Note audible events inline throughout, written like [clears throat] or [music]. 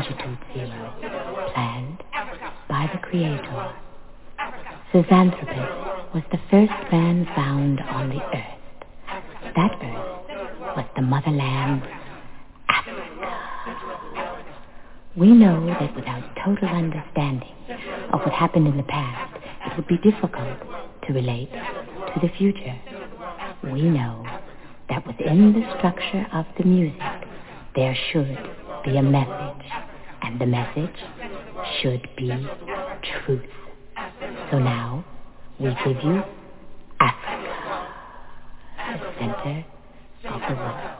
Longitude Zero, planned by the Creator. Zinjanthropus was the first man found on the earth. That earth was the motherland, Africa. We know that without total understanding of what happened in the past, it would be difficult to relate to the future. We know that within the structure of the music, there should be a message. And the message should be truth. So now we give you Africa, the center of the world.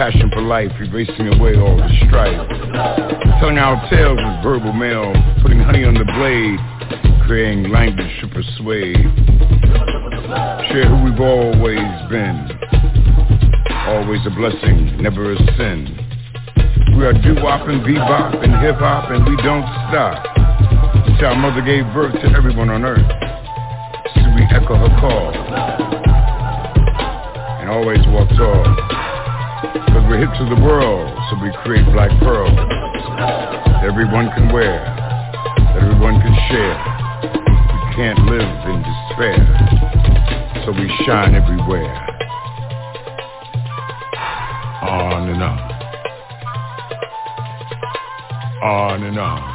Passion for life, erasing away all the strife. Telling our tales with verbal mail, putting honey on the blade, creating language to persuade. Share who we've always been. Always a blessing, never a sin. We are doo-wop and bebop and hip-hop and we don't stop. Our mother gave birth to everyone on earth. So we echo her call. And always walk tall. We're to the world, so we create black pearls. That everyone can wear. That everyone can share. We can't live in despair. So we shine everywhere. On and on. On and on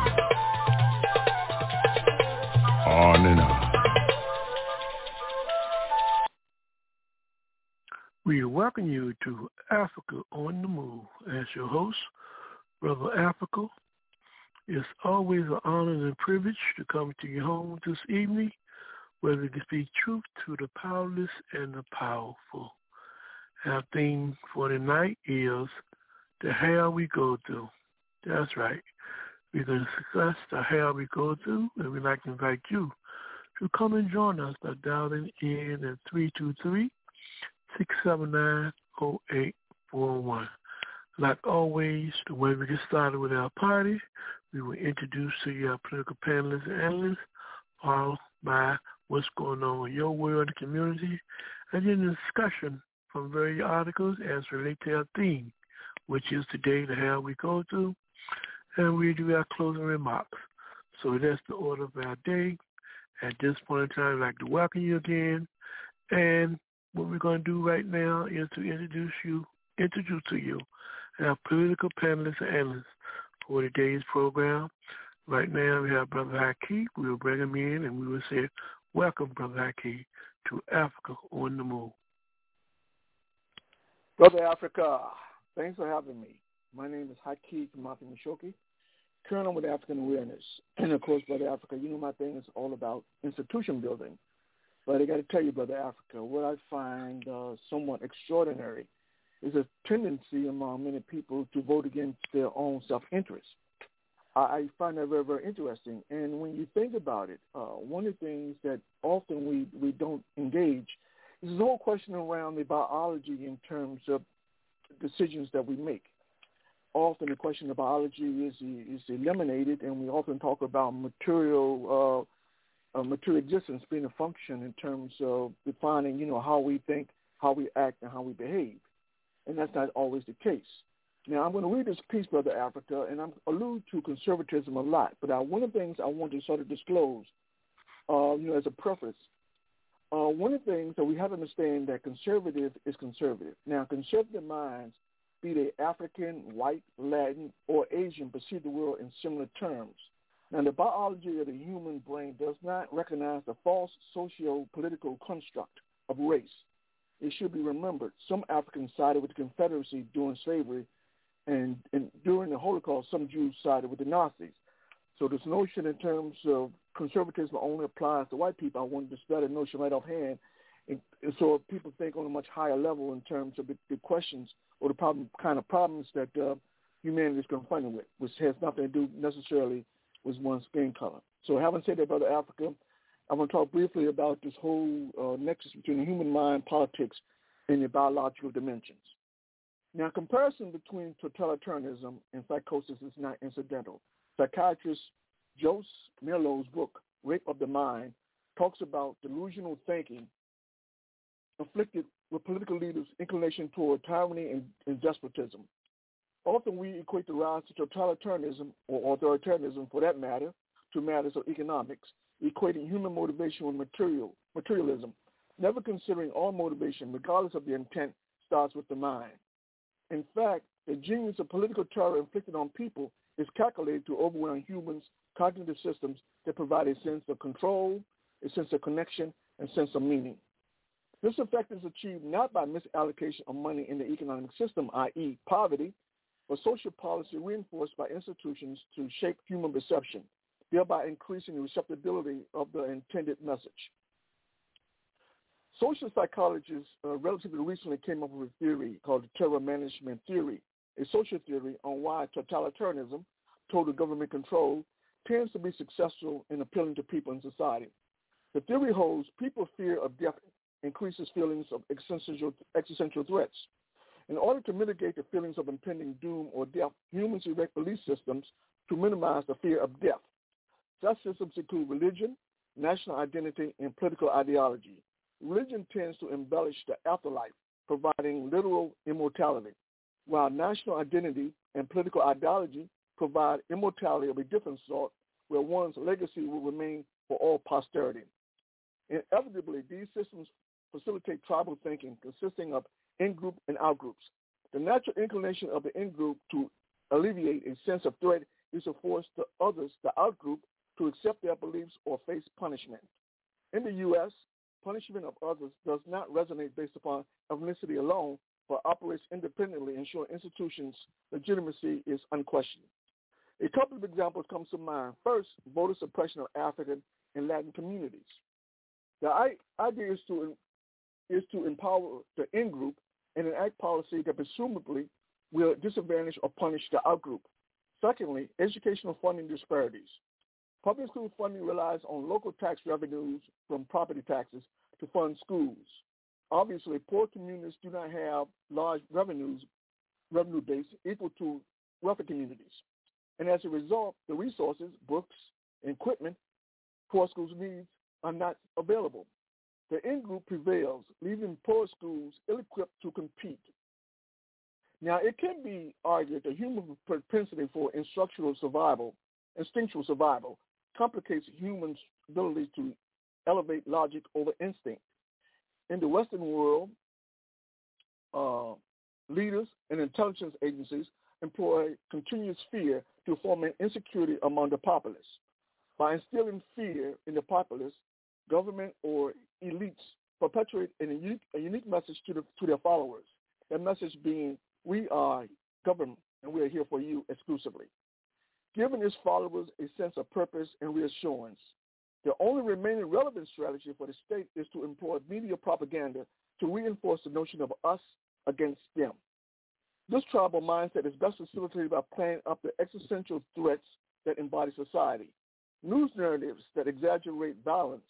go through, and we'd like to invite you to come and join us by dialing in at 323-679-0841. Like always, the way we get started with our party, we will introduce to you our political panelists and analysts, followed by what's going on in your world and community, and then discussion from various articles as relate to our theme, which is today the hell we go through, and we do our closing remarks. So that's the order of our day. At this point in time, I'd like to welcome you again. And what we're going to do right now is to introduce you, introduce to you our political panelists and analysts for today's program. Right now, we have Brother Haki. We will bring him in and we will say, welcome, Brother Haki, to Africa on the Move. Brother Africa, thanks for having me. My name is Haki Kamathi Mishoki. Colonel with African Awareness. [clears throat] And of course, Brother Africa, you know my thing is all about institution building. But I got to tell you, Brother Africa, what I find uh, somewhat extraordinary is a tendency among many people to vote against their own self-interest. I, I find that very, very interesting. And when you think about it, uh, one of the things that often we, we don't engage is the whole question around the biology in terms of decisions that we make often the question of biology is is eliminated, and we often talk about material uh, uh, material existence being a function in terms of defining, you know, how we think, how we act, and how we behave, and that's not always the case. Now, I'm going to read this piece, Brother Africa, and I'm allude to conservatism a lot, but I, one of the things I want to sort of disclose, uh, you know, as a preface, uh, one of the things that we have to understand that conservative is conservative. Now, conservative minds be they African, white, Latin, or Asian, perceive the world in similar terms. Now, the biology of the human brain does not recognize the false socio-political construct of race. It should be remembered some Africans sided with the Confederacy during slavery, and, and during the Holocaust, some Jews sided with the Nazis. So this notion in terms of conservatism only applies to white people. I want to dispel that notion right offhand. And, so people think on a much higher level in terms of the, the questions or the problem kind of problems that uh, humanity is confronted with, which has nothing to do necessarily with one's skin color. So having said that, Brother Africa, I want to talk briefly about this whole uh, nexus between the human mind, politics, and the biological dimensions. Now, comparison between totalitarianism and psychosis is not incidental. Psychiatrist Joost Meerloo's book, Rape of the Mind, talks about delusional thinking afflicted with political leaders' inclination toward tyranny and, and despotism. Often we equate the rise to totalitarianism or authoritarianism, for that matter, to matters of economics, equating human motivation with material, materialism, never considering all motivation, regardless of the intent, starts with the mind. In fact, the genius of political terror inflicted on people is calculated to overwhelm humans' cognitive systems that provide a sense of control, a sense of connection, and sense of meaning. This effect is achieved not by misallocation of money in the economic system, i.e. poverty, but social policy reinforced by institutions to shape human perception. thereby increasing the receptibility of the intended message. Social psychologists uh, relatively recently came up with a theory called the terror management theory, a social theory on why totalitarianism, total government control, tends to be successful in appealing to people in society. The theory holds people fear of death increases feelings of existential, existential threats. In order to mitigate the feelings of impending doom or death, humans erect belief systems to minimize the fear of death. Such systems include religion, national identity, and political ideology. Religion tends to embellish the afterlife, providing literal immortality, while national identity and political ideology provide immortality of a different sort where one's legacy will remain for all posterity. Inevitably, these systems facilitate tribal thinking consisting of in-group and out-groups. The natural inclination of the in-group to alleviate a sense of threat is to force the others, the out-group, to accept their beliefs or face punishment. In the U.S., punishment of others does not resonate based upon ethnicity alone, but operates independently, ensuring institutions' legitimacy is unquestioned. A couple of examples come to mind. First, voter suppression of African and Latin communities. The idea is to is to empower the in-group and enact policy that presumably will disadvantage or punish the out-group. Secondly, educational funding disparities. Public school funding relies on local tax revenues from property taxes to fund schools. Obviously, poor communities do not have large revenues, revenue base equal to wealthy communities. And as a result, the resources, books, equipment poor schools need are not available. The in-group prevails, leaving poor schools ill-equipped to compete. Now, it can be argued that human propensity for instructional survival, instinctual survival, complicates humans' ability to elevate logic over instinct. In the Western world, uh, leaders and intelligence agencies employ continuous fear to foment insecurity among the populace. By instilling fear in the populace, government or elites perpetuate a unique, a unique message to, the, to their followers. That message being, we are government and we are here for you exclusively. Giving its followers a sense of purpose and reassurance. The only remaining relevant strategy for the state is to employ media propaganda to reinforce the notion of us against them. This tribal mindset is best facilitated by playing up the existential threats that embody society. News narratives that exaggerate violence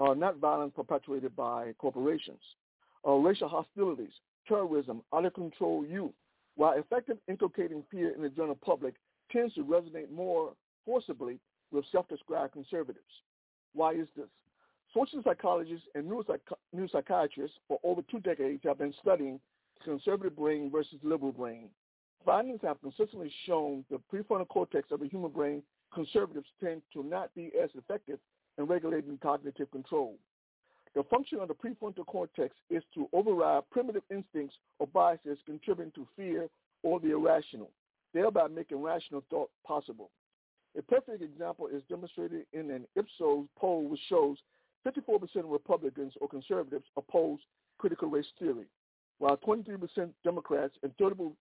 are not violence perpetuated by corporations. Uh, racial hostilities, terrorism, out-of-control youth, while effective inculcating fear in the general public tends to resonate more forcibly with self-described conservatives. Why is this? Social psychologists and neuropsychiatrists for over two decades have been studying conservative brain versus liberal brain. Findings have consistently shown the prefrontal cortex of the human brain conservatives tend to not be as effective in regulating cognitive control. The function of the prefrontal cortex is to override primitive instincts or biases contributing to fear or the irrational, thereby making rational thought possible. A perfect example is demonstrated in an Ipsos poll which shows 54% of Republicans or conservatives oppose critical race theory, while 23% Democrats and 34%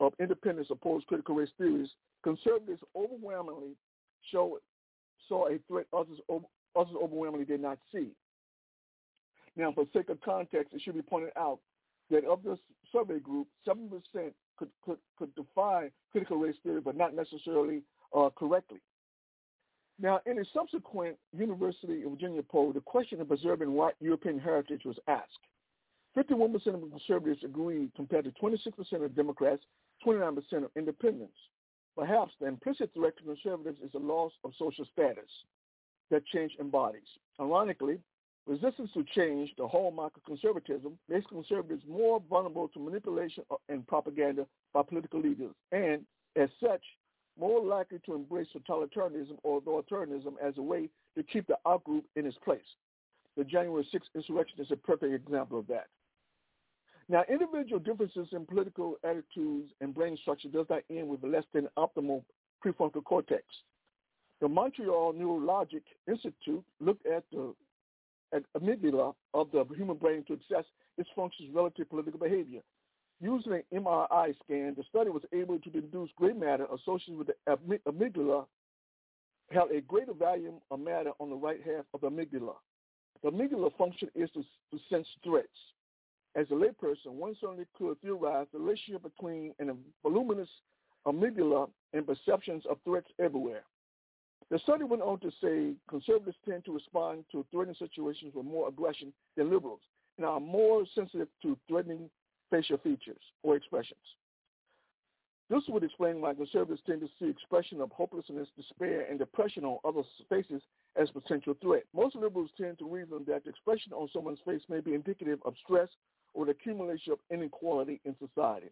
of independents oppose critical race theories. Conservatives overwhelmingly show saw a threat others, others overwhelmingly did not see. Now, for sake of context, it should be pointed out that of this survey group, 7% could, could, could define critical race theory, but not necessarily uh, correctly. Now, in a subsequent University of Virginia poll, the question of preserving white European heritage was asked. 51% of conservatives agreed compared to 26% of Democrats, 29% of independents. Perhaps the implicit threat to conservatives is the loss of social status that change embodies. Ironically, resistance to change, the hallmark of conservatism, makes conservatives more vulnerable to manipulation and propaganda by political leaders, and as such, more likely to embrace totalitarianism or authoritarianism as a way to keep the outgroup in its place. The January 6th insurrection is a perfect example of that. Now, individual differences in political attitudes and brain structure does not end with less than optimal prefrontal cortex. The Montreal Neurologic Institute looked at the at amygdala of the human brain to assess its functions relative to political behavior. Using an MRI scan, the study was able to deduce gray matter associated with the amygdala have a greater volume of matter on the right half of the amygdala. The amygdala function is to, to sense threats. As a layperson, one certainly could theorize the relationship between an voluminous amygdala and perceptions of threats everywhere. The study went on to say conservatives tend to respond to threatening situations with more aggression than liberals and are more sensitive to threatening facial features or expressions. This would explain why conservatives tend to see expression of hopelessness, despair, and depression on others' faces as potential threat. Most liberals tend to reason that the expression on someone's face may be indicative of stress or the accumulation of inequality in society.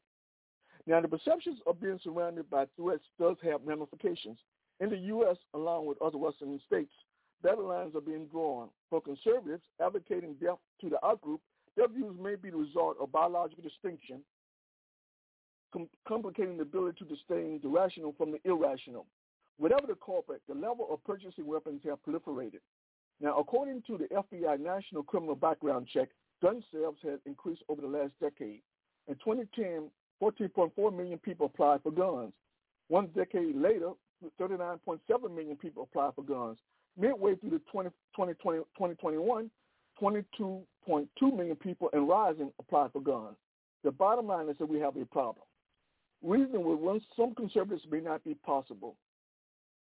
Now, the perceptions of being surrounded by threats does have ramifications. In the U.S., along with other Western states, battle lines are being drawn. For conservatives advocating death to the outgroup, their views may be the result of biological distinction com- complicating the ability to distinguish the rational from the irrational. Whatever the culprit, the level of purchasing weapons have proliferated. Now, according to the FBI National Criminal Background Check, gun sales have increased over the last decade. In 2010, 14.4 million people applied for guns. One decade later, 39.7 million people applied for guns. Midway through the 20, 2020, 2021, 22.2 million people and rising applied for guns. The bottom line is that we have a problem. Reasoning with some conservatives may not be possible.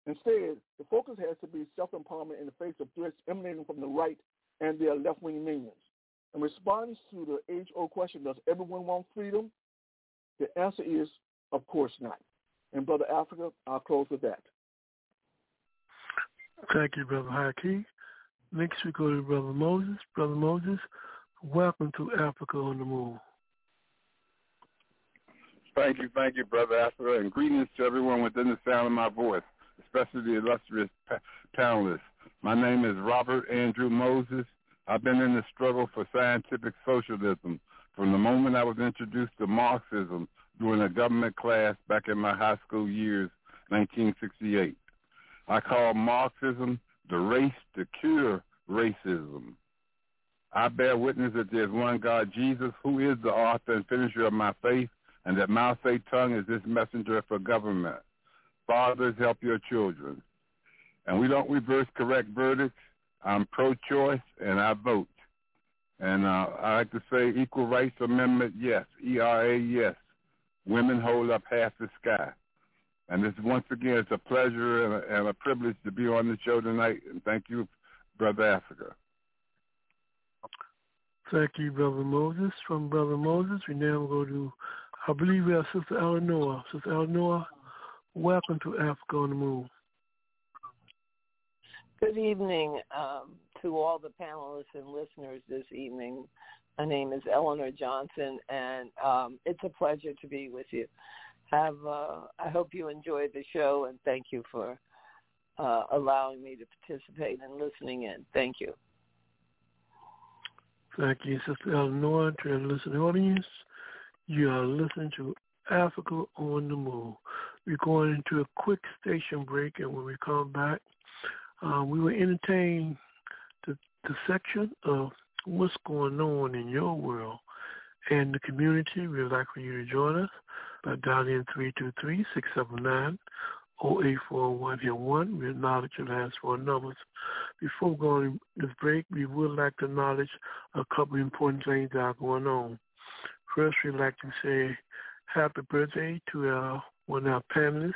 Instead, the focus has to be self-empowerment in the face of threats emanating from the right and their left-wing minions. In response to the age-old question, does everyone want freedom? The answer is, of course not. And Brother Africa, I'll close with that. Thank you, Brother Haki. Next we go to Brother Moses. Brother Moses, welcome to Africa on the Move. Thank you, thank you, Brother Africa, and greetings to everyone within the sound of my voice, especially the illustrious pa- panelists. My name is Robert Andrew Moses. I've been in the struggle for scientific socialism from the moment I was introduced to Marxism during a government class back in my high school years, 1968. I call Marxism the race to cure racism. I bear witness that there is one God, Jesus, who is the author and finisher of my faith, and that Mao Zedong is this messenger for government. Fathers, help your children. And we don't reverse correct verdicts. I'm pro-choice, and I vote. And uh, I like to say Equal Rights Amendment, yes. ERA, yes. Women hold up half the sky. And this once again, it's a pleasure and a, and a privilege to be on the show tonight. And thank you, Brother Africa. Thank you, Brother Moses. From Brother Moses, we now go to I believe we have Sister Eleanor. Sister Eleanor, welcome to Africa on the Move. Good evening um, to all the panelists and listeners this evening. My name is Eleanor Johnson, and um, it's a pleasure to be with you. Have uh, I hope you enjoyed the show, and thank you for uh, allowing me to participate and listening in. Thank you. Thank you, Sister Eleanor, to the listening audience. You are listening to Africa on the Move. We're going into a quick station break, and when we come back, uh, we will entertain the, the section of what's going on in your world and the community. We'd like for you to join us by dialing 323-679-0841 here one. We acknowledge your last four numbers. Before going this break, we would like to acknowledge a couple important things that are going on. First, we'd like to say happy birthday to our, one of our panelists,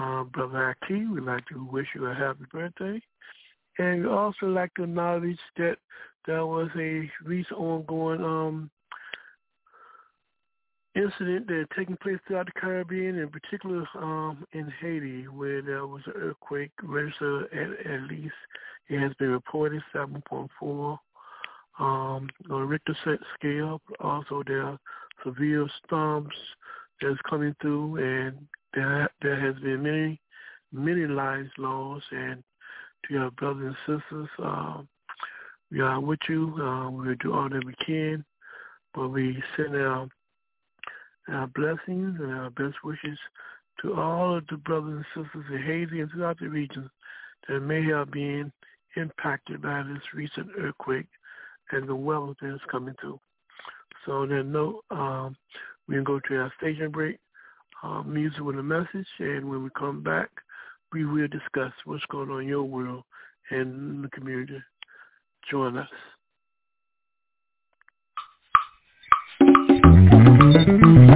uh, Brother Aki. We'd like to wish you a happy birthday. And we'd also like to acknowledge that there was a recent ongoing um, incident that taken place throughout the Caribbean, in particular um, in Haiti, where there was an earthquake registered at, at least, it has been reported 7.4 um, on Richter scale. Also, there are severe storms that's coming through, and there there has been many many lives lost. And to our brothers and sisters, uh, we are with you. Uh, we'll do all that we can, but we send our our blessings and our best wishes to all of the brothers and sisters in Haiti and throughout the region that may have been impacted by this recent earthquake and the wealth that is coming through. So on that note, um, we can go to our station break, um, music with a message, and when we come back, we will discuss what's going on in your world and the community. Join us. Mm-hmm.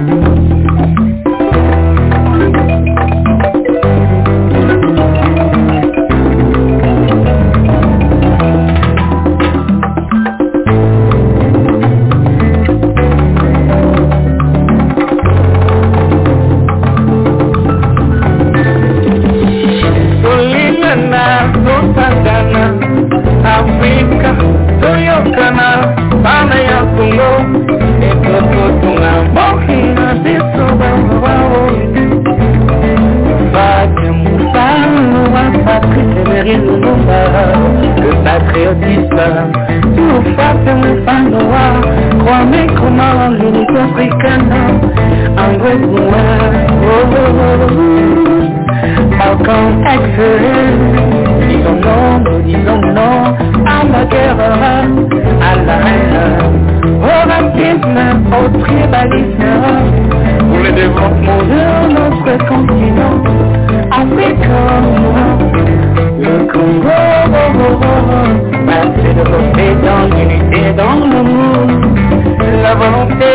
Disons non, disons non à la guerre, à la haine, au racisme, au tribalisme, pour le développement de notre continent africain. Le Congo, oh, oh, c'est de beauté dans l'unité, dans l'amour, la volonté,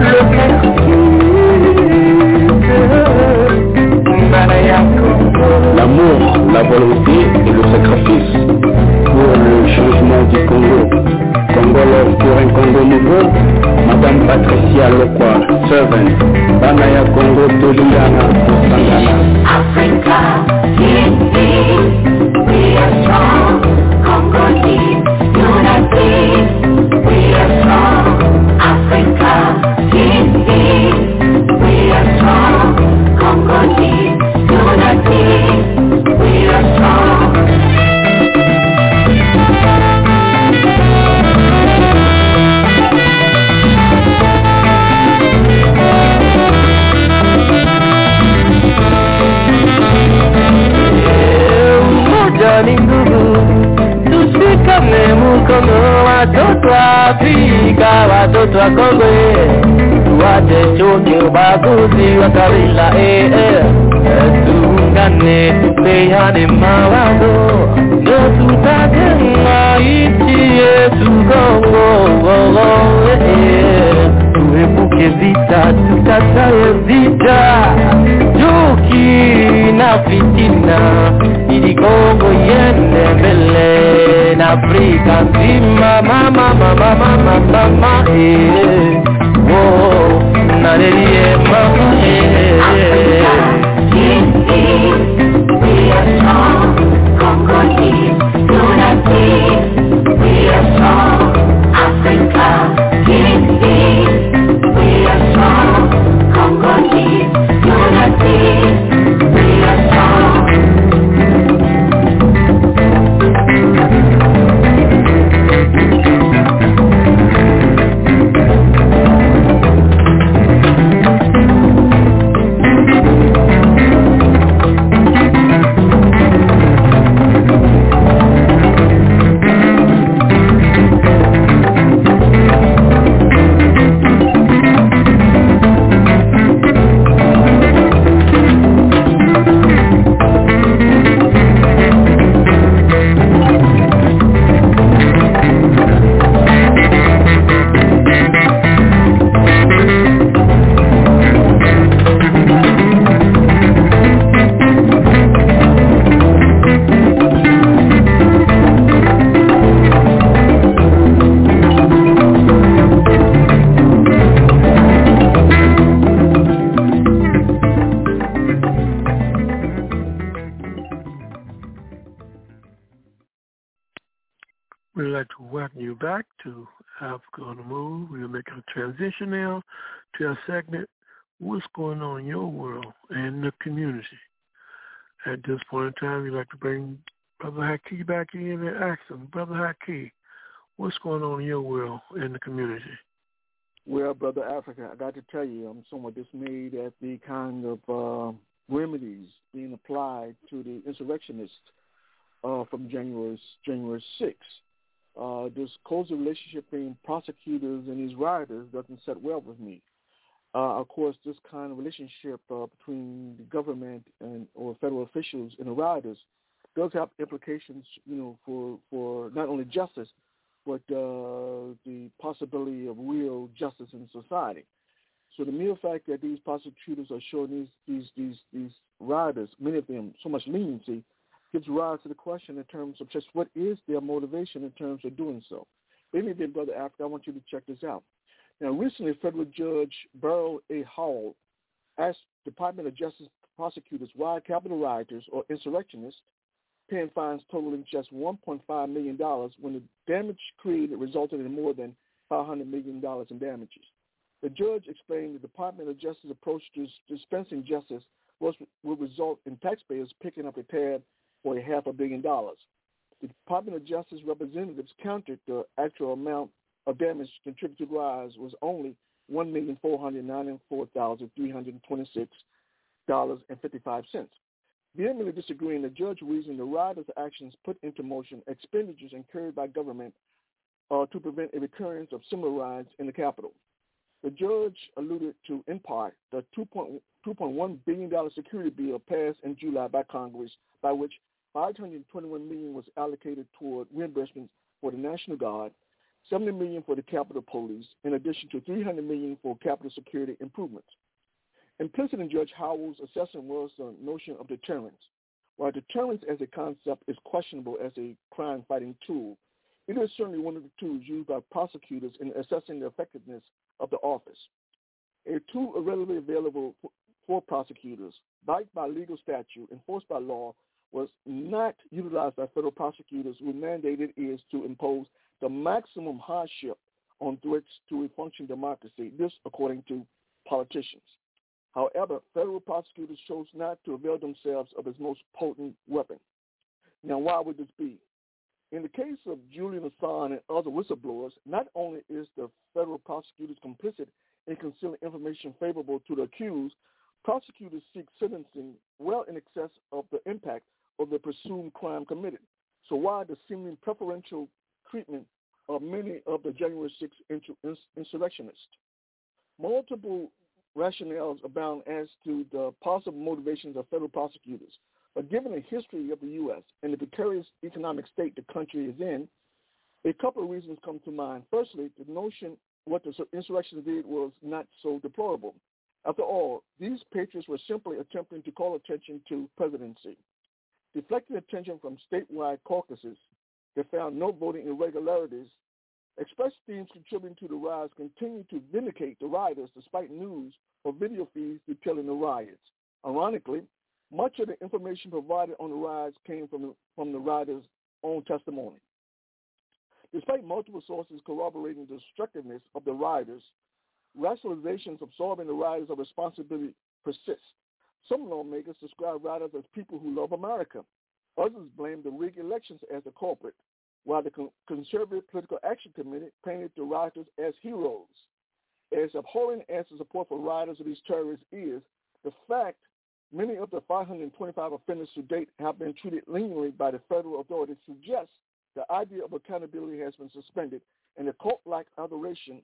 le vertu l'amour, la volonté et le sacrifice pour le changement du Congo. Congolais pour un Congo nouveau, Madame Patricia Lokwa, servant, Banaya Congo Toliana, Sangana. Africa, in we are strong, we Africa, in Afrika watoto wa Kongo tuache chuki, ubaguzi wa kabila eh, eh. Tuungane, tupeane mawazo ndio tutajenga nchi yetu Kongo eh, eh. Tuepuke vita, tukatae vita na fitina ili yende mbele na Afrika nzima mama mama mama mama eh oh na mama eh Africa, we are strong, Key back in and ask him, Brother Haki, what's going on in your world in the community? Well, Brother Africa, I got to tell you, I'm somewhat dismayed at the kind of uh, remedies being applied to the insurrectionists uh, from January January 6th. Uh, this cozy relationship between prosecutors and these rioters doesn't set well with me. Uh, of course, this kind of relationship uh, between the government and or federal officials and the rioters does have implications, you know, for for not only justice, but uh, the possibility of real justice in society. So the mere fact that these prosecutors are showing these these these these riders, many of them, so much leniency, gives rise to the question in terms of just what is their motivation in terms of doing so. Maybe, Brother Africa, I want you to check this out. Now, recently, federal judge Beryl A. Howell asked Department of Justice prosecutors why Capitol rioters or insurrectionists paying fines totaling just $1.5 million when the damage created resulted in more than $500 million in damages. The judge explained the Department of Justice approach to dispensing justice was, would result in taxpayers picking up a tab for a half a billion dollars. The Department of Justice representatives countered the actual amount of damage contributed to rise was only $1,494,326.55 Vehemently disagreeing, the judge reasoned the rioters' actions put into motion expenditures incurred by government uh, to prevent a recurrence of similar riots in the capital. The judge alluded to, in part, the $2.1 billion security bill passed in July by Congress, by which 521 million was allocated toward reimbursements for the National Guard 70 million for the Capitol Police, in addition to 300 million for Capitol security improvements. Implicit in Judge Howell's assessment was the notion of deterrence. While deterrence as a concept is questionable as a crime-fighting tool, it is certainly one of the tools used by prosecutors in assessing the effectiveness of the office. A tool readily available for prosecutors, backed by legal statute, enforced by law, was not utilized by federal prosecutors who mandated is to impose the maximum hardship on threats to a functioning democracy, this according to politicians. However, federal prosecutors chose not to avail themselves of its most potent weapon. Now, why would this be? In the case of Julian Assange and other whistleblowers, not only is the federal prosecutors complicit in concealing information favorable to the accused, prosecutors seek sentencing well in excess of the impact of the presumed crime committed. So why the seeming preferential treatment of many of the January 6 insurrectionists. Multiple rationales abound as to the possible motivations of federal prosecutors. But given the history of the U.S. and the precarious economic state the country is in, a couple of reasons come to mind. Firstly, the notion what the insurrection did was not so deplorable. After all, these patriots were simply attempting to call attention to presidency, deflecting attention from statewide caucuses they found no voting irregularities. Express themes contributing to the riots continue to vindicate the rioters despite news or video feeds detailing the riots. Ironically, much of the information provided on the riots came from the, from the rioters' own testimony. Despite multiple sources corroborating the destructiveness of the rioters, rationalizations absorbing the rioters of responsibility persist. Some lawmakers describe rioters as people who love America, Others blame the rigged elections as the culprit, while the Conservative Political Action Committee painted the rioters as heroes. As abhorrent as the support for rioters of these terrorists is, the fact many of the 525 offenders to date have been treated leniently by the federal authorities suggests the idea of accountability has been suspended and the cult-like adoration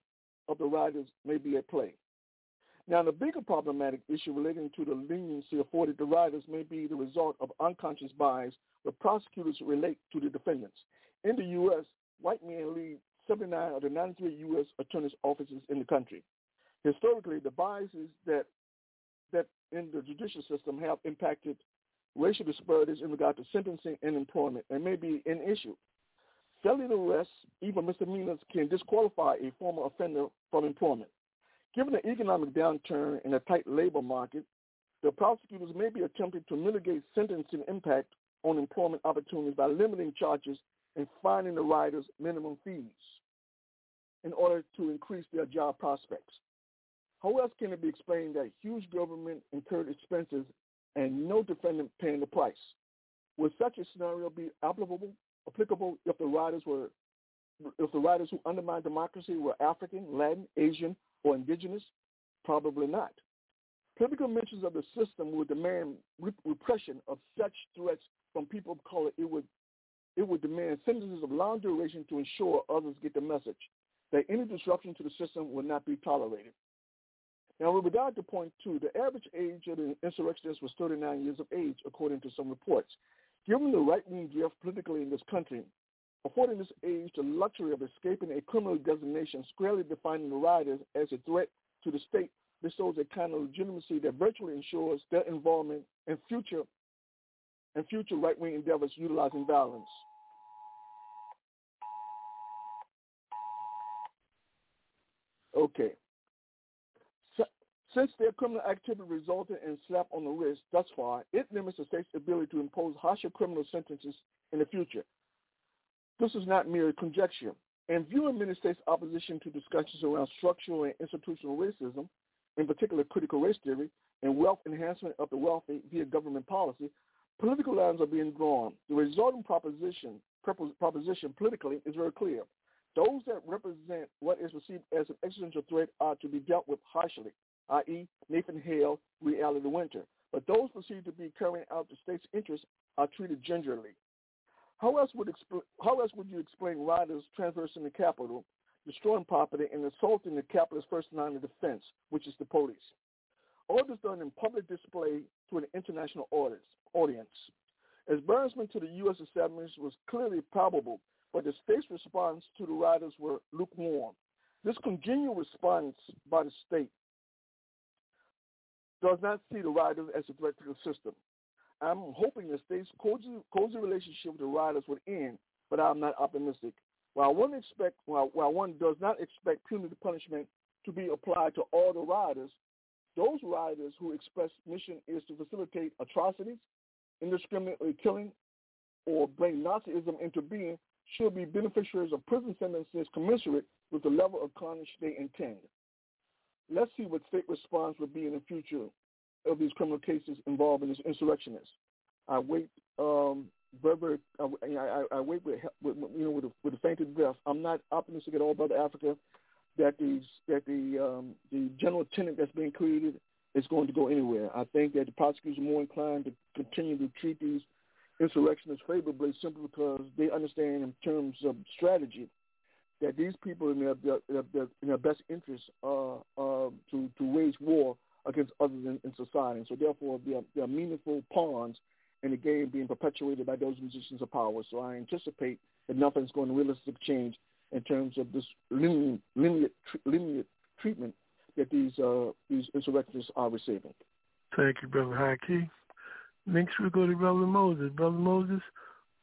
of the rioters may be at play. Now, the bigger problematic issue relating to the leniency afforded to riders may be the result of unconscious bias where prosecutors relate to the defendants. In the U.S., white men lead 79 of the 93 U.S. attorneys' offices in the country. Historically, the biases that that in the judicial system have impacted racial disparities in regard to sentencing and employment and may be an issue. Felony arrests, even misdemeanors, can disqualify a former offender from employment. Given the economic downturn and a tight labor market, the prosecutors may be attempting to mitigate sentencing impact on employment opportunities by limiting charges and fining the riders minimum fees in order to increase their job prospects. How else can it be explained that huge government incurred expenses and no defendant paying the price? Would such a scenario be applicable, applicable if the riders were if the riders who undermined democracy were African, Latin, Asian, or indigenous? Probably not. Typical mentions of the system would demand repression of such threats from people of color. It would, it would demand sentences of long duration to ensure others get the message that any disruption to the system would not be tolerated. Now, with regard to point two, the average age of the insurrectionists was 39 years of age, according to some reports. Given the right-wing drift politically in this country, affording this age the luxury of escaping a criminal designation squarely defining the rioters as a threat to the state bestows a kind of legitimacy that virtually ensures their involvement in future and future right-wing endeavors utilizing violence. Okay. Since their criminal activity resulted in slap on the wrist thus far, it limits the state's ability to impose harsher criminal sentences in the future. This is not mere conjecture. In viewing many states' opposition to discussions around structural and institutional racism, in particular critical race theory, and wealth enhancement of the wealthy via government policy, political lines are being drawn. The resulting proposition, proposition politically is very clear. Those that represent what is perceived as an existential threat are to be dealt with harshly i.e. Nathan Hale, Reality Winner. But those perceived to be carrying out the state's interests are treated gingerly. How else would expl- how else would you explain riders traversing the Capitol, destroying property, and assaulting the Capitol's first line of defense, which is the police? All this done in public display to an international audience. Audience, embarrassment to the U.S. establishment was clearly probable, but the state's response to the riders were lukewarm. This congenial response by the state does not see the riders as a threat to the system. I'm hoping the state's cozy, cozy relationship with the riders would end, but I'm not optimistic. While one expect, while, while one does not expect punitive punishment to be applied to all the riders, those riders who express mission is to facilitate atrocities, indiscriminately killing, or bring Nazism into being should be beneficiaries of prison sentences commensurate with the level of carnage they intend let's see what state response would be in the future of these criminal cases involving these insurrectionists. I wait um, very, I, I, I wait with, with, you know, with a, with a fainted breath. I'm not optimistic at all about Africa that these that the um, the general tenet that's being created is going to go anywhere. I think that the prosecutors are more inclined to continue to treat these insurrectionists favorably simply because they understand in terms of strategy that these people in their, their, their their best interest uh, uh, to to wage war against others in, in society. And so therefore, they are, they are meaningful pawns in the game being perpetuated by those musicians of power. So I anticipate that nothing's going to realistically change in terms of this lenient, lenient, lenient treatment that these uh, these insurrectionists are receiving. Thank you, Brother Haki. Next, we go to Brother Moses. Brother Moses,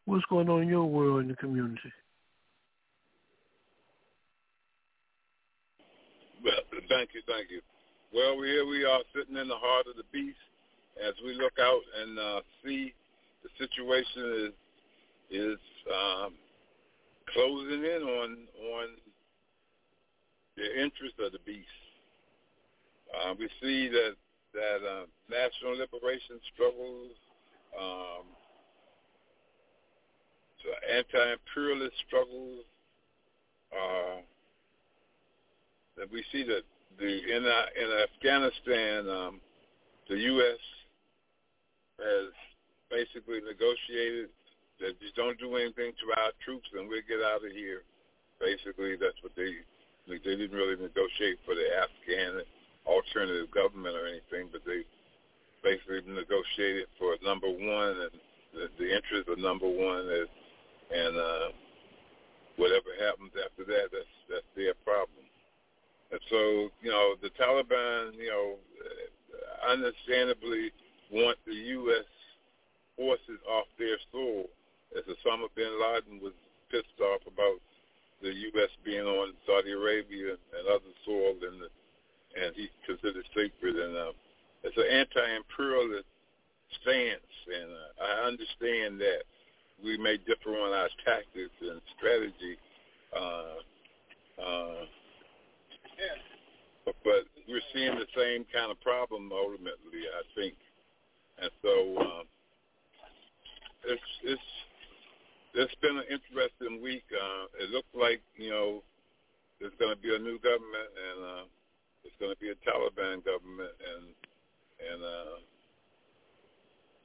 what's going on in your world in the community? Well, Thank you, thank you. Well, here we are sitting in the heart of the beast as we look out and uh, see the situation is is um, closing in on on the interest of the beast. Uh, we see that that uh, national liberation struggles, um, anti-imperialist struggles, uh, that we see that the in uh, in Afghanistan, um, the U.S. has basically negotiated that you don't do anything to our troops and we'll get out of here. Basically, that's what they they didn't really negotiate for the Afghan alternative government or anything, but they basically negotiated for number one and the, the interest of number one is and uh, whatever happens after that, that's that's their problem. And so, you know, the Taliban, you know, understandably want the U.S. forces off their soil, as Osama bin Laden was pissed off about the U.S. being on Saudi Arabia and other soil, and the, and he considered sacred. And uh, it's an anti-imperialist stance, and uh, I understand that we may differ on our tactics and strategy. Uh, uh, but, but we're seeing the same kind of problem ultimately, I think. And so um, it's it's it's been an interesting week. Uh, it looks like you know there's going to be a new government, and uh, it's going to be a Taliban government, and and uh,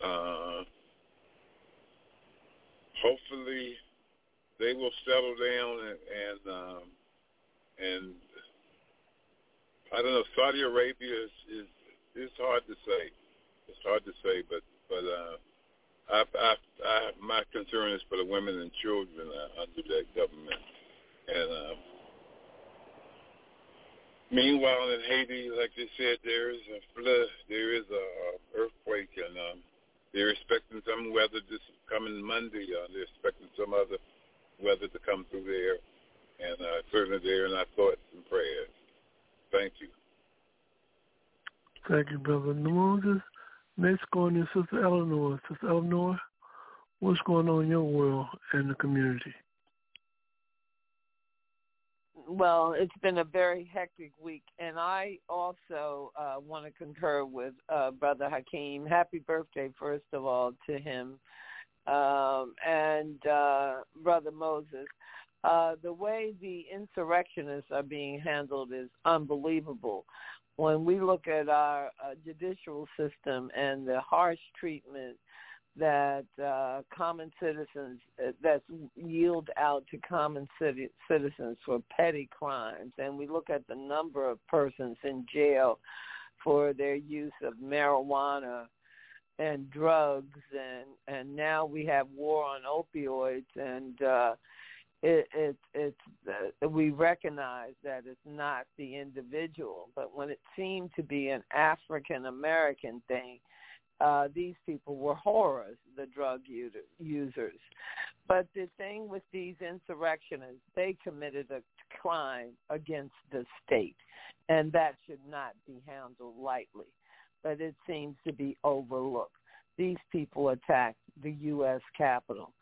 uh, hopefully they will settle down and and um, and I don't know. Saudi Arabia is is it's hard to say. It's hard to say, but but uh, I, I, I, my concern is for the women and children uh, under that government. And uh, meanwhile, in Haiti, like they said, there is a flood, there is a earthquake, and um, they're expecting some weather this coming Monday. Uh, they're expecting some other weather to come through there, and uh, certainly they're in our thoughts and prayers. Thank you. Thank you, Brother Moses. Next going is Sister Eleanor. Sister Eleanor, what's going on in your world and the community? Well, it's been a very hectic week, and I also uh, want to concur with uh, Brother Hakeem. Happy birthday, first of all, to him um, and uh, Brother Moses. Uh, the way the insurrectionists are being handled is unbelievable. When we look at our uh, judicial system and the harsh treatment that uh, common citizens uh, that's yield out to common city, citizens for petty crimes, and we look at the number of persons in jail for their use of marijuana and drugs, and and now we have war on opioids, and uh, it, it it's uh, we recognize that it's not the individual, but when it seemed to be an African American thing uh, these people were horrors, the drug users. But the thing with these insurrectionists, they committed a crime against the state, and that should not be handled lightly. But it seems to be overlooked. These people attacked the U.S. Capitol,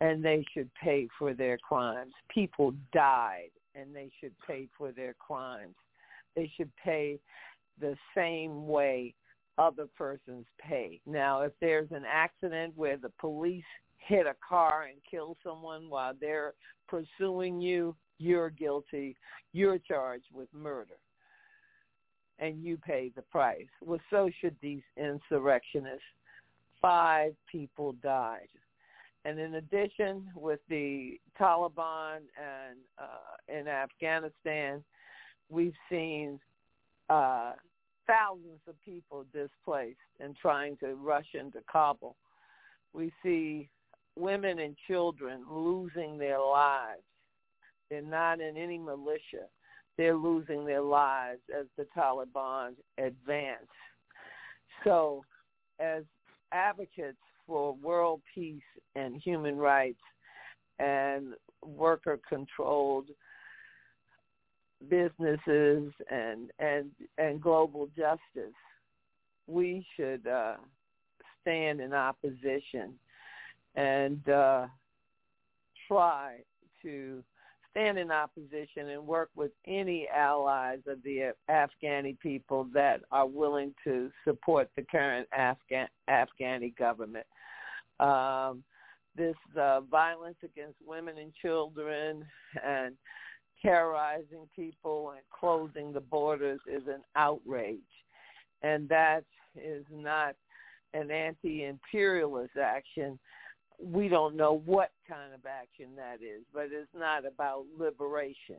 and they should pay for their crimes. People died, and they should pay for their crimes. They should pay the same way other person's pay. Now, if there's an accident where the police hit a car and kill someone while they're pursuing you, you're guilty. You're charged with murder. And you pay the price. Well, so should these insurrectionists. Five people died. And in addition, with the Taliban and uh, in Afghanistan, we've seen uh, thousands of people displaced and trying to rush into Kabul. We see women and children losing their lives. They're not in any militia. They're losing their lives as the Taliban advance. So as advocates for world peace and human rights and worker-controlled businesses and and and global justice, we should uh, stand in opposition and uh, try to stand in opposition and work with any allies of the Afghani people that are willing to support the current Afghan Afghani government. Um, this uh, violence against women and children and terrorizing people and closing the borders is an outrage. And that is not an anti-imperialist action. We don't know what kind of action that is, but it's not about liberation.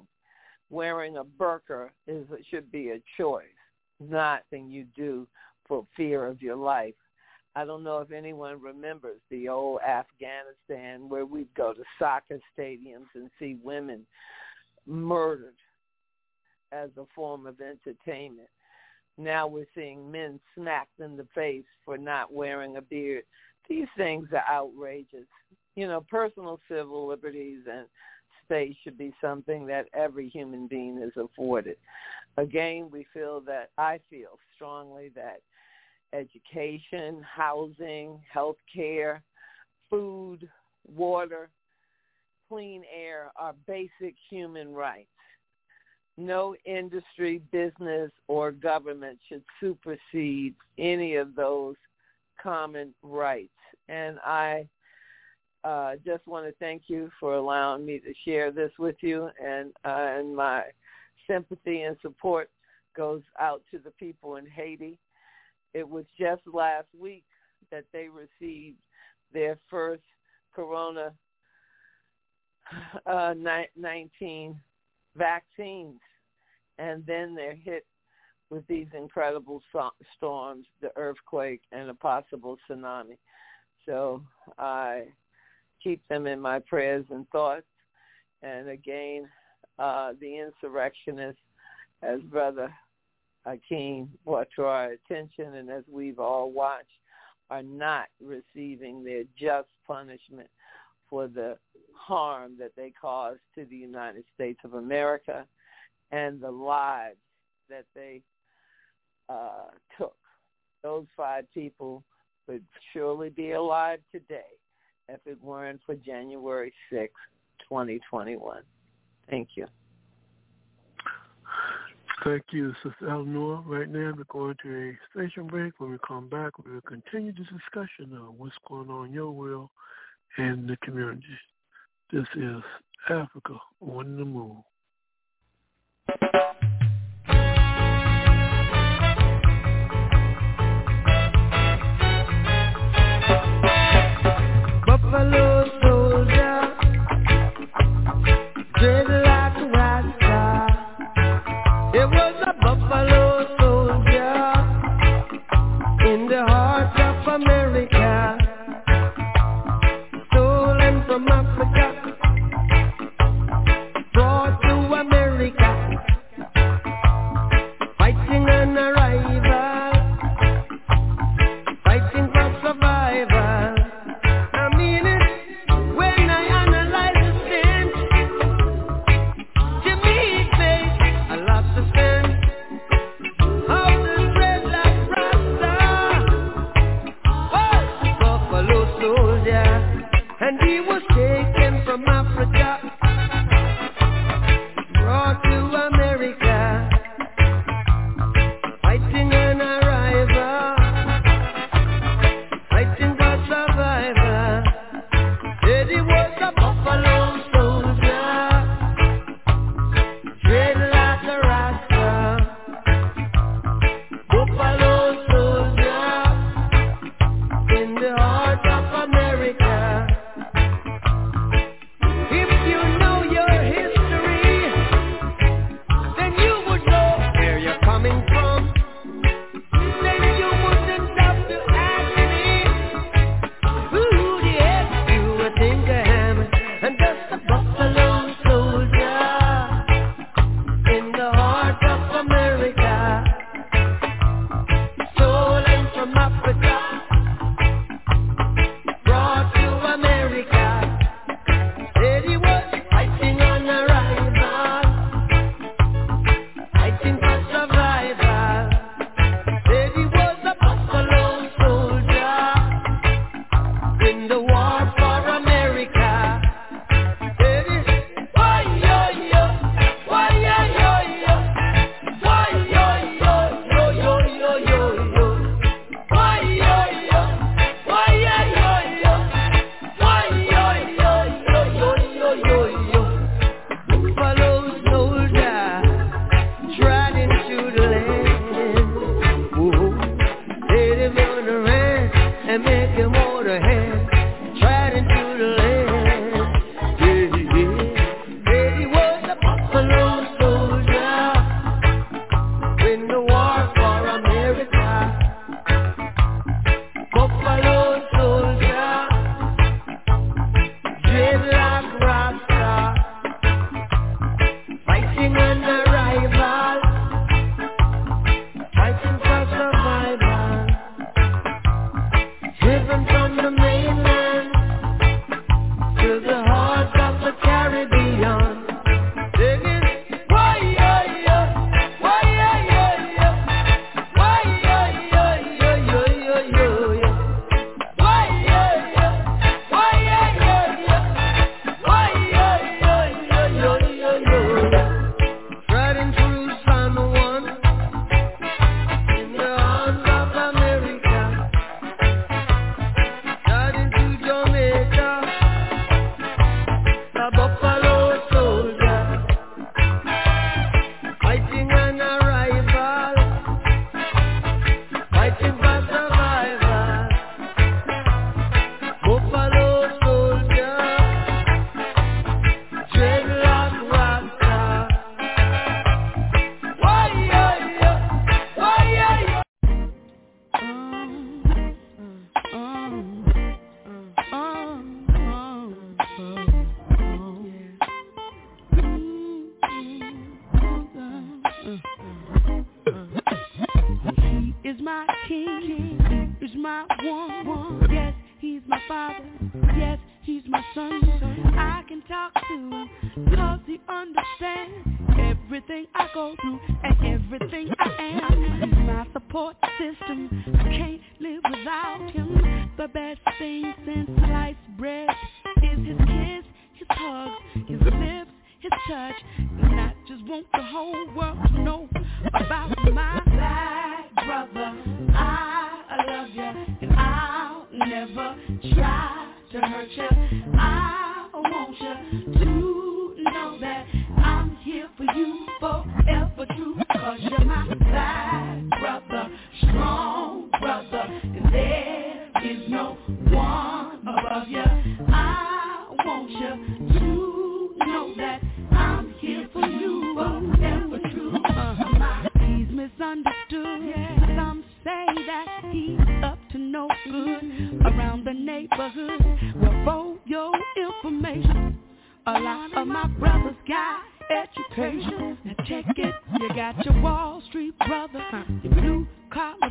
Wearing a burqa is should be a choice, not thing you do for fear of your life. I don't know if anyone remembers the old Afghanistan where we'd go to soccer stadiums and see women murdered as a form of entertainment. Now we're seeing men smacked in the face for not wearing a beard. These things are outrageous. You know, personal civil liberties and space should be something that every human being is afforded. Again, we feel that, I feel strongly that education, housing, health care, food, water, clean air are basic human rights. No industry, business, or government should supersede any of those common rights. And I uh, just want to thank you for allowing me to share this with you. And, uh, and my sympathy and support goes out to the people in Haiti. It was just last week that they received their first corona [laughs] uh, 19 vaccines, and then they're hit with these incredible storms, the earthquake, and a possible tsunami. So I keep them in my prayers and thoughts. And again, uh, the insurrectionists, as Brother Hakeem brought to our attention, and as we've all watched, are not receiving their just punishment for the harm that they caused to the United States of America and the lives that they uh, took. Those five people would surely be alive today if it weren't for January 6, 2021. Thank you. Thank you, Sister Eleanor. Right now, we're going to a station break. When we come back, we will continue this discussion of what's going on in your world and the community. This is Africa on the Move. Buffalo soldier,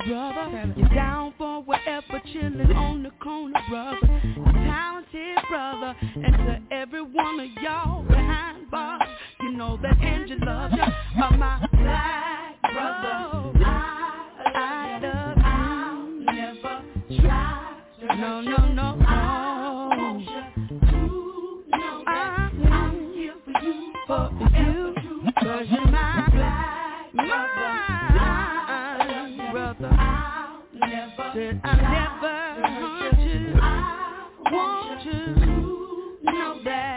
brother, you're down for whatever, chilling on the corner brother, your talented brother, and to every one of y'all behind bars, you know that Angel loves you, are my black brother. I, I love. I'll never try no, no, no, no. Said I'll never hurt you. I want you to know that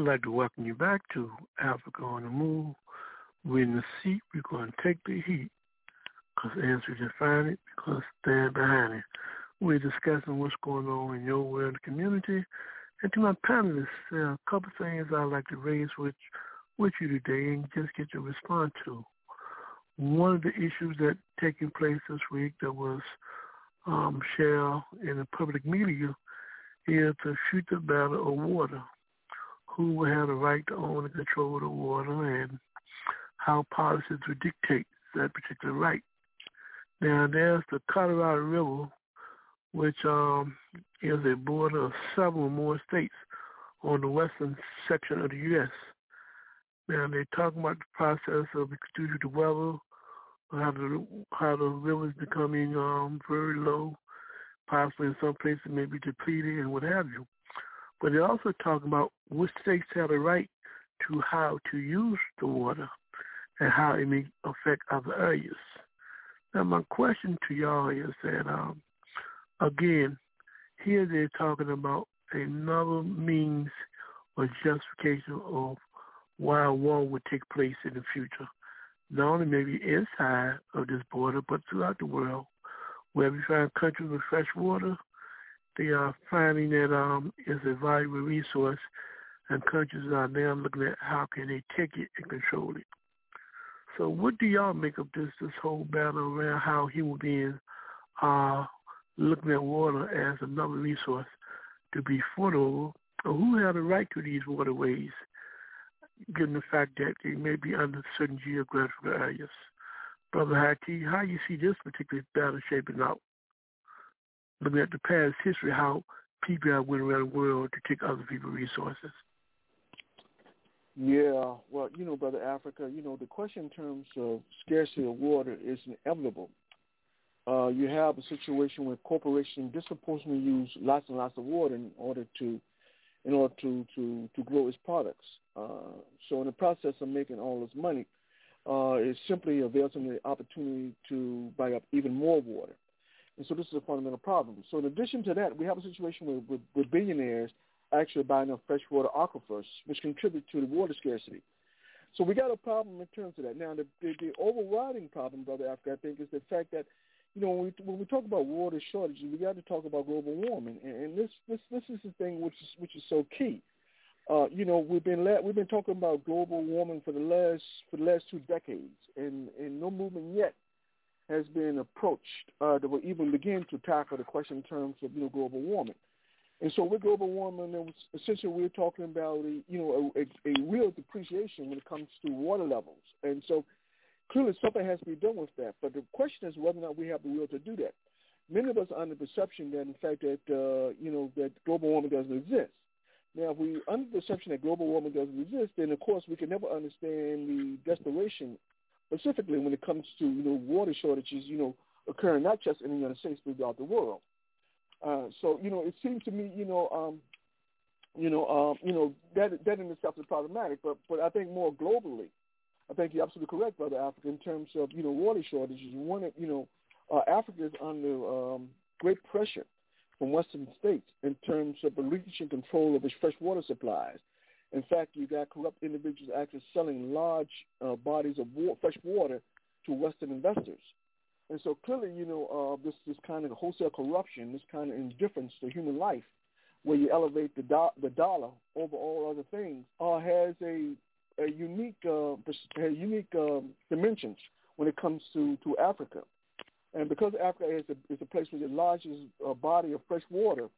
We'd like to welcome you back to Africa on the Move. We're in the seat. We're going to take the heat because answer define it, because stand behind it. We're discussing what's going on in your world community. And to my panelists, there are a couple things I'd like to raise with, with you today and just get your response to. One of the issues that taking place this week that was um, shared in the public media is to shoot the battle of water who will have the right to own and control the water and how policies would dictate that particular right. Now there's the Colorado River, which um, is a border of several more states on the western section of the U.S. Now they're talking about the process of due to the weather, how the how the river is becoming um, very low, possibly in some places maybe depleted and what have you. But they're also talking about which states have the right to how to use the water and how it may affect other areas. Now, my question to y'all is that, um, again, here they're talking about another means or justification of why a war would take place in the future, not only maybe inside of this border, but throughout the world, where we find countries with fresh water, they are finding that um, it's a valuable resource, and countries are now looking at how can they take it and control it. So, what do y'all make of this this whole battle around how human beings are looking at water as another resource to be fertile, or who have the right to these waterways, given the fact that they may be under certain geographical areas? Brother Haki, how you see this particular battle shaping out? Looking at the past history, how people have went around the world to take other people's resources. Yeah, well, you know, Brother Africa, you know, the question in terms of scarcity of water is inevitable. Uh, you have a situation where corporations disproportionately use lots and lots of water in order to in order to, to, to grow its products. Uh, so in the process of making all this money, uh, it simply avails them the opportunity to buy up even more water. And so this is a fundamental problem. So in addition to that, we have a situation where, with, with billionaires actually buying up freshwater aquifers, which contribute to the water scarcity. So we got a problem in terms of that. Now, the, the, the overriding problem, Brother Africa, I think, is the fact that, you know, when we, when we talk about water shortages, we got to talk about global warming, and, and this this this is the thing which is which is so key. Uh, you know, we've been la- we've been talking about global warming for the last for the last two decades, and and no movement yet has been approached uh, that will even begin to tackle the question in terms of you know global warming. And so with global warming, essentially we're talking about a, you know a, a, a real depreciation when it comes to water levels. And so clearly something has to be done with that. But the question is whether or not we have the will to do that. Many of us are under the perception that in fact that uh, you know that global warming doesn't exist. Now, if we under the perception that global warming doesn't exist, then of course we can never understand the desperation, specifically when it comes to you know water shortages, you know occurring not just in the United States but throughout the world. Uh, so you know, it seems to me, you know, um, you know, um, you know that that in itself is problematic. But but I think more globally, I think you're absolutely correct, brother Africa, in terms of you know water shortages. One, you know, uh, Africa is under um, great pressure from Western states in terms of relinquishing control of its fresh water supplies. In fact, you got corrupt individuals actually selling large uh, bodies of fresh water to Western investors. And so clearly, you know, uh, this this kind of wholesale corruption, this kind of indifference to human life, where you elevate the do- the dollar over all other things, uh, has a a unique uh, unique um, dimensions when it comes to to Africa. And because Africa is a, is a place with the largest uh, body of fresh water,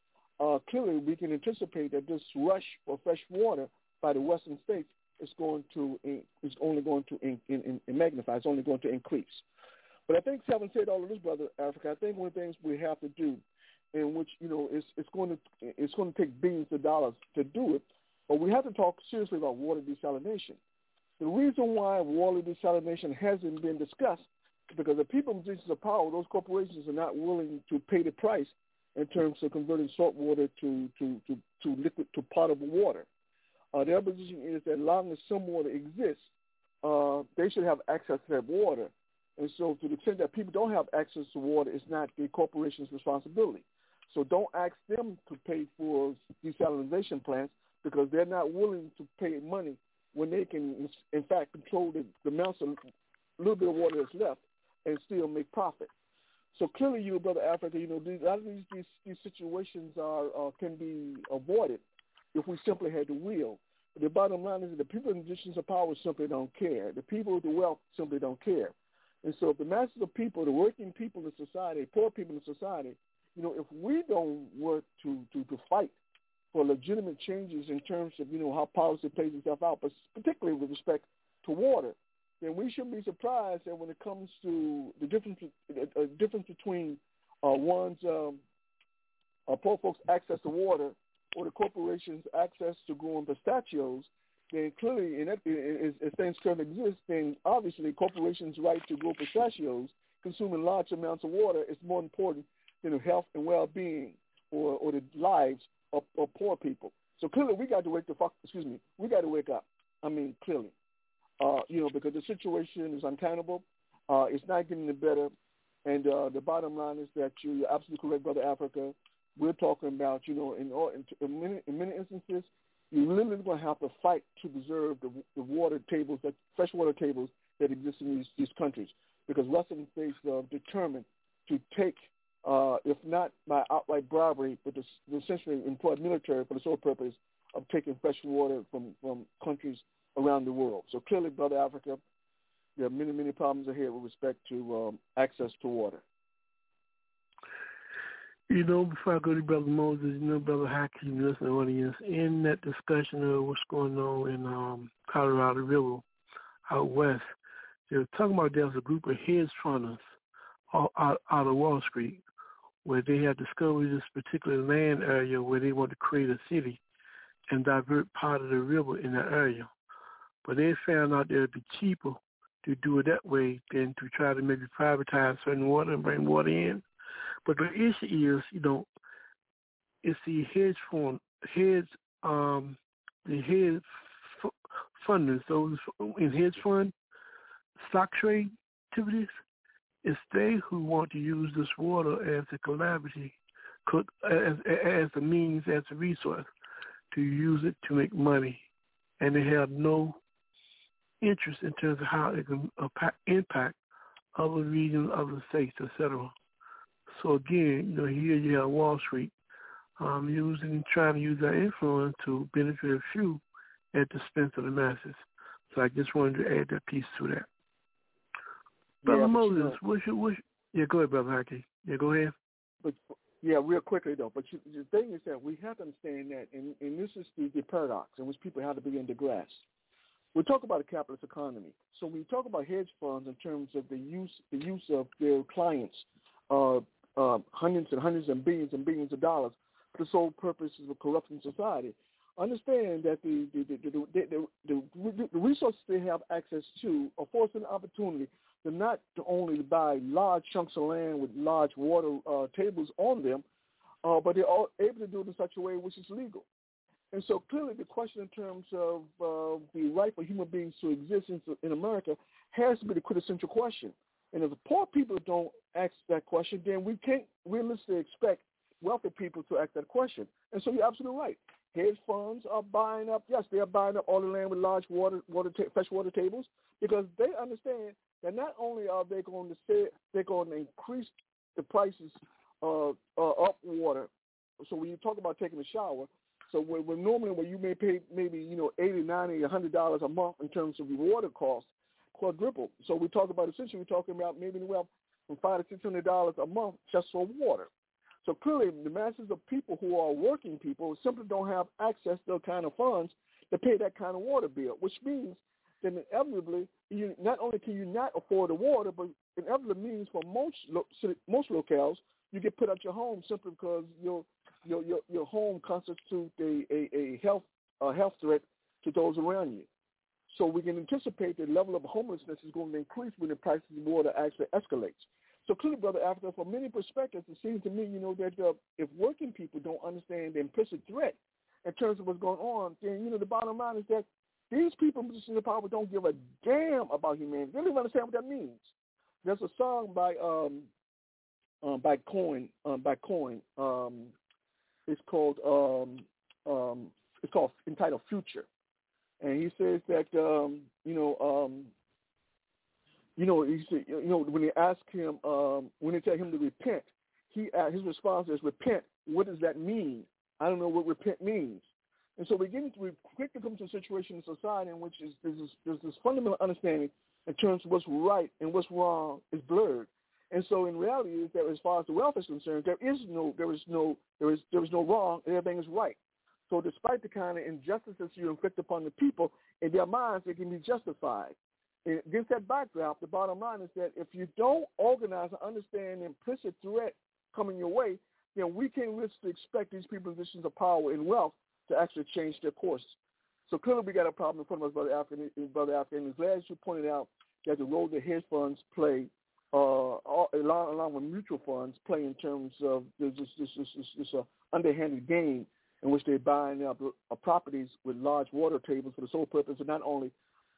uh, clearly we can anticipate that this rush for fresh water by the Western states is going to is only going to in, in, in magnify. It's only going to increase. But I think, having said all of this, brother Africa, I think one of the things we have to do, in which you know it's it's going to it's going to take billions of dollars to do it, but we have to talk seriously about water desalination. The reason why water desalination hasn't been discussed is because the people in positions of power, those corporations, are not willing to pay the price in terms of converting salt water to to to, to liquid to potable water. Uh, their position is that as long as some water exists, uh, they should have access to that water. And so to the extent that people don't have access to water, it's not the corporation's responsibility. So don't ask them to pay for desalination plants because they're not willing to pay money when they can, in fact, control the, the amounts of little bit of water that's left and still make profit. So clearly, you, brother Africa, you know, these, a lot of these, these, these situations are uh, can be avoided if we simply had the will. But the bottom line is that the people in positions of power simply don't care. The people with the wealth simply don't care. And so if the masses of people, the working people in society, poor people in society, you know, if we don't work to, to, to fight for legitimate changes in terms of, you know, how policy plays itself out, but particularly with respect to water, then we shouldn't be surprised that when it comes to the difference, uh, difference between uh, one's um, uh, poor folks' access to water or the corporations' access to growing pistachios, then clearly, in that, if things currently exist, then obviously corporations' right to grow pistachios, consuming large amounts of water, is more important than the health and well-being or, or the lives of, of poor people. So clearly, we got to wake the fuck. Excuse me, we got to wake up. I mean, clearly, uh, you know, because the situation is untenable. Uh, it's not getting any better. And uh, the bottom line is that you, you're absolutely correct, brother Africa. We're talking about, you know, in, in, in, many, in many instances, you're literally going to have to fight to preserve the, the water tables, the freshwater tables that exist in these, these countries, because Western states are determined to take uh, if not by outright bribery, but to, to essentially employ military for the sole purpose of taking fresh water from, from countries around the world. So clearly, Brother Africa, there are many, many problems ahead with respect to um, access to water. You know, before I go to Brother Moses, you know, Brother Hakeem, listening audience, in that discussion of what's going on in um, Colorado River out west, they were talking about there's a group of hedge funders out, out of Wall Street where they have discovered this particular land area where they want to create a city and divert part of the river in that area. But they found out that it would be cheaper to do it that way than to try to maybe privatize certain water and bring water in. But the issue is, you know, it's the hedge fund, hedge, um, the hedge funders, those in hedge fund stock trade activities, it's they who want to use this water as a collaborative, as, as a means, as a resource to use it to make money. And they have no interest in terms of how it can impact other regions, other states, etc. So again, you know, here you have Wall Street um, using, trying to use that influence to benefit a few at the expense of the masses. So I just wanted to add that piece to that. Brother yeah, Moses, know, what's your, what's yeah, go ahead, Brother Haki. Yeah, go ahead. But yeah, real quickly though. But you, the thing is that we have to understand that, and, and this is the, the paradox in which people have to begin to grasp. We talk about a capitalist economy. So when you talk about hedge funds in terms of the use the use of their clients, uh, uh, hundreds and hundreds and billions and billions of dollars for the sole purposes of corrupting society, understand that the the the, the, the, the, the resources they have access to afford an opportunity to not to only buy large chunks of land with large water uh, tables on them, uh, but they're able to do it in such a way which is legal. And so clearly the question in terms of uh, the right for human beings to exist in, in America has to be the quintessential question. And if the poor people don't ask that question, then we can't realistically expect wealthy people to ask that question. And so you're absolutely right. Hedge funds are buying up. Yes, they are buying up all the land with large water, water, ta- fresh water tables because they understand that not only are they going to say they're going to increase the prices uh, uh, up water. So when you talk about taking a shower, so when, when normally when you may pay maybe you know eighty, ninety, a hundred dollars a month in terms of your water costs, quadruple. So we talk about essentially we're talking about maybe well from five to six hundred dollars a month just for water. So clearly, the masses of people who are working people simply don't have access to those kind of funds to pay that kind of water bill, which means that inevitably, you not only can you not afford the water, but inevitably means for most most locales, you get put out your home simply because your your your, your home constitutes a, a, a health a health threat to those around you. So we can anticipate the level of homelessness is going to increase when the price of water actually escalates. So clearly, Brother Africa, from many perspectives, it seems to me, you know, that uh, if working people don't understand the implicit threat in terms of what's going on, then, you know, the bottom line is that these people in positions of power don't give a damn about humanity. They don't even understand what that means. There's a song by um, um by Coin um, by Coin. Um, it's called um, um, it's called entitled Future, and he says that um, you know um, you know, he said, you know, when they ask him, um, when they tell him to repent, he uh, his response is repent. What does that mean? I don't know what repent means. And so we get we quickly come to a situation in society in which is, there's, this, there's this fundamental understanding in terms of what's right and what's wrong is blurred. And so in reality is that as far as the wealth is concerned, there is no, there is no, there is, there is no wrong and everything is right. So despite the kind of injustices you inflict upon the people, in their minds, it can be justified against that backdrop, the bottom line is that if you don't organize and understand the implicit threat coming your way, then we can't really expect these people in positions of power and wealth to actually change their course. So clearly we got a problem in front of us, Brother African. Brother African. As glad you pointed out that the role that hedge funds play, uh, along, along with mutual funds, play in terms of this, this, this, this, this uh, underhanded game in which they're buying up uh, properties with large water tables for the sole purpose of not only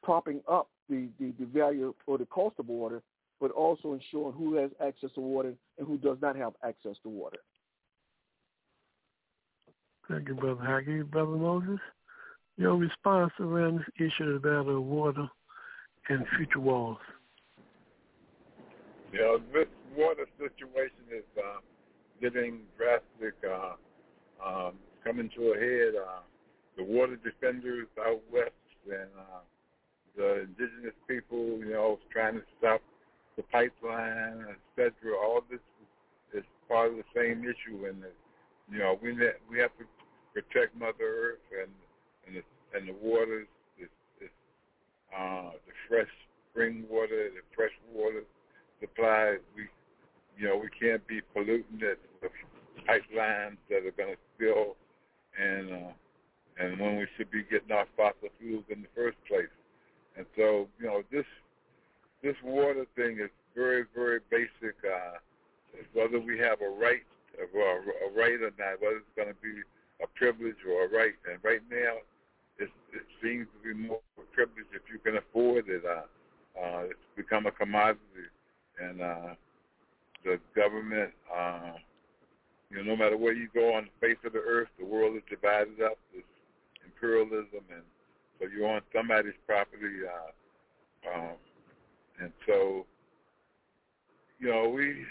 propping up the, the, the value or the cost of water, but also ensuring who has access to water and who does not have access to water. Thank you, Brother Haki. Brother Moses, your response around this issue about the water and future walls. You know, this water situation is uh, getting drastic, uh, um, coming to a head. Uh, the water defenders out west and uh, the indigenous people, you know, trying to stop the pipeline, etc. All this is part of the same issue, and you know, we we have to protect Mother Earth and and the and the waters, the, the, uh, the fresh spring water, the fresh water supply. We, you know, we can't be polluting it with pipelines that are going to spill, and uh, and when we should be getting our fossil fuels in the first place. And so, you know, this this water thing is very, very basic. Uh, whether we have a right, a, a right or not, whether it's going to be a privilege or a right. And right now, it, it seems to be more of a privilege if you can afford it. Uh, uh, it's become a commodity, and uh, the government, uh, you know, no matter where you go on the face of the earth, the world is divided up. There's imperialism, and so you're on somebody's property, uh, um, and so you know we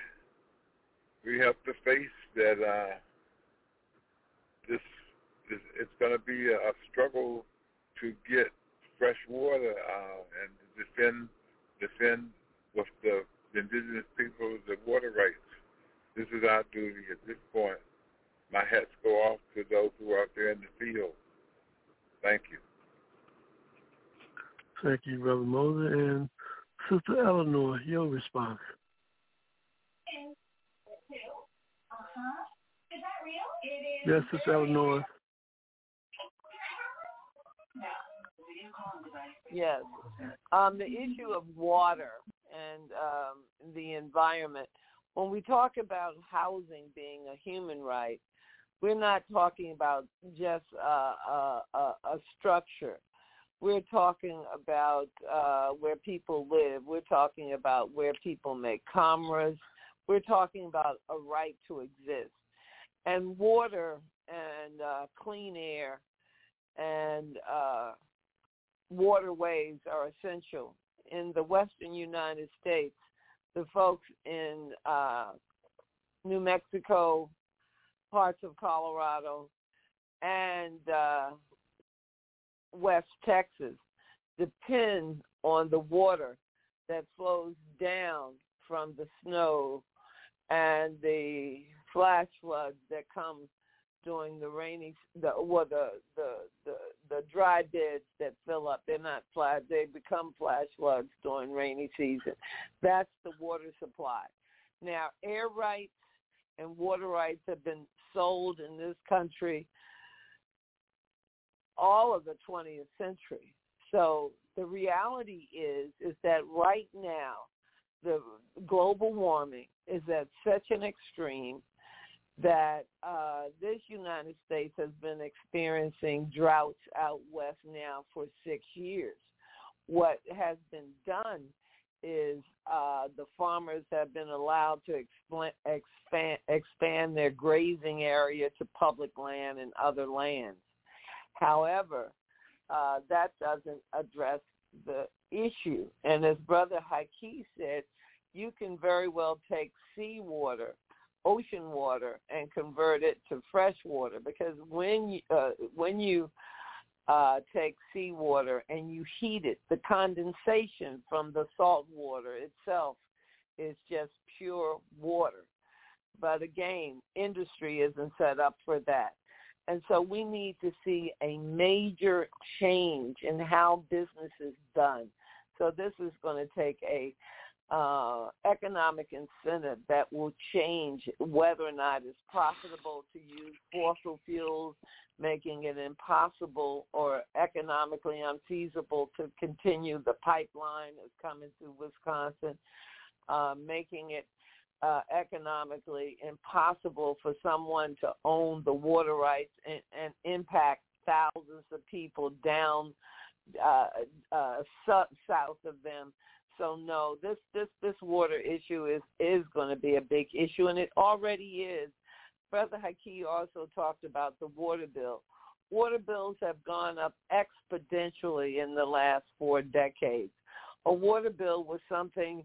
we have to face that uh, this is it's going to be a, a struggle to get fresh water uh, and defend defend with the, indigenous peoples the water rights. This is our duty at this point. My hats go off to those who are out there in the field. Thank you. Thank you, Brother Moses. And Sister Eleanor, your response. Uh-huh. Is that real? It is. Yes, Sister Eleanor. Yes. Um, the issue of water and um, the environment. When we talk about housing being a human right, we're not talking about just a, a, a structure. We're talking about uh, where people live. We're talking about where people make commerce. We're talking about a right to exist. And water and uh, clean air and uh, waterways are essential. In the western United States, the folks in uh, New Mexico, parts of Colorado, and uh, West Texas depend on the water that flows down from the snow and the flash floods that come during the rainy the well the the the, the dry beds that fill up. They're not flash they become flash floods during rainy season. That's the water supply. Now air rights and water rights have been sold in this country all of the 20th century. So the reality is is that right now the global warming is at such an extreme that uh, this United States has been experiencing droughts out west now for six years. What has been done is uh, the farmers have been allowed to expand, expand, expand their grazing area to public land and other lands. However, uh, that doesn't address the issue. And as Brother Haki said, you can very well take seawater ocean water and convert it to fresh water because when you, uh, when you uh, take seawater and you heat it, the condensation from the salt water itself is just pure water. But again, industry isn't set up for that. And so we need to see a major change in how business is done. So this is going to take a uh, economic incentive that will change whether or not it's profitable to use fossil fuels, making it impossible or economically unfeasible to continue the pipeline that's coming through Wisconsin, uh, making it uh, economically impossible for someone to own the water rights and, and impact thousands of people down uh, uh, south of them so no, this this this water issue is is going to be a big issue, and it already is. Brother Haki also talked about the water bill. Water bills have gone up exponentially in the last four decades. A water bill was something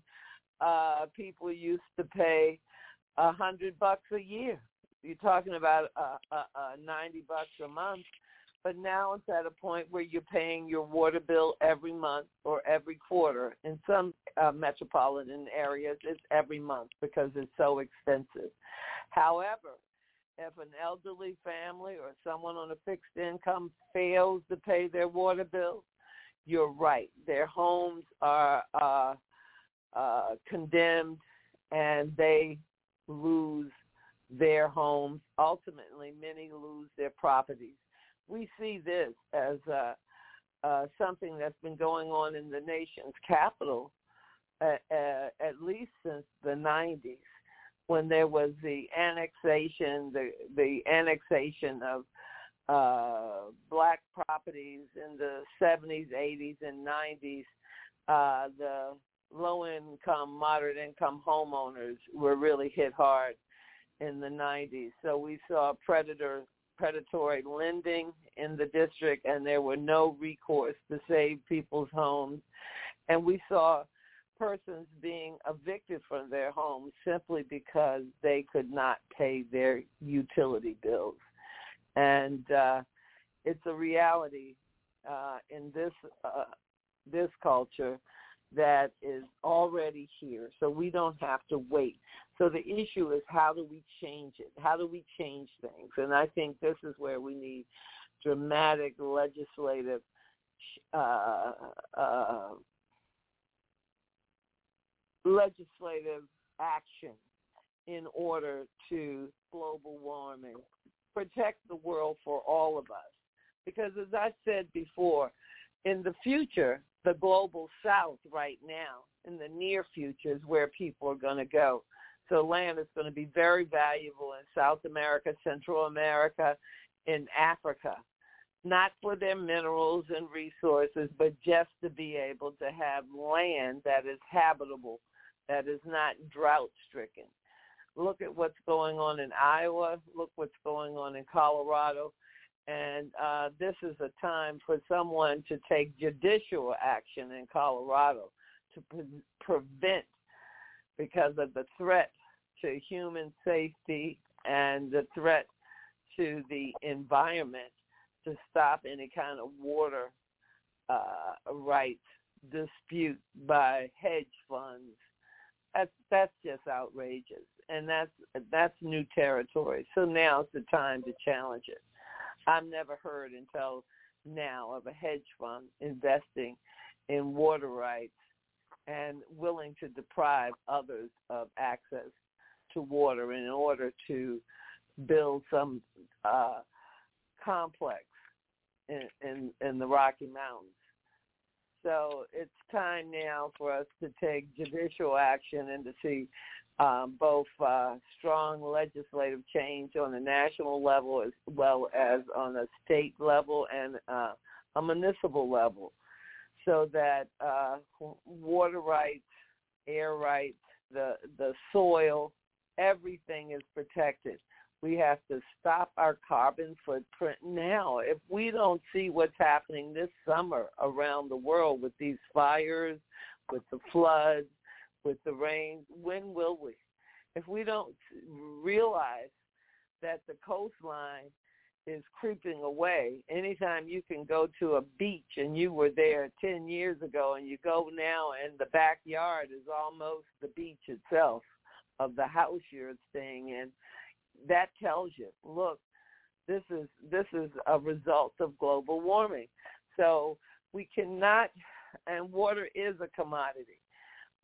uh, people used to pay a hundred bucks a year. You're talking about uh, uh, uh, ninety bucks a month, but now it's at a point where you're paying your water bill every month or every quarter. In some uh, metropolitan areas, it's every month because it's so expensive. However, if an elderly family or someone on a fixed income fails to pay their water bill, you're right. Their homes are uh, uh, condemned and they lose their homes. Ultimately, many lose their properties. We see this as uh, uh, something that's been going on in the nation's capital uh, uh, at least since the 90s when there was the annexation, the the annexation of uh, black properties in the 70s, 80s, and 90s. Uh, the low income, moderate income homeowners were really hit hard in the 90s. So we saw predator predatory lending in the district and there were no recourse to save people's homes. And we saw persons being evicted from their homes simply because they could not pay their utility bills. And uh, it's a reality uh, in this uh, this culture that is already here. So we don't have to wait. So the issue is how do we change it? How do we change things? And I think this is where we need dramatic legislative uh, uh, legislative action in order to global warming, protect the world for all of us. Because as I said before, in the future, the global south right now, in the near future, is where people are going to go. So land is going to be very valuable in South America, Central America, in Africa, not for their minerals and resources, but just to be able to have land that is habitable, that is not drought stricken. Look at what's going on in Iowa. Look what's going on in Colorado. And uh, this is a time for someone to take judicial action in Colorado to pre- prevent, because of the threat to human safety and the threat to the environment, to stop any kind of water uh, rights dispute by hedge funds. That's that's just outrageous, and that's that's new territory. So now's the time to challenge it. I've never heard until now of a hedge fund investing in water rights and willing to deprive others of access to water in order to build some uh, complex in, in, in the Rocky Mountains. So it's time now for us to take judicial action and to see um, both uh, strong legislative change on the national level as well as on a state level and uh, a municipal level so that uh, water rights, air rights, the, the soil, everything is protected. We have to stop our carbon footprint now. If we don't see what's happening this summer around the world with these fires, with the floods, with the rain, when will we? If we don't realize that the coastline is creeping away. Anytime you can go to a beach and you were there 10 years ago and you go now and the backyard is almost the beach itself of the house you're staying in, that tells you, look, this is this is a result of global warming. So we cannot and water is a commodity.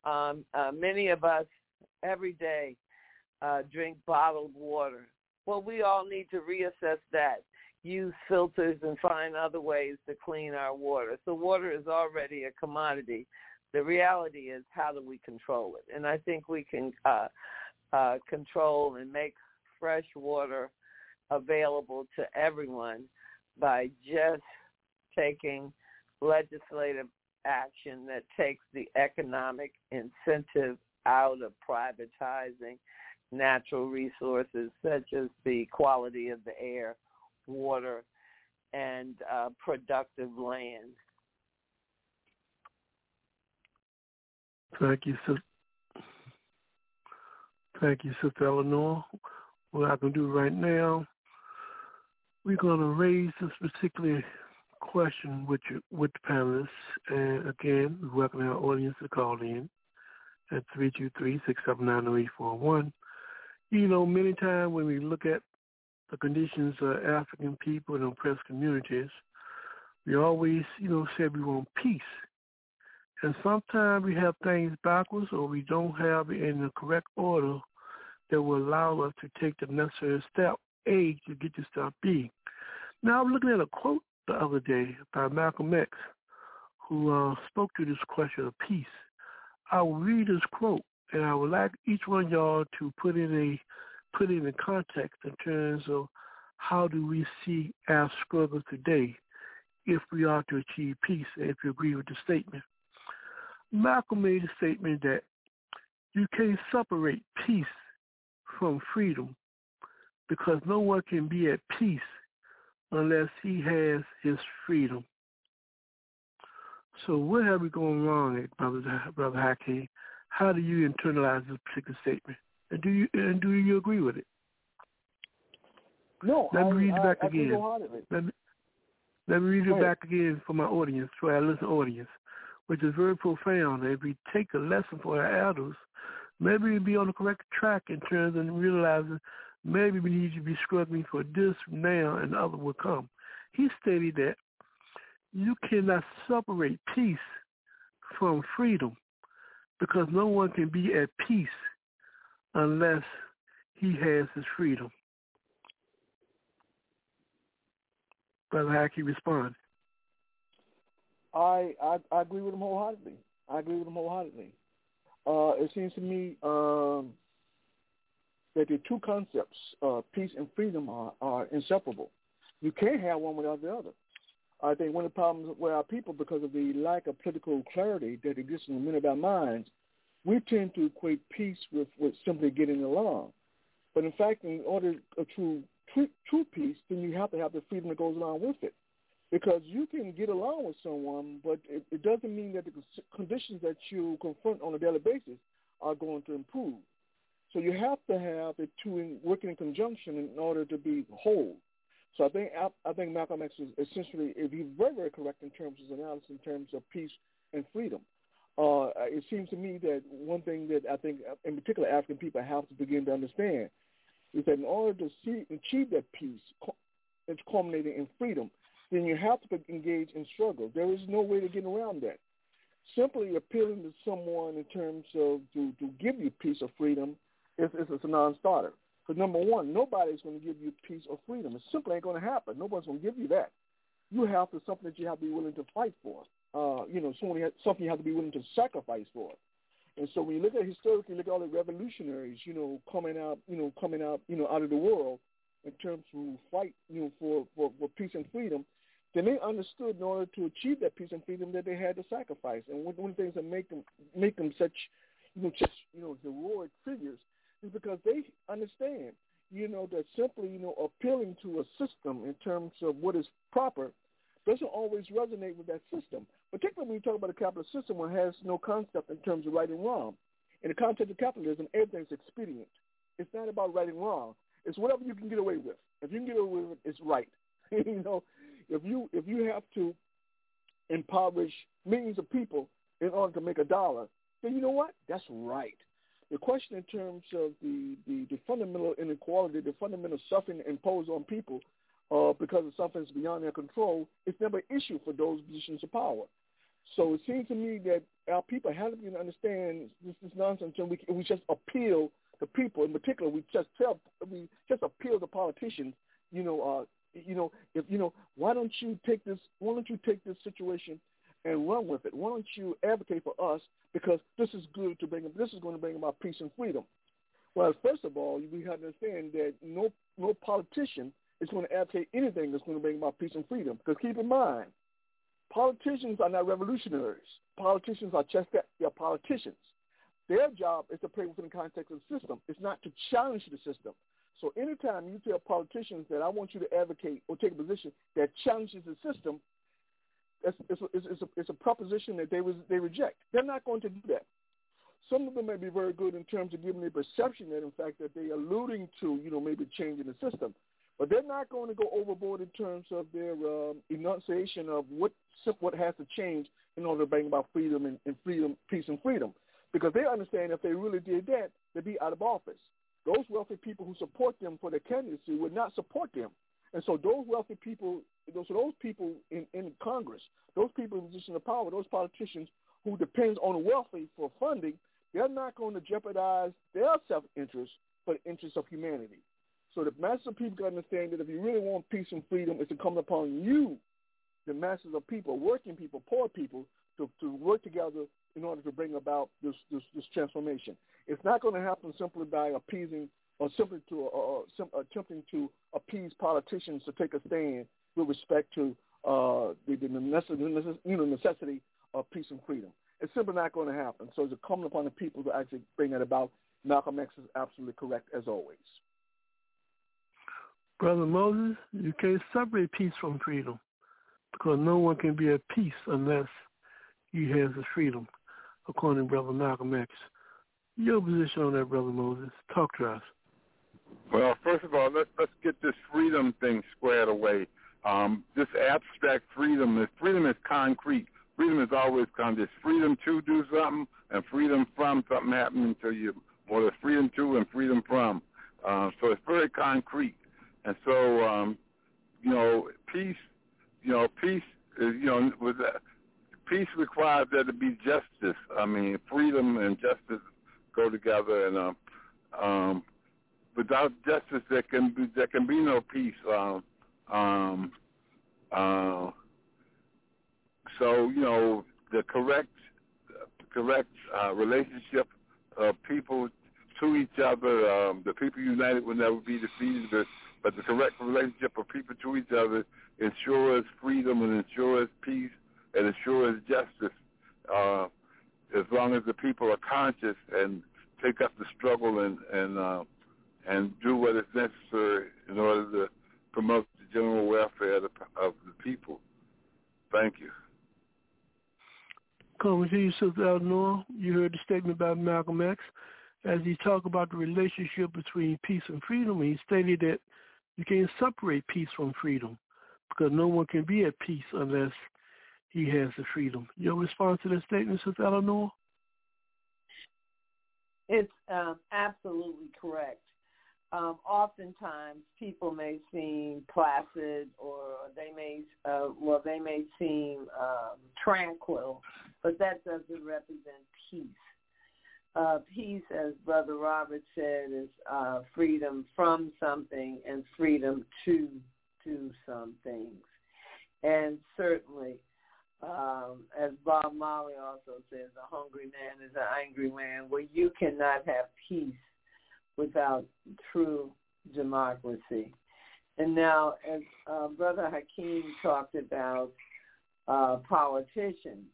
Um, uh, many of us every day uh, drink bottled water. Well, we all need to reassess that, use filters and find other ways to clean our water. So water is already a commodity. The reality is how do we control it? And I think we can uh, uh, control and make fresh water available to everyone by just taking legislative action that takes the economic incentive out of privatizing natural resources such as the quality of the air, water, and uh, productive land. Thank you, sister. Thank you, Sister Eleanor. What I can do right now, we're going to raise this particular question with you, with the panelists. And again, we welcome our audience to call in at 323-679-0841. You know, many times when we look at the conditions of African people and oppressed communities, we always, you know, say we want peace. And sometimes we have things backwards or we don't have it in the correct order that will allow us to take the necessary step A to get to step B. Now, I'm looking at a quote the other day by Malcolm X, who uh, spoke to this question of peace. I will read his quote, and I would like each one of y'all to put in a put in a context in terms of how do we see our struggle today if we are to achieve peace, and if you agree with the statement. Malcolm made a statement that you can't separate peace from freedom because no one can be at peace unless he has his freedom. So where have we gone wrong at, Brother, Brother Hakeem? How do you internalize this particular statement? And do you and do you agree with it? No, let me I, read it back I, again. Let me let me read it back again for my audience, for our listening audience, which is very profound. If we take a lesson for our elders, maybe we'll be on the correct track in terms of realizing maybe we need to be struggling for this now and the other will come. He stated that you cannot separate peace from freedom because no one can be at peace unless he has his freedom. Brother Haki, respond. I, I I agree with him wholeheartedly. I agree with him wholeheartedly. Uh, it seems to me um, that the two concepts, uh, peace and freedom, are, are inseparable. You can't have one without the other. I think one of the problems with our people, because of the lack of political clarity that exists in many of our minds, we tend to equate peace with, with simply getting along. But in fact, in order to true, true, true peace, then you have to have the freedom that goes along with it. Because you can get along with someone, but it, it doesn't mean that the conditions that you confront on a daily basis are going to improve. So you have to have the two in, working in conjunction in order to be whole. So I think I think Malcolm X is essentially, if he's very very correct in terms of his analysis in terms of peace and freedom. Uh, it seems to me that one thing that I think, in particular, African people have to begin to understand is that in order to see, achieve that peace, it's culminating in freedom, then you have to engage in struggle. There is no way to get around that. Simply appealing to someone in terms of to, to give you peace or freedom is, is, is a non-starter. Because number one, nobody's going to give you peace or freedom. It simply ain't going to happen. Nobody's going to give you that. You have to something that you have to be willing to fight for. Uh, you know, something, something you have to be willing to sacrifice for. And so when you look at historically, look at all the revolutionaries, you know, coming out, you know, coming out, you know, out of the world in terms of fight, you know, for, for, for peace and freedom, then they understood in order to achieve that peace and freedom that they had to sacrifice. And one of the things that make them make them such, you know, just you know, heroic figures is because they understand, you know, that simply, you know, appealing to a system in terms of what is proper doesn't always resonate with that system. Particularly when you talk about a capitalist system where it has no concept in terms of right and wrong. In the context of capitalism, everything's expedient. It's not about right and wrong. It's whatever you can get away with. If you can get away with it, it's right. [laughs] you know, if you if you have to impoverish millions of people in order to make a dollar, then you know what? That's right. The question in terms of the, the, the fundamental inequality, the fundamental suffering imposed on people uh, because of something that's beyond their control, it's never an issue for those positions of power. So it seems to me that our people have to understand this, this nonsense, and we, we just appeal to people. In particular, we just tell we just appeal to politicians. You know, uh, you know, if you know, why don't you take this? Why don't you take this situation and run with it? Why don't you advocate for us because this is good to bring. This is going to bring about peace and freedom. Well, first of all, we have to understand that no no politician is going to advocate anything that's going to bring about peace and freedom. Because keep in mind, politicians are not revolutionaries. Politicians are just that. They're politicians. Their job is to play within the context of the system. It's not to challenge the system. So anytime you tell politicians that I want you to advocate or take a position that challenges the system, it's, it's, a, it's, a, it's a proposition that they, was, they reject. They're not going to do that. some of them may be very good in terms of giving the perception that, in fact, that they're alluding to, you know, maybe changing the system. But they're not going to go overboard in terms of their um, enunciation of what what has to change in order to bring about freedom and, and freedom, peace and freedom. Because they understand if they really did that, they'd be out of office. Those wealthy people who support them for their candidacy would not support them. And so those wealthy people, those those people in, in Congress, those people in position of power, those politicians who depends on wealthy for funding, they're not going to jeopardize their self-interest for the interest of humanity. So the masses of people got to understand that if you really want peace and freedom, it's come upon you, the masses of people, working people, poor people, to, to work together in order to bring about this, this, this transformation. It's not going to happen simply by appeasing or simply to uh, attempting to appease politicians to take a stand with respect to uh, the, the necessity, you know, necessity of peace and freedom. It's simply not going to happen. So it's incumbent upon the people to actually bring it about. Malcolm X is absolutely correct as always. Brother Moses, you can't separate peace from freedom because no one can be at peace unless he has the freedom, according to Brother Malcolm X. Your position on that, Brother Moses. Talk to us. Well, first of all, let's let's get this freedom thing squared away. Um, this abstract freedom is freedom is concrete. Freedom is always kind. There's freedom to do something and freedom from something happening to you. Or there's freedom to and freedom from. Uh, so it's very concrete. And so, um, you know, peace, you know, peace is, you know, with that, peace requires there to be justice. I mean, freedom and justice go together, and um, um, without justice, there can be there can be no peace. Um, um, uh, so you know, the correct correct uh, relationship of people to each other, um, the people united will never be defeated. But the correct relationship of people to each other ensures freedom and ensures peace and ensures justice. Uh, as long as the people are conscious and take up the struggle and and uh, and do what is necessary in order to promote general welfare of the, of the people. Thank you. Coming to you, Sister Eleanor, you heard the statement by Malcolm X as he talked about the relationship between peace and freedom. He stated that you can't separate peace from freedom because no one can be at peace unless he has the freedom. Your response to that statement, Sister Eleanor? It's um, absolutely correct. Um, oftentimes, people may seem placid, or they may, uh, well, they may seem um, tranquil, but that doesn't represent peace. Uh, peace, as Brother Robert said, is uh, freedom from something and freedom to do some things. And certainly, um, as Bob Marley also says, a hungry man is an angry man, where you cannot have peace without true democracy. And now, as uh, Brother Hakeem talked about uh, politicians,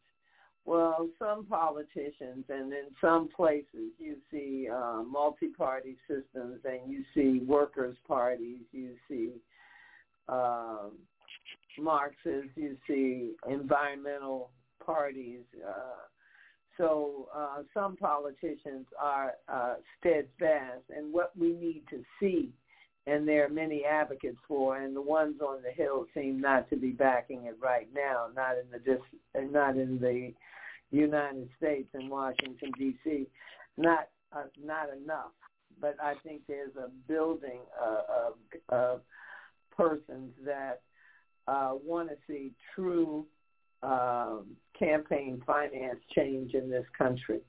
well, some politicians and in some places you see uh, multi-party systems and you see workers' parties, you see uh, Marxists, you see environmental parties. Uh, so uh, some politicians are uh, steadfast, and what we need to see, and there are many advocates for, and the ones on the Hill seem not to be backing it right now, not in the dis- not in the United States in Washington D.C. Not uh, not enough, but I think there's a building uh, of, of persons that uh, want to see true um, campaign finance change in this country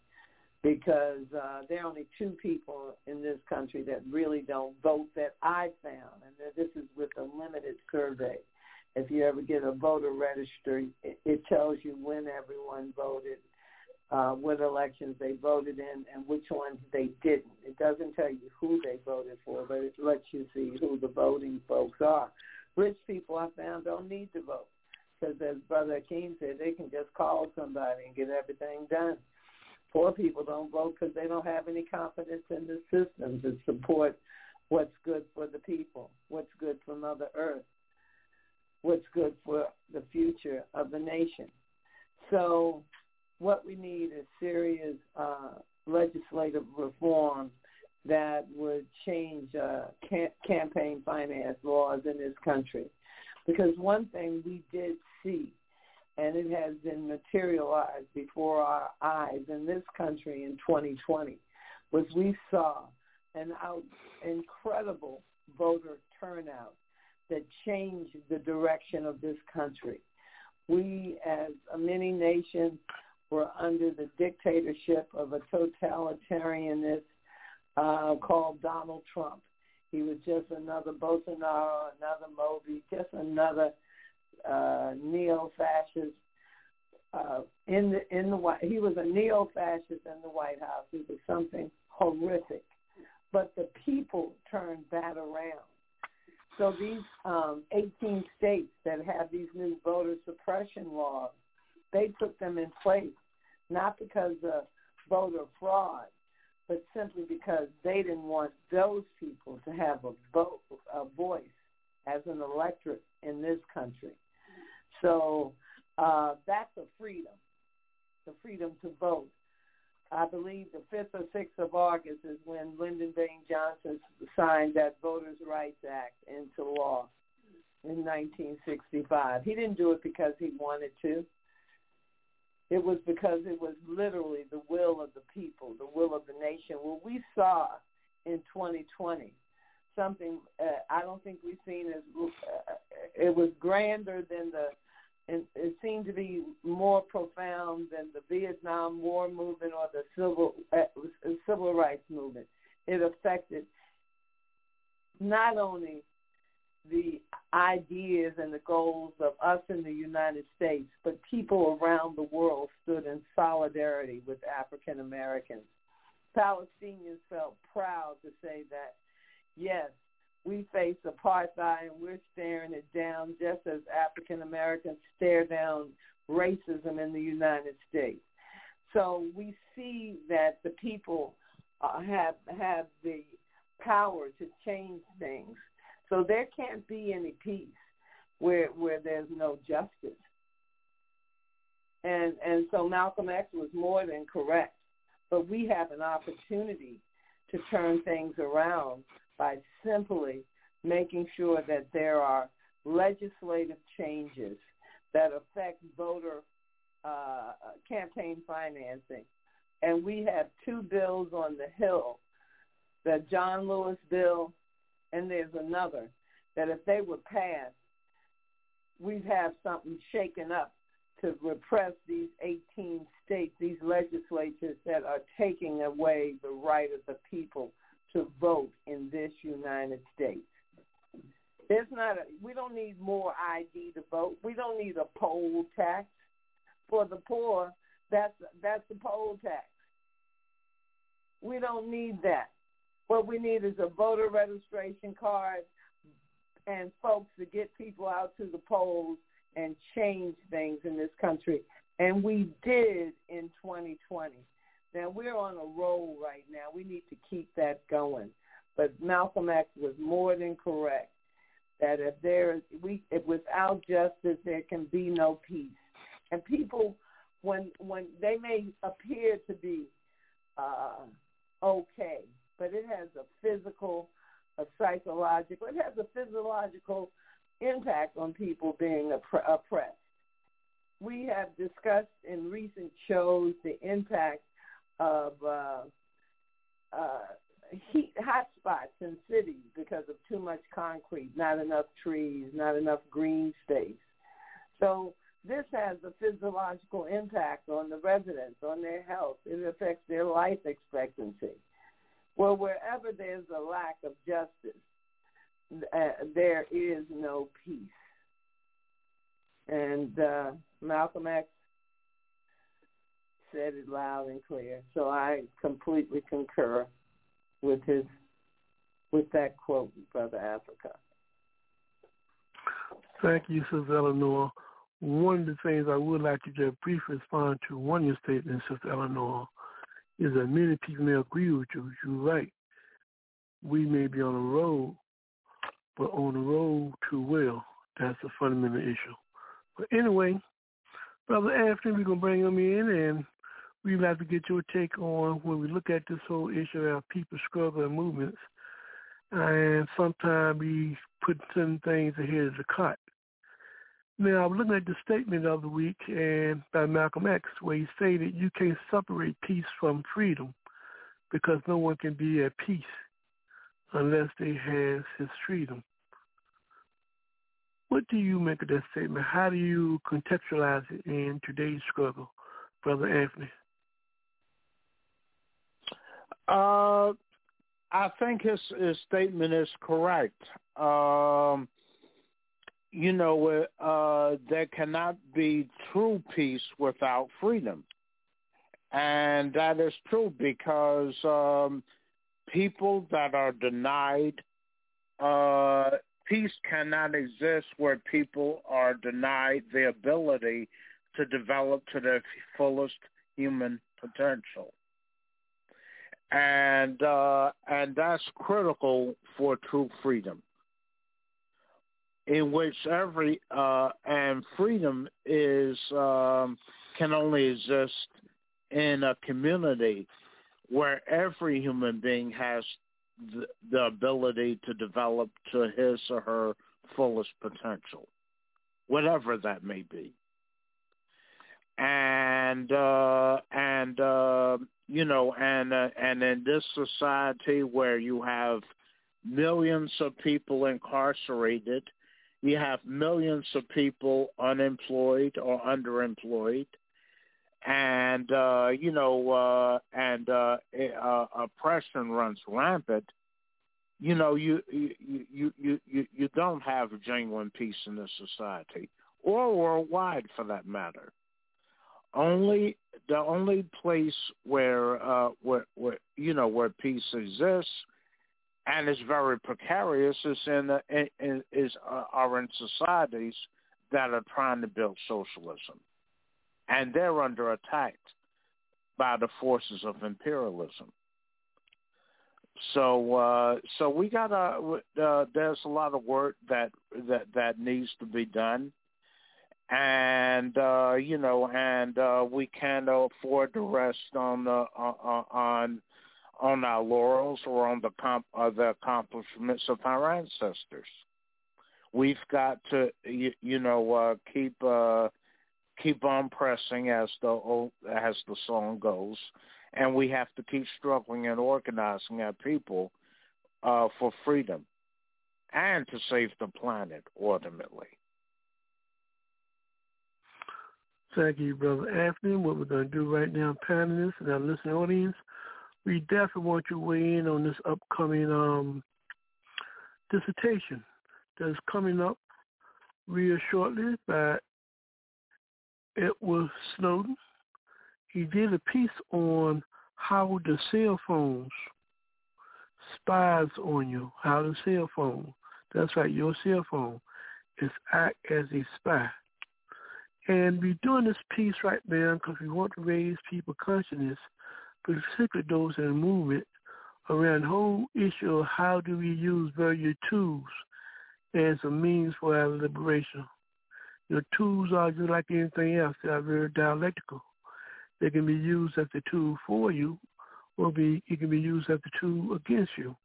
because uh, there are only two people in this country that really don't vote that I found, and this is with a limited survey. If you ever get a voter registry, it, it tells you when everyone voted, uh, what elections they voted in, and which ones they didn't. It doesn't tell you who they voted for, but it lets you see who the voting folks are. Rich people, I found, don't need to vote because, as Brother King said, they can just call somebody and get everything done. Poor people don't vote because they don't have any confidence in the system to support what's good for the people, what's good for Mother Earth what's good for the future of the nation. So what we need is serious uh, legislative reform that would change uh, cam- campaign finance laws in this country. Because one thing we did see, and it has been materialized before our eyes in this country in 2020, was we saw an out, incredible voter turnout that changed the direction of this country. We, as a mini nation, were under the dictatorship of a totalitarianist uh, called Donald Trump. He was just another Bolsonaro, another Modi, just another uh, neo-fascist. Uh, in the in the White, he was a neo-fascist in the White House. He was something horrific, but the people turned that around. So these um, 18 states that have these new voter suppression laws, they put them in place not because of voter fraud, but simply because they didn't want those people to have a vote, a voice as an electorate in this country. So uh, that's a freedom, the freedom to vote. I believe the 5th or 6th of August is when Lyndon Baines Johnson signed that Voters' Rights Act into law in 1965. He didn't do it because he wanted to. It was because it was literally the will of the people, the will of the nation. What we saw in 2020, something uh, I don't think we've seen as uh, it was grander than the, and it seemed to be more profound than the Vietnam War movement or the civil uh, civil rights movement. It affected not only the ideas and the goals of us in the United States, but people around the world stood in solidarity with African Americans. Palestinians felt proud to say that, yes, we face apartheid and we're staring it down just as African Americans stare down racism in the United States. So we see that the people uh, have have the power to change things so there can't be any peace where where there's no justice. And and so Malcolm X was more than correct. But we have an opportunity to turn things around by simply making sure that there are legislative changes that affect voter uh, campaign financing. And we have two bills on the Hill, the John Lewis bill and there's another that if they were passed, we'd have something shaken up to repress these 18 states, these legislatures that are taking away the right of the people to vote in this United States. There's not a, we don't need more ID to vote. We don't need a poll tax for the poor. That's that's the poll tax. We don't need that. What we need is a voter registration card and folks to get people out to the polls and change things in this country. And we did in 2020. Now we're on a roll right now. We need to keep that going. But Malcolm X was more than correct that if there is we if without justice there can be no peace. And people when when they may appear to be uh okay, but it has a physical, a psychological, it has a physiological impact on people being oppressed. We have discussed in recent shows the impact of uh, uh, heat hot spots in cities because of too much concrete, not enough trees, not enough green space. So this has a physiological impact on the residents, on their health. It affects their life expectancy. Well, wherever there's a lack of justice, uh, there is no peace. And uh, Malcolm X said it loud and clear. So I completely concur with his with that quote, Brother Africa. Thank you, Sister Eleanor. One of the things I would like to just briefly respond to one of your statements, Sister Eleanor, is that many people may agree with you. You're right. We may be on a road, but on the road to well, that's a fundamental issue. But anyway, Brother Anthony, we're going to bring him in and we'd like to get your take on when we look at this whole issue of people struggle and movements. And sometimes we put certain things ahead of the cut. Now, I'm looking at the statement of the week and by Malcolm X, where he stated you can't separate peace from freedom because no one can be at peace unless they have his freedom. What do you make of that statement? How do you contextualize it in today's struggle, Brother Anthony? Uh, I think his, his statement is correct. Um, you know, uh, there cannot be true peace without freedom. And that is true because um, people that are denied uh, peace cannot exist where people are denied the ability to develop to their fullest human potential. And uh, and that's critical for true freedom, in which every uh, and freedom is um, can only exist in a community where every human being has the, the ability to develop to his or her fullest potential, whatever that may be. And uh, and uh, you know, and uh, and in this society where you have millions of people incarcerated, you have millions of people unemployed or underemployed, and uh, you know, uh, and uh, uh, oppression runs rampant, you know, you you you you you you don't have genuine peace in this society, or worldwide for that matter. Only the only place where uh, where where you know where peace exists and is very precarious is in, the, in is uh, are in societies that are trying to build socialism and they're under attack by the forces of imperialism. So, uh, so we got a. Uh, there's a lot of work that that that needs to be done, and uh, you know, and uh, we can't afford to rest on the on on our laurels or on the comp, uh, the accomplishments of our ancestors. We've got to, you, you know, uh, keep uh, keep on pressing as the as the song goes, and we have to keep struggling and organizing our people uh, for freedom and to save the planet ultimately. Thank you, Brother Anthony. What we're going to do right now, panelists and our listening audience, we definitely want you to weigh in on this upcoming um, dissertation that's coming up real shortly by Edward Snowden. He did a piece on how the cell phones spies on you, how the cell phone, that's right, your cell phone, is act as a spy. And we're doing this piece right now because we want to raise people consciousness, particularly those in the movement, around the whole issue of how do we use various tools as a means for our liberation. Your tools are just like anything else. They are very dialectical. They can be used as a tool for you, or be it can be used as a tool against you.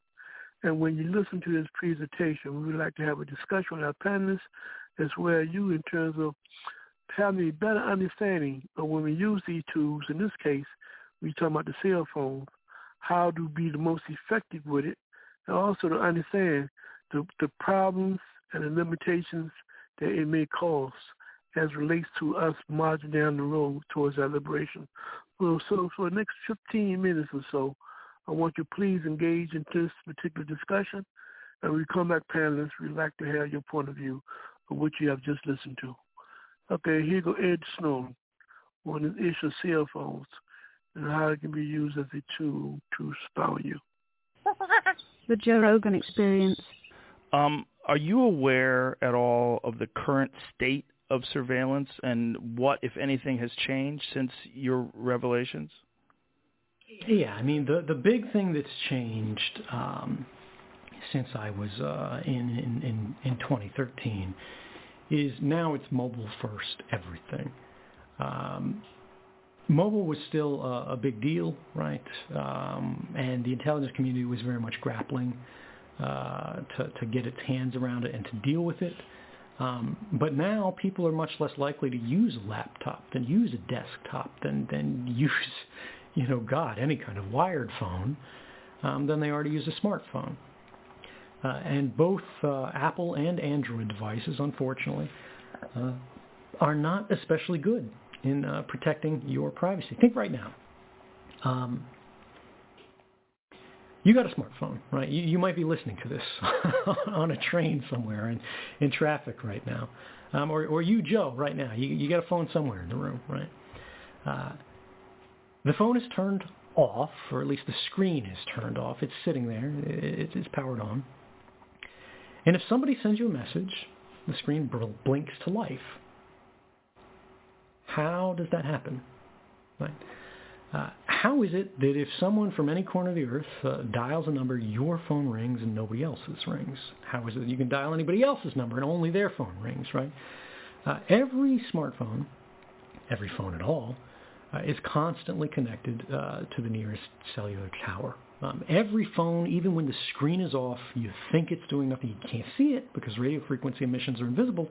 And when you listen to this presentation, we would like to have a discussion with our panelists as well as you in terms of having a better understanding of when we use these tools. In this case, we talking about the cell phone, how to be the most effective with it, and also to understand the, the problems and the limitations that it may cause as relates to us marching down the road towards our liberation. Well, so for the next 15 minutes or so, I want you to please engage in this particular discussion. And we come back panelists, we'd like to have your point of view of what you have just listened to. Okay, here go Ed Snowden on the issue of cell phones and how it can be used as a tool to spy on you. [laughs] the Joe Rogan experience. Um, are you aware at all of the current state of surveillance and what, if anything, has changed since your revelations? Yeah, I mean the the big thing that's changed um, since I was uh, in, in in in 2013 is now it's mobile first everything. Um, mobile was still a, a big deal, right? Um, and the intelligence community was very much grappling uh, to, to get its hands around it and to deal with it. Um, but now people are much less likely to use a laptop than use a desktop than than [laughs] use, you know, God, any kind of wired phone um, than they are to use a smartphone. Uh, and both uh, Apple and Android devices, unfortunately, uh, are not especially good in protecting your privacy. Think right now. Um, you got a smartphone, right? You, you might be listening to this [laughs] on a train somewhere in, in traffic right now. Um, or, or you, Joe, right now. You, you got a phone somewhere in the room, right? Uh, the phone is turned off, or at least the screen is turned off. It's sitting there. It, it's powered on. And if somebody sends you a message, the screen blinks to life. How does that happen? Right? Uh, how is it that if someone from any corner of the earth uh, dials a number, your phone rings and nobody else's rings? How is it that you can dial anybody else's number and only their phone rings, right? Uh, every smartphone, every phone at all, uh, is constantly connected uh, to the nearest cellular tower. Um, every phone, even when the screen is off, you think it's doing nothing. You can't see it because radio frequency emissions are invisible.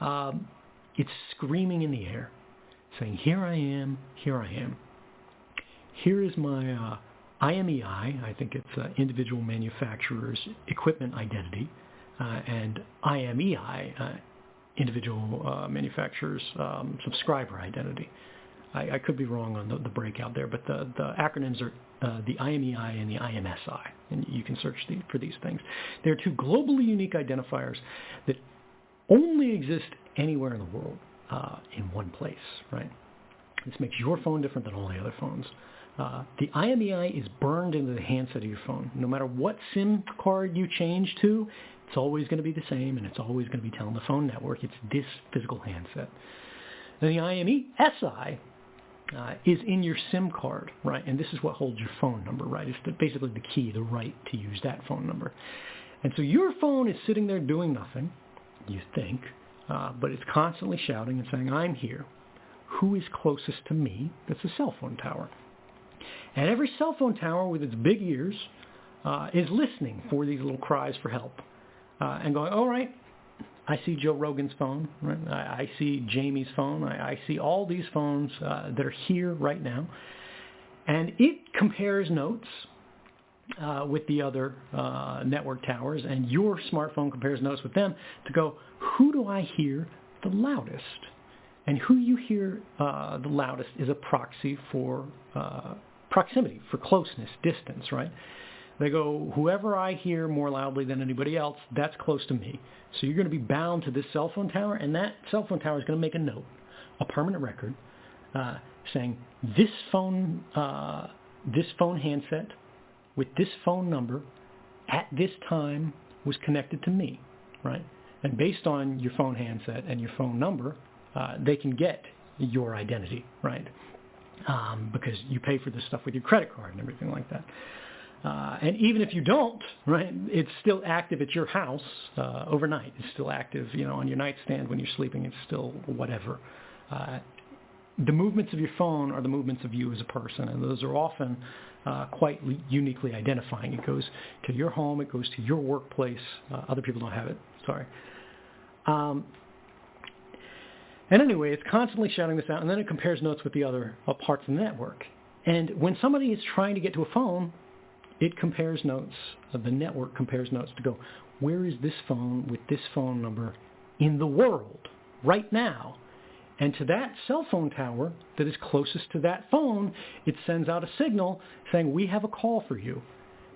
Um, it's screaming in the air, saying, here I am, here I am. Here is my uh, IMEI, I think it's uh, individual manufacturer's equipment identity, uh, and IMEI, uh, individual uh, manufacturer's um, subscriber identity. I, I, could be wrong on the, the, breakout there, but the, the acronyms are uh, the IMEI and the IMSI, and you can search the, for these things. They're two globally unique identifiers that only exist anywhere in the world uh, in one place, right? This makes your phone different than all the other phones. Uh, the IMEI is burned into the handset of your phone. No matter what SIM card you change to, it's always going to be the same, and it's always going to be telling the phone network it's this physical handset. And the IMSI uh, is in your SIM card, right? And this is what holds your phone number, right? It's the, basically the key, the right to use that phone number. And so your phone is sitting there doing nothing, you think, uh, but it's constantly shouting and saying, I'm here. Who is closest to me? That's a cell phone tower. And every cell phone tower with its big ears uh, is listening for these little cries for help uh, and going, all right, I see Joe Rogan's phone. Right? I, I see Jamie's phone. I, I see all these phones uh, that are here right now. And it compares notes uh, with the other uh, network towers, and your smartphone compares notes with them to go, who do I hear the loudest? And who you hear uh, the loudest is a proxy for uh, proximity, for closeness, distance, right? They go, whoever I hear more loudly than anybody else, that's close to me. So you're going to be bound to this cell phone tower, and that cell phone tower is going to make a note, a permanent record, uh, saying this phone, uh, this phone handset with this phone number at this time was connected to me, right? And based on your phone handset and your phone number, uh, they can get your identity, right? Um, because you pay for this stuff with your credit card and everything like that. Uh, and even if you don't, right, it's still active at your house uh, overnight. It's still active, you know, on your nightstand when you're sleeping. It's still whatever. Uh, the movements of your phone are the movements of you as a person, and those are often uh, quite uniquely identifying. It goes to your home, it goes to your workplace. Uh, other people don't have it. Sorry. Um, and anyway, it's constantly shouting this out, and then it compares notes with the other uh, parts of the network. And when somebody is trying to get to a phone, it compares notes, uh, the network compares notes to go, where is this phone with this phone number in the world right now? And to that cell phone tower that is closest to that phone, it sends out a signal saying, we have a call for you.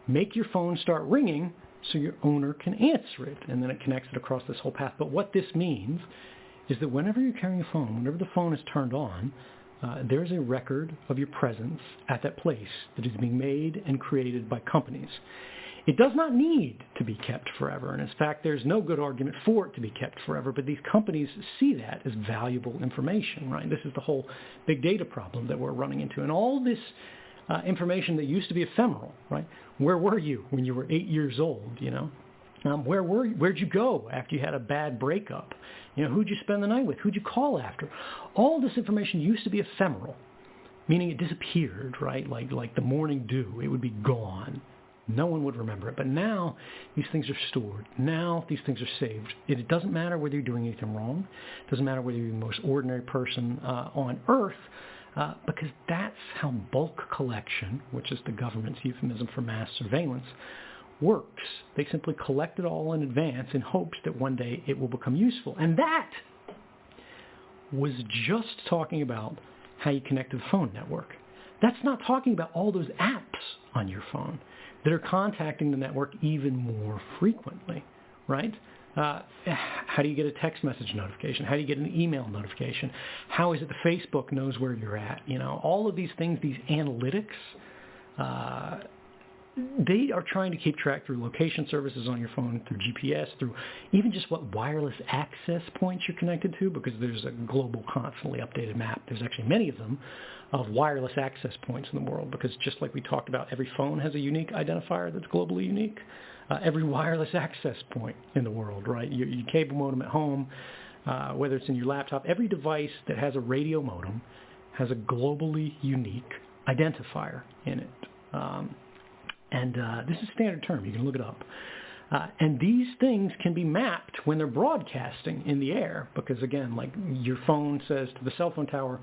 Make your phone start ringing so your owner can answer it. And then it connects it across this whole path. But what this means is that whenever you're carrying a phone, whenever the phone is turned on, uh, there's a record of your presence at that place that is being made and created by companies. It does not need to be kept forever, and in fact, there's no good argument for it to be kept forever, but these companies see that as valuable information, right? This is the whole big data problem that we're running into. And all this uh, information that used to be ephemeral, right? Where were you when you were eight years old, you know? Um, where were you? Where'd you go after you had a bad breakup? You know, who'd you spend the night with? Who'd you call after? All this information used to be ephemeral. meaning it disappeared, right? Like like the morning dew, it would be gone. No one would remember it. But now these things are stored. Now these things are saved. It, doesn't matter whether you're doing anything wrong. It doesn't matter whether you're the most ordinary person uh, on earth, uh, because that's how bulk collection, which is the government's euphemism for mass surveillance, works. They simply collect it all in advance in hopes that one day it will become useful. And that was just talking about how you connect to the phone network. That's not talking about all those apps on your phone that are contacting the network even more frequently, right? Uh, how do you get a text message notification? How do you get an email notification? How is it the Facebook knows where you're at? You know, all of these things, these analytics, uh, they are trying to keep track through location services on your phone, through GPS, through even just what wireless access points you're connected to, because there's a global, constantly updated map. There's actually many of them of wireless access points in the world, because just like we talked about, every phone has a unique identifier that's globally unique. Uh, every wireless [laughs] access point in the world, right? Your, your cable modem at home, uh, whether it's in your laptop, every device that has a radio modem has a globally unique identifier in it. Um, and uh, this is standard term. You can look it up. Uh, and these things can be mapped when they're broadcasting in the air because, again, like your phone says to the cell phone tower,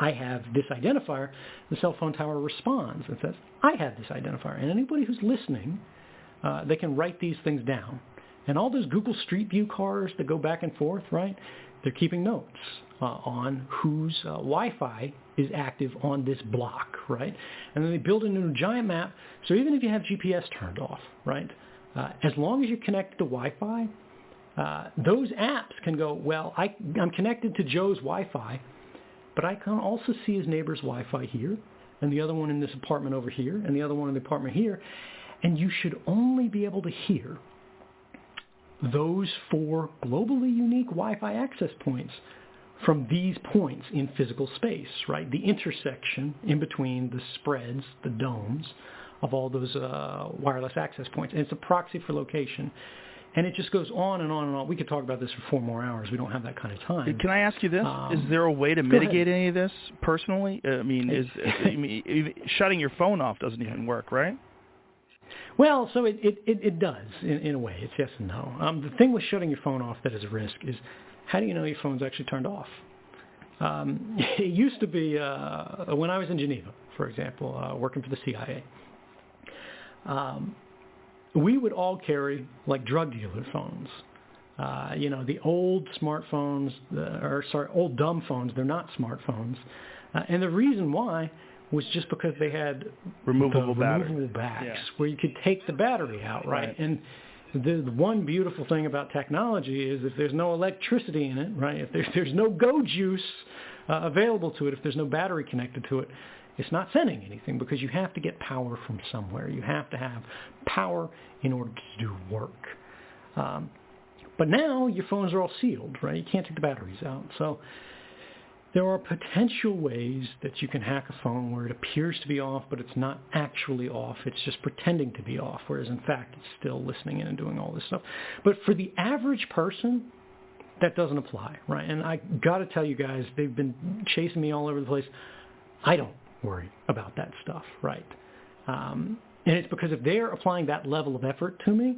I have this identifier. The cell phone tower responds and says, I have this identifier. And anybody who's listening, uh, they can write these things down. And all those Google Street View cars that go back and forth, right? They're keeping notes uh, on whose uh, Wi-Fi is active on this block, right? And then they build into a giant map. So even if you have GPS turned off, right, uh, as long as you're connected to Wi-Fi, uh, those apps can go, well, I, I'm connected to Joe's Wi-Fi, but I can also see his neighbor's Wi-Fi here, and the other one in this apartment over here, and the other one in the apartment here. And you should only be able to hear those four globally unique Wi-Fi access points from these points in physical space, right? The intersection in between the spreads, the domes, of all those uh, wireless access points. And it's a proxy for location. And it just goes on and on and on. We could talk about this for four more hours. We don't have that kind of time. Can I ask you this? Um, is there a way to mitigate ahead. any of this personally? I mean, is I mean, [laughs] shutting your phone off doesn't even work, right? Well, so it, it, it, it does in, in a way. It's yes and no. Um, the thing with shutting your phone off that is a risk is how do you know your phone's actually turned off? Um, [laughs] it used to be uh, when I was in Geneva, for example, uh, working for the CIA. Um, we would all carry like drug dealer phones. Uh, you know, the old smartphones, the, or sorry, old dumb phones. They're not smartphones, uh, and the reason why was just because they had removable, the removable backs yeah. where you could take the battery out, right? right. And the, the one beautiful thing about technology is if there's no electricity in it, right? If there's there's no go juice uh, available to it, if there's no battery connected to it, it's not sending anything because you have to get power from somewhere. You have to have power in order to do work. Um, but now your phones are all sealed, right? You can't take the batteries out. So there are potential ways that you can hack a phone where it appears to be off, but it's not actually off. It's just pretending to be off, whereas in fact it's still listening in and doing all this stuff. But for the average person, that doesn't apply, right? And I got to tell you guys, they've been chasing me all over the place. I don't worry about that stuff, right? Um, and it's because if they're applying that level of effort to me,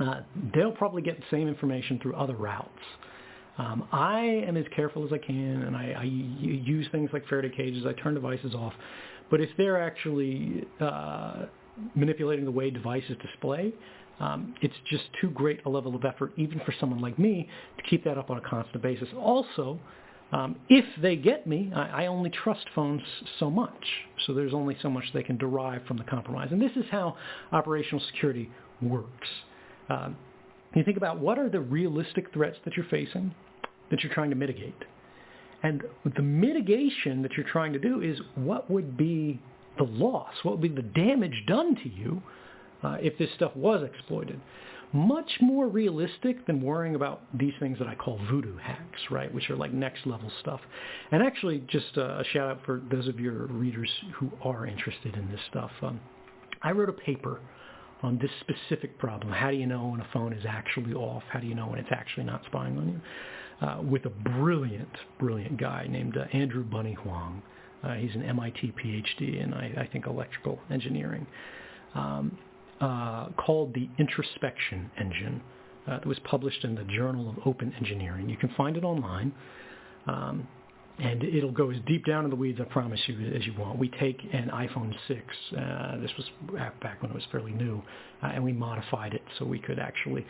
uh, they'll probably get the same information through other routes. Um, I am as careful as I can, and I, I use things like Faraday cages. I turn devices off. But if they're actually uh, manipulating the way devices display, um, it's just too great a level of effort, even for someone like me, to keep that up on a constant basis. Also, um, if they get me, I, I only trust phones so much. So there's only so much they can derive from the compromise. And this is how operational security works. Um, you think about what are the realistic threats that you're facing that you're trying to mitigate. And the mitigation that you're trying to do is what would be the loss, what would be the damage done to you uh, if this stuff was exploited. Much more realistic than worrying about these things that I call voodoo hacks, right, which are like next level stuff. And actually, just a shout out for those of your readers who are interested in this stuff. Um, I wrote a paper on this specific problem. How do you know when a phone is actually off? How do you know when it's actually not spying on you? Uh, with a brilliant, brilliant guy named uh, Andrew Bunny Huang. Uh, he's an MIT PhD in, I, I think, electrical engineering, um, uh, called the Introspection Engine. Uh, that was published in the Journal of Open Engineering. You can find it online. Um, and it'll go as deep down in the weeds, I promise you, as you want. We take an iPhone 6, uh, this was back when it was fairly new, uh, and we modified it so we could actually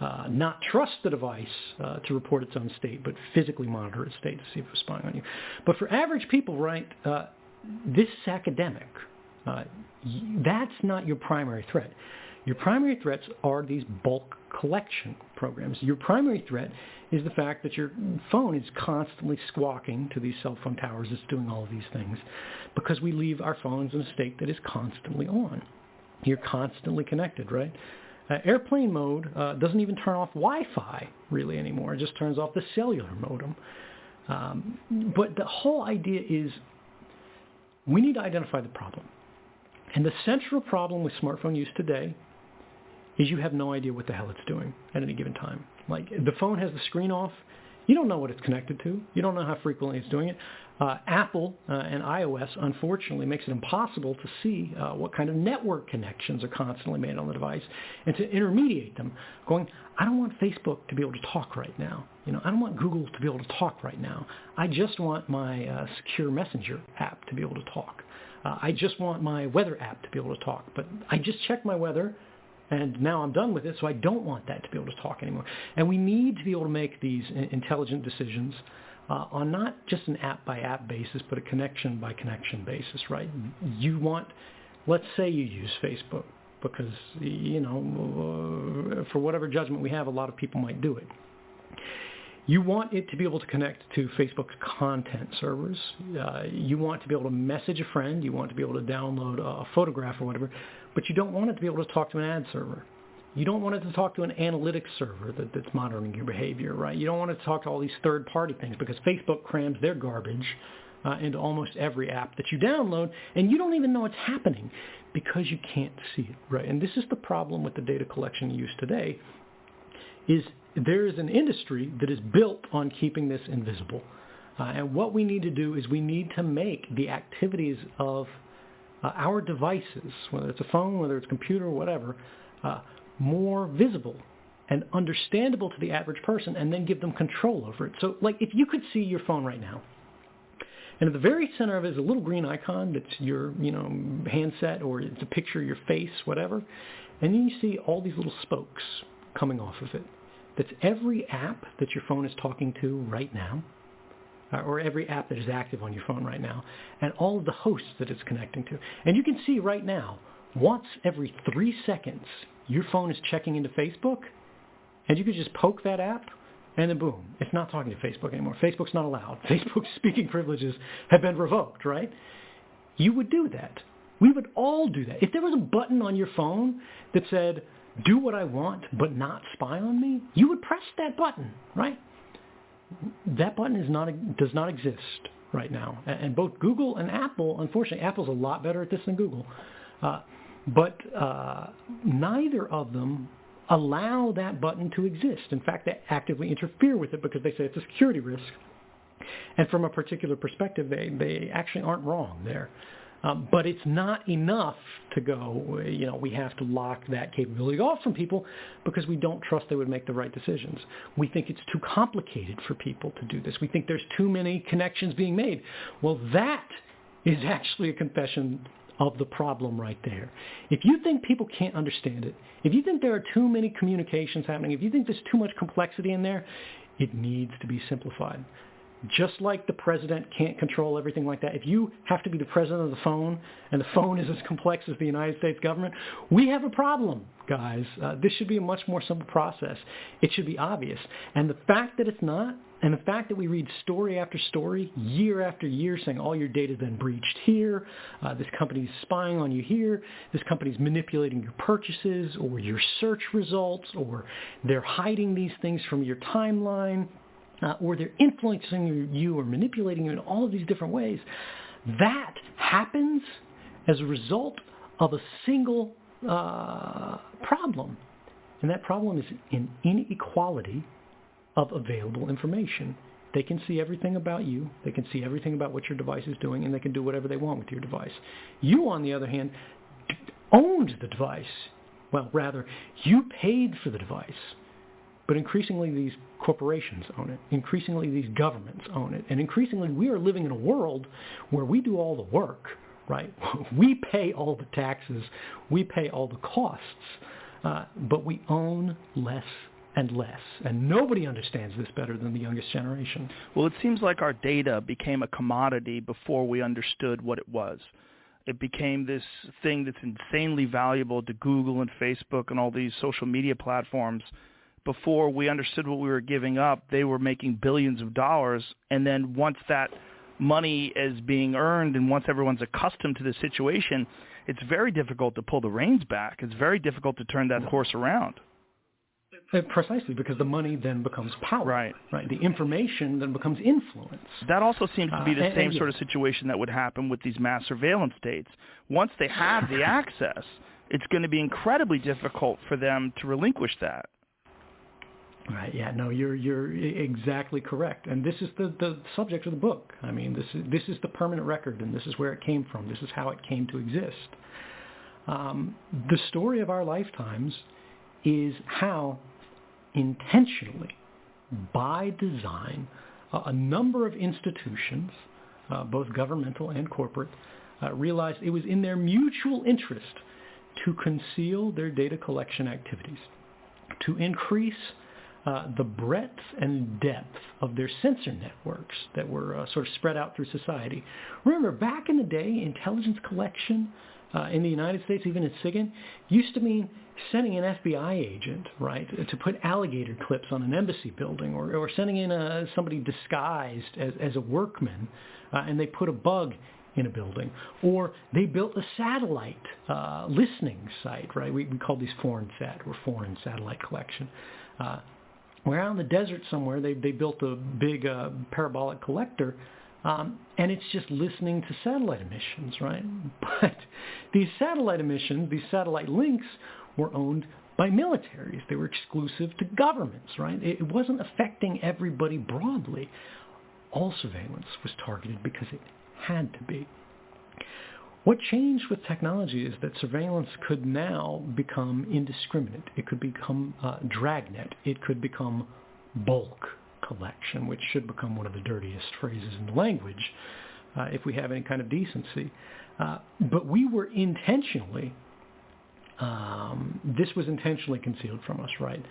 uh, not trust the device uh, to report its own state, but physically monitor its state to see if it's spying on you. But for average people, right, uh, this is academic. Uh, that's not your primary threat. Your primary threats are these bulk collection programs. Your primary threat is the fact that your phone is constantly squawking to these cell phone towers It's doing all of these things because we leave our phones in a state that is constantly on. You're constantly connected, right? Uh, airplane mode uh, doesn't even turn off Wi-Fi really anymore. It just turns off the cellular modem. Um, but the whole idea is we need to identify the problem. And the central problem with smartphone use today is you have no idea what the hell it's doing at any given time. Like the phone has the screen off. You don't know what it's connected to. You don't know how frequently it's doing it. Uh, Apple uh, and iOS, unfortunately, makes it impossible to see uh, what kind of network connections are constantly made on the device and to intermediate them. Going, I don't want Facebook to be able to talk right now. You know, I don't want Google to be able to talk right now. I just want my uh, secure Messenger app to be able to talk. Uh, I just want my weather app to be able to talk. But I just checked my weather and now I'm done with it, so I don't want that to be able to talk anymore. And we need to be able to make these intelligent decisions uh, on not just an app by app basis, but a connection by connection basis, right? You want, let's say you use Facebook because, you know, for whatever judgment we have, a lot of people might do it. You want it to be able to connect to Facebook's content servers. Uh, you want to be able to message a friend. You want to be able to download a photograph or whatever but you don't want it to be able to talk to an ad server. You don't want it to talk to an analytics server that, that's monitoring your behavior, right? You don't want it to talk to all these third-party things because Facebook crams their garbage uh, into almost every app that you download, and you don't even know it's happening because you can't see it, right? And this is the problem with the data collection used today, is there is an industry that is built on keeping this invisible. Uh, and what we need to do is we need to make the activities of uh, our devices, whether it's a phone, whether it's a computer, whatever, uh, more visible and understandable to the average person and then give them control over it. So like if you could see your phone right now, and at the very center of it is a little green icon that's your, you know, handset or it's a picture of your face, whatever. And then you see all these little spokes coming off of it. That's every app that your phone is talking to right now uh, or every app that is active on your phone right now, and all of the hosts that it's connecting to. And you can see right now, once every three seconds, your phone is checking into Facebook, and you could just poke that app, and then boom, it's not talking to Facebook anymore. Facebook's not allowed. [laughs] Facebook's speaking privileges have been revoked, right? You would do that. We would all do that. If there was a button on your phone that said, do what I want, but not spy on me, you would press that button, right? that button is not does not exist right now. And both Google and Apple, unfortunately, Apple's a lot better at this than Google, uh, but uh, neither of them allow that button to exist. In fact, they actively interfere with it because they say it's a security risk. And from a particular perspective, they, they actually aren't wrong there. Um, but it's not enough to go, you know, we have to lock that capability off from people because we don't trust they would make the right decisions. We think it's too complicated for people to do this. We think there's too many connections being made. Well, that is [laughs] actually a confession of the problem right there. If you think people can't understand it, if you think there are too many communications happening, if you think there's too much complexity in there, it needs to be simplified just like the president can't control everything like that, if you have to be the president of the phone and the phone is as complex as the United States government, we have a problem, guys. Uh, this should be a much more simple process. It should be obvious. And the fact that it's not, and the fact that we read story after story, year after year, saying all your data has been breached here, uh, this company's spying on you here, this company's manipulating your purchases or your search results, or they're hiding these things from your timeline, uh, or they're influencing you or manipulating you in all of these different ways, that happens as a result of a single uh, problem. And that problem is an inequality of available information. They can see everything about you. They can see everything about what your device is doing, and they can do whatever they want with your device. You, on the other hand, owned the device. Well, rather, you paid for the device. But increasingly, these corporations own it. Increasingly, these governments own it. And increasingly, we are living in a world where we do all the work, right? [laughs] We pay all the taxes. We pay all the costs. Uh, but we own less and less. And nobody understands this better than the youngest generation. Well, it seems like our data became a commodity before we understood what it was. It became this thing that's insanely valuable to Google and Facebook and all these social media platforms. Before we understood what we were giving up, they were making billions of dollars. And then once that money is being earned and once everyone's accustomed to the situation, it's very difficult to pull the reins back. It's very difficult to turn that horse around. Uh, Precisely because the money then becomes power. Right. Right. The information then becomes influence. That also seems to be the Uh, same and sort of situation that would happen with these mass surveillance states. Once they have the [laughs] access, it's going to be incredibly difficult for them to relinquish that. Right. Yeah. No, you're you're exactly correct, and this is the the subject of the book. I mean, this is this is the permanent record, and this is where it came from. This is how it came to exist. Um, the story of our lifetimes is how intentionally, by design, a, number of institutions, uh, both governmental and corporate, uh, realized it was in their mutual interest to conceal their data collection activities, to increase uh, the breadth and depth of their sensor networks that were uh, sort of spread out through society. Remember, back in the day, intelligence collection uh, in the United States, even in SIGINT, used to mean sending an FBI agent, right, to put alligator clips on an embassy building, or, or sending in a, somebody disguised as, as a workman, uh, and they put a bug in a building, or they built a satellite uh, listening site, right? We, we call these foreign sat or foreign satellite collection. Uh, where out in the desert somewhere they they built a big uh, parabolic collector, um, and it's just listening to satellite emissions, right? [laughs] But these satellite emissions, these satellite links, were owned by militaries. They were exclusive to governments, right? It, wasn't affecting everybody broadly. All surveillance was targeted because it had to be. What changed with technology is that surveillance could now become indiscriminate. It could become uh, dragnet. It could become bulk collection, which should become one of the dirtiest phrases in the language uh, if we have any kind of decency. Uh, but we were intentionally, um, this was intentionally concealed from us, right?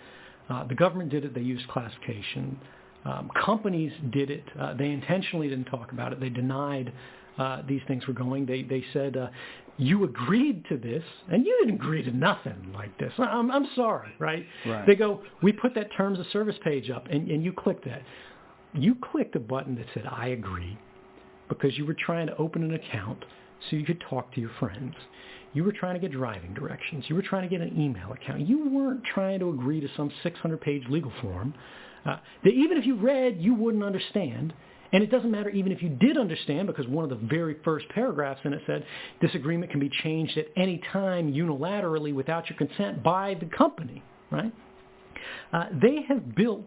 Uh, the government did it. They used classification. Um, companies did it. Uh, they intentionally didn't talk about it. They denied uh, these things were going. They they said uh, you agreed to this, and you didn't agree to nothing like this. I'm I'm sorry, right? Right. They go, we put that terms of service page up, and, and you clicked that. You clicked a button that said I agree, because you were trying to open an account so you could talk to your friends. You were trying to get driving directions. You were trying to get an email account. You weren't trying to agree to some 600-page legal form uh, that even if you read, you wouldn't understand. And it doesn't matter even if you did understand, because one of the very first paragraphs in it said this agreement can be changed at any time unilaterally without your consent by the company, right? Uh, they have built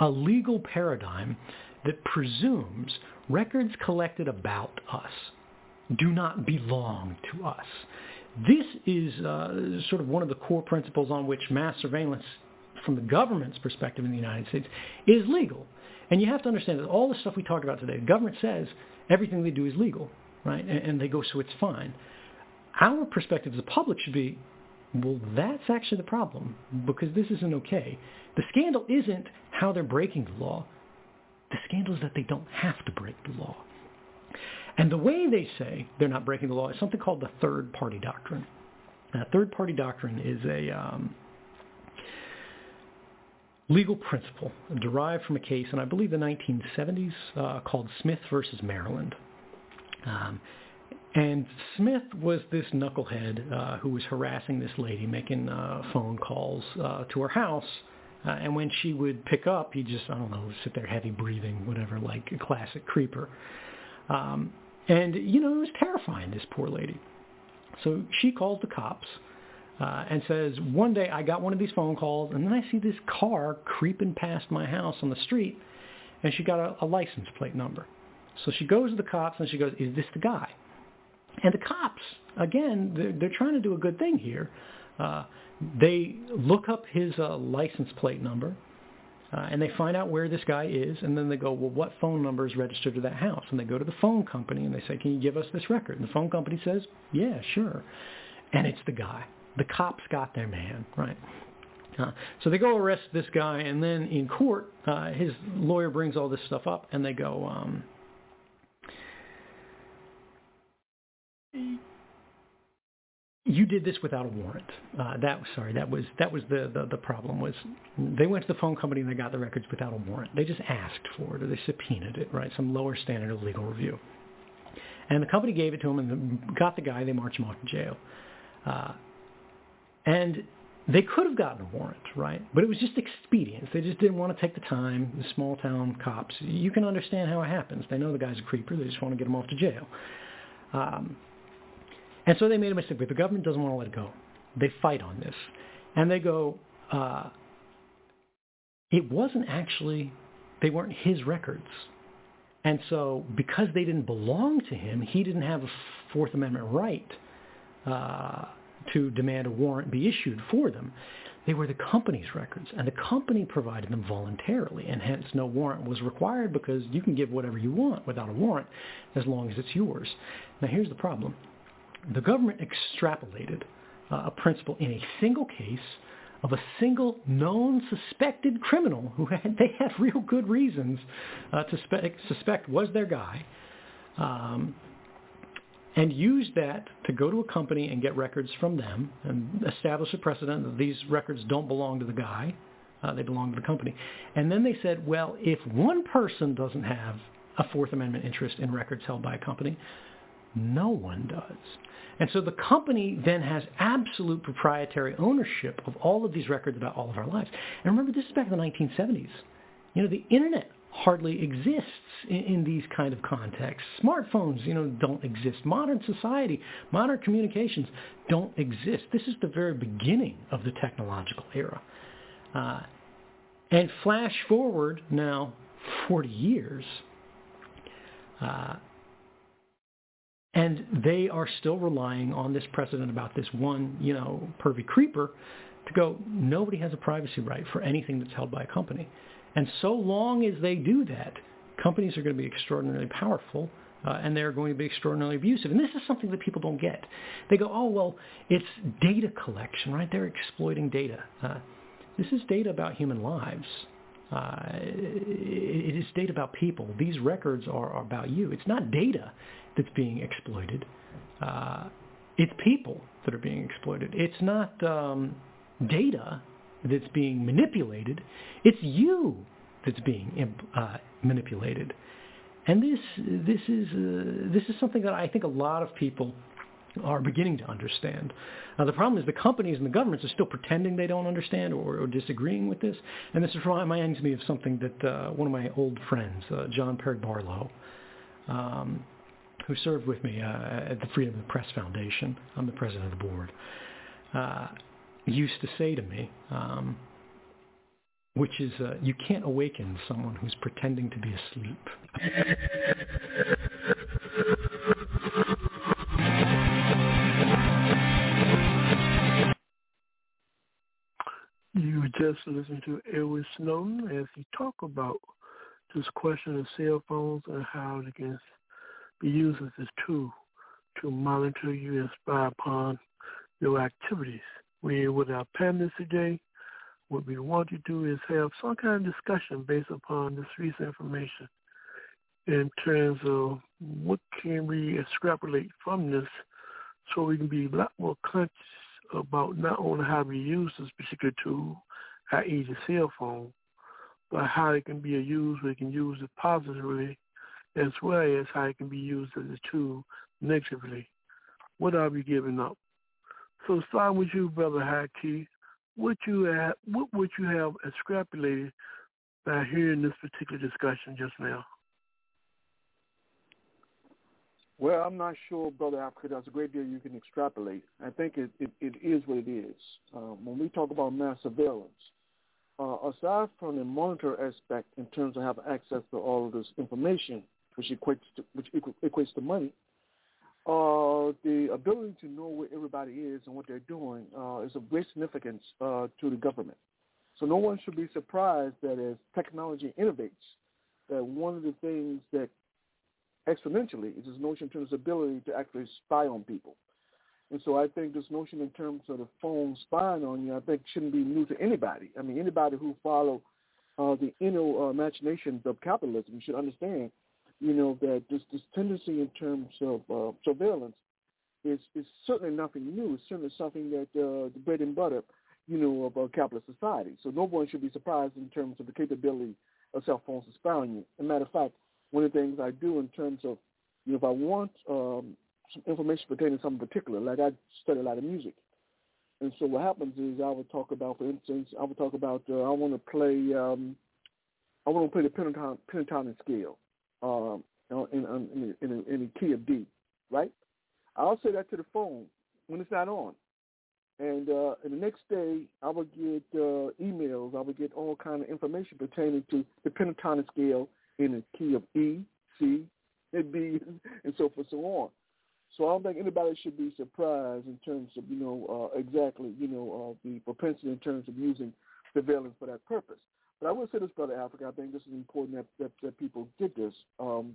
a legal paradigm that presumes records collected about us do not belong to us. This is uh, sort of one of the core principles on which mass surveillance from the government's perspective in the United States is legal. And you have to understand that all the stuff we talk about today, the government says everything they do is legal, right? And, and they go, so it's fine. Our perspective as the public should be, well, that's actually the problem because this isn't okay. The scandal isn't how they're breaking the law. The scandal is that they don't have to break the law. And the way they say they're not breaking the law is something called the third-party doctrine. Now, third-party doctrine is a um, legal principle derived from a case in, I believe, the 1970s uh, called Smith versus Maryland. Um, and Smith was this knucklehead uh, who was harassing this lady, making uh, phone calls uh, to her house. Uh, and when she would pick up, he'd just, I don't know, sit there heavy breathing, whatever, like a classic creeper. Um, and, you know, it was terrifying, this poor lady. So she calls the cops uh, and says, one day I got one of these phone calls, and then I see this car creeping past my house on the street, and she got a, a license plate number. So she goes to the cops and she goes, "Is this the guy?" And the cops, again, they're, they're trying to do a good thing here. Uh, they look up his uh, license plate number, uh, and they find out where this guy is, and then they go, well, what phone number is registered to that house? And they go to the phone company and they say, can you give us this record? And the phone company says, yeah, sure. And it's the guy. The cops got their man, right? Uh, so they go arrest this guy, and then in court, uh, his lawyer brings all this stuff up, and they go, um, you did this without a warrant. Uh, that was sorry. That was that was the, the the problem was they went to the phone company and they got the records without a warrant. They just asked for it or they subpoenaed it, right? Some lower standard of legal review. And the company gave it to them and got the guy. They marched him off to jail. Uh, and they could have gotten a warrant, right? But it was just expedience. They just didn't want to take the time. The small town cops. You can understand how it happens. They know the guy's a creeper. They just want to get him off to jail. Um, and so they made a mistake, but the government doesn't want to let it go. They fight on this. And they go, uh, it wasn't actually, they weren't his records. And so because they didn't belong to him, he didn't have a Fourth Amendment right uh, to demand a warrant be issued for them. They were the company's records, and the company provided them voluntarily, and hence no warrant was required because you can give whatever you want without a warrant as long as it's yours. Now here's the problem the government extrapolated uh, a principle in a single case of a single known suspected criminal who had, they had real good reasons uh, to spe- suspect was their guy, um, and use that to go to a company and get records from them and establish a precedent that these records don't belong to the guy, uh, they belong to the company. And then they said, well, if one person doesn't have a Fourth Amendment interest in records held by a company, no one does. And so the company then has absolute proprietary ownership of all of these records about all of our lives. And remember, this is back in the 1970s. You know, the internet hardly exists in, in, these kind of contexts. Smartphones, you know, don't exist. Modern society, modern communications don't exist. This is the very beginning of the technological era. Uh, and flash forward now 40 years, uh, and they are still relying on this precedent about this one, you know, pervy creeper to go, nobody has a privacy right for anything that's held by a company. And so long as they do that, companies are going to be extraordinarily powerful uh, and they're going to be extraordinarily abusive. And this is something that people don't get. They go, oh, well, it's data collection, right? They're exploiting data. Uh, this is data about human lives. Uh, it is data about people. These records are, are about you. It's not data that's being exploited. Uh, it's people that are being exploited. It's not um, data that's being manipulated. It's you that's being uh, manipulated. And this this is uh, this is something that I think a lot of people are beginning to understand. Now the problem is the companies and the governments are still pretending they don't understand or, or disagreeing with this. And this reminds me of something that uh, one of my old friends, uh, John Perry Barlow, um, who served with me uh, at the Freedom of the Press Foundation. I'm the president of the board. Used to say to me, um, which is uh, you can't awaken someone who's pretending to be asleep. You just listened to Edward Snowden as he talked about this question of cell phones and how they can be used as a tool to monitor you and spy upon your activities. We, with our panelists today, what we want to do is have some kind of discussion based upon this recent information in terms of what can we extrapolate from this so we can be a lot more conscious about not only how we use this particular tool, i.e. the cell phone, but how it can be used, we can use it positively as well as how it can be used as a tool negatively. What are we giving up? So starting with you, Brother Haki, what you have, what would you have extrapolated by hearing this particular discussion just now? Well, I'm not sure, Brother Africa, there's a great deal you can extrapolate. I think it, it, it is what it is. Um, when we talk about mass surveillance, uh, aside from the monitor aspect in terms of having access to all of this information, which equates to, which equates to money, uh, the ability to know where everybody is and what they're doing uh, is of great significance uh, to the government. So no one should be surprised that as technology innovates, that one of the things that exponentially is this notion in terms of ability to actually spy on people. And so I think this notion in terms of the phone spying on you, I think shouldn't be new to anybody. I mean, anybody who follow uh, the inner uh, machinations of capitalism should understand, you know, that this, this tendency in terms of uh, surveillance is, is certainly nothing new. It's certainly something that uh, the bread and butter, you know, of a capitalist society. So no one should be surprised in terms of the capability of cell phones to spy on you. As a matter of fact, one of the things I do in terms of, you know, if I want um, some information pertaining to something particular, like I study a lot of music. And so what happens is I would talk about, for instance, I would talk about uh, I want to play, um, I want to play the pentatonic, pentatonic scale um, in, in, in, in, a key of D, right? I'll say that to the phone when it's not on. And, uh, and the next day, I would get uh, emails. I would get all kind of information pertaining to the pentatonic scale in the key of E, C, [laughs] and B, and so forth, so on. So I don't think anybody should be surprised in terms of, you know, uh, exactly, you know, uh, the propensity in terms of using surveillance for that purpose. But I will say this, Brother Africa, I think this is important that, that, that people get this. Um,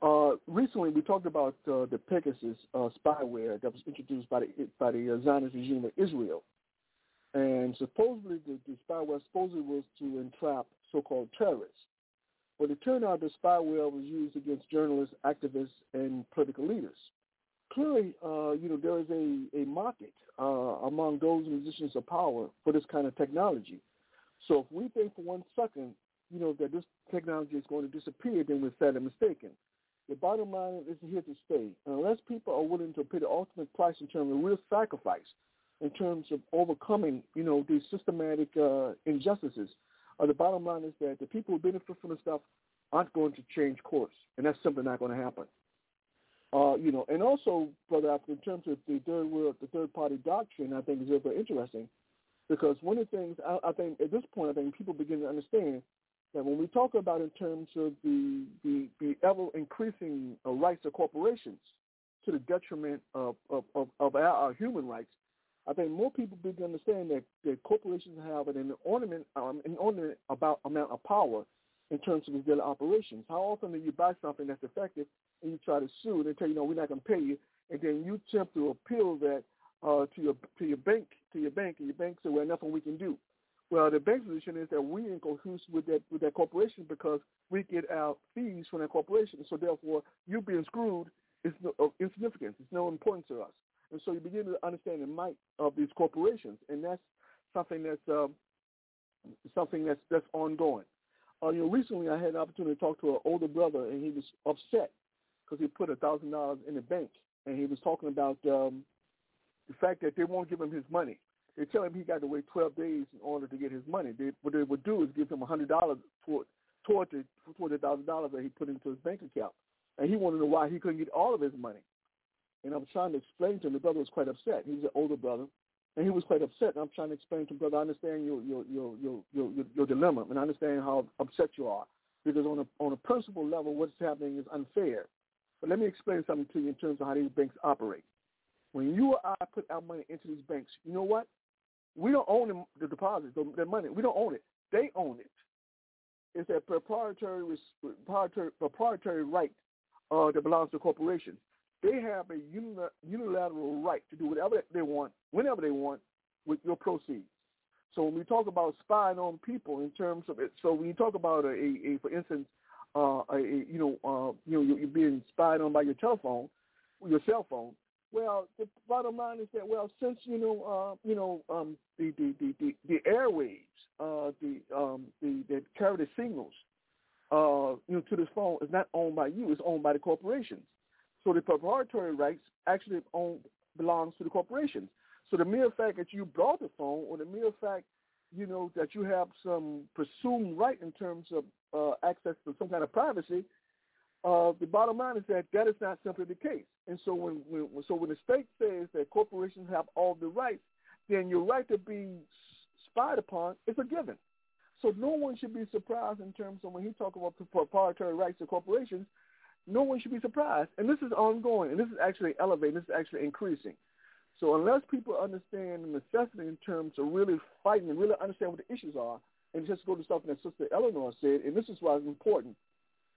uh, recently, we talked about uh, the Pegasus uh, spyware that was introduced by the, by the Zionist regime of Israel. And supposedly, the, the spyware supposedly was to entrap so-called terrorists. But it turned out the spyware was used against journalists, activists, and political leaders. Clearly, uh, you know, there is a, a market uh, among those musicians of power for this kind of technology. So if we think for one second, you know, that this technology is going to disappear, then we're sadly mistaken. The bottom line is here to stay. Unless people are willing to pay the ultimate price in terms of real sacrifice, in terms of overcoming, you know, these systematic uh, injustices, uh, the bottom line is that the people who benefit from the stuff aren't going to change course, and that's simply not going to happen. Uh, you know, and also, Brother in terms of the third world, the third party doctrine, I think is very interesting because one of the things I, I think at this point, I think people begin to understand that when we talk about in terms of the the, the ever increasing uh, rights of corporations to the detriment of of, of, of our, our human rights, I think more people begin to understand that, that corporations have an inordinate, um, inordinate about amount of power in terms of their operations. How often do you buy something that's effective and you try to sue and they tell you, no, we're not going to pay you, and then you attempt to appeal that uh, to your to your bank to your bank, and your bank said, well, nothing we can do. Well, the bank's position is that we in cahoots with that with that corporation because we get our fees from that corporation. So therefore, you being screwed is no, of insignificance. It's no importance to us. And so you begin to understand the might of these corporations, and that's something that's um, something that's that's ongoing. Uh, you know, recently I had an opportunity to talk to an older brother, and he was upset because he put a thousand dollars in the bank, and he was talking about um, the fact that they won't give him his money. They tell him he got to wait 12 days in order to get his money. They, what they would do is give him hundred dollars toward toward the toward the thousand dollars that he put into his bank account, and he wanted to know why he couldn't get all of his money. And I was trying to explain to him. The brother was quite upset. He was an older brother, and he was quite upset. And I'm trying to explain to him, brother, I understand your your your your your, your, your dilemma, and I understand how upset you are because on a on a principle level, what's happening is unfair. But let me explain something to you in terms of how these banks operate. When you or I put our money into these banks, you know what? We don't own the deposits, the money. We don't own it. They own it. It's a proprietary proprietary, proprietary right uh, that belongs to corporations they have a unilateral right to do whatever they want, whenever they want, with your proceeds. So when we talk about spying on people in terms of it, so when you talk about a, a, a for instance, uh, a, you know, uh, you know, you're being spied on by your telephone, your cell phone. Well, the bottom line is that well, since you know, uh, you know, um, the, the the the the airwaves, uh, the um, the that carry the signals, uh, you know, to this phone is not owned by you; it's owned by the corporations. So the proprietary rights actually own, belongs to the corporations. So the mere fact that you bought the phone, or the mere fact, you know, that you have some presumed right in terms of uh, access to some kind of privacy, uh, the bottom line is that that is not simply the case. And so when, when so when the state says that corporations have all the rights, then your right to be spied upon is a given. So no one should be surprised in terms of when he talks about the proprietary rights of corporations, no one should be surprised. And this is ongoing, and this is actually elevating, this is actually increasing. So unless people understand the necessity in terms of really fighting and really understand what the issues are, and just go to something that Sister Eleanor said, and this is why it's important.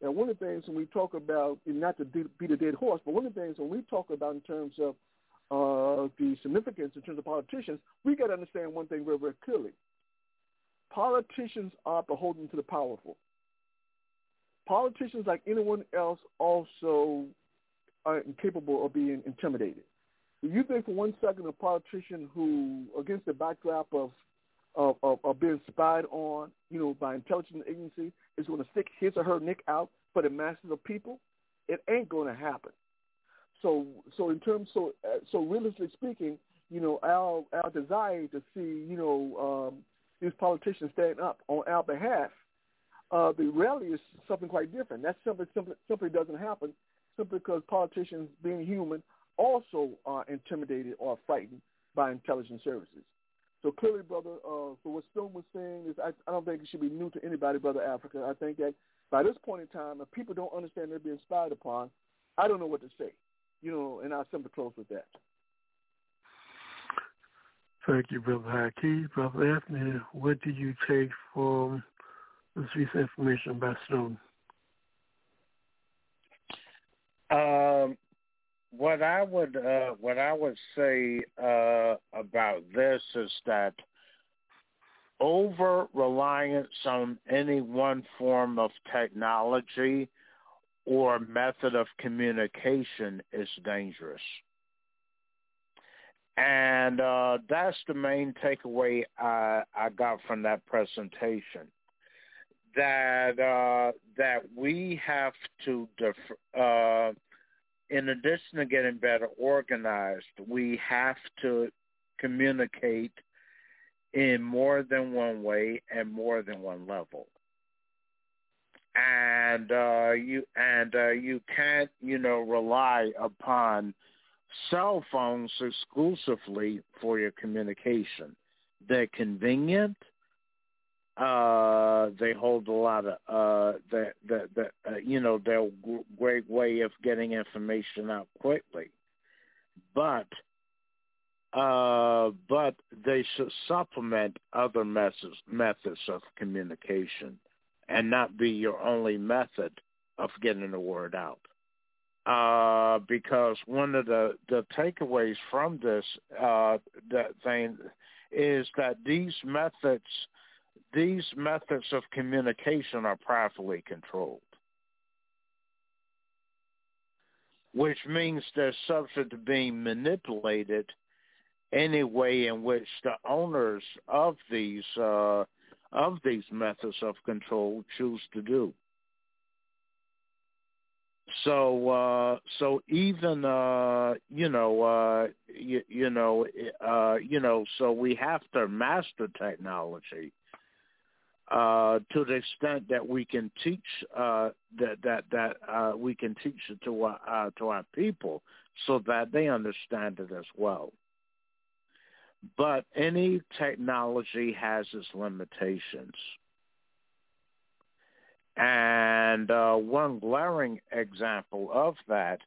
And one of the things when we talk about, not to beat a dead horse, but one of the things when we talk about in terms of uh, the significance in terms of politicians, we got to understand one thing very, very clearly. Politicians are beholden to the powerful. Politicians, like anyone else, also are incapable of being intimidated. Do you think for one second a politician who, against the backdrop of of, of, of being spied on, you know, by intelligence agencies, is going to stick his or her neck out for the masses of people? It ain't going to happen. So, so in terms, so uh, so realistically speaking, you know, our our desire to see, you know, um, these politicians stand up on our behalf, uh, the reality is something quite different. That simply simply simply doesn't happen simply because politicians, being human, also are intimidated or frightened by intelligence services. So clearly, brother, uh, so what Stone was saying is I, I don't think it should be new to anybody, brother Africa. I think that by this point in time, if people don't understand they're being spied upon, I don't know what to say. You know, and I'll simply close with that. Thank you, Brother Haki. Brother Anthony, what did you take from this recent information about Snowden? Um, what I would uh, what I would say uh, about this is that over reliance on any one form of technology or method of communication is dangerous. And uh, that's the main takeaway I, I got from that presentation. That uh, that we have to def- uh, in addition to getting better organized, we have to communicate in more than one way and more than one level. And uh, you and uh, you can't, you know, rely upon cell phones exclusively for your communication. They're convenient, uh, they hold a lot of uh, the the the uh, you know they're a great way of getting information out quickly, but uh, but they should supplement other methods methods of communication, and not be your only method of getting the word out. Uh, because one of the the takeaways from this uh, that thing is that these methods these methods of communication are privately controlled, which means they're subject to being manipulated any way in which the owners of these uh, of these methods of control choose to do. So uh, so even uh, you know uh, you, you know uh, you know so we have to master technology uh, to the extent that we can teach uh, that that that uh, we can teach it to our uh, to our people so that they understand it as well. But any technology has its limitations. And uh, one glaring example of that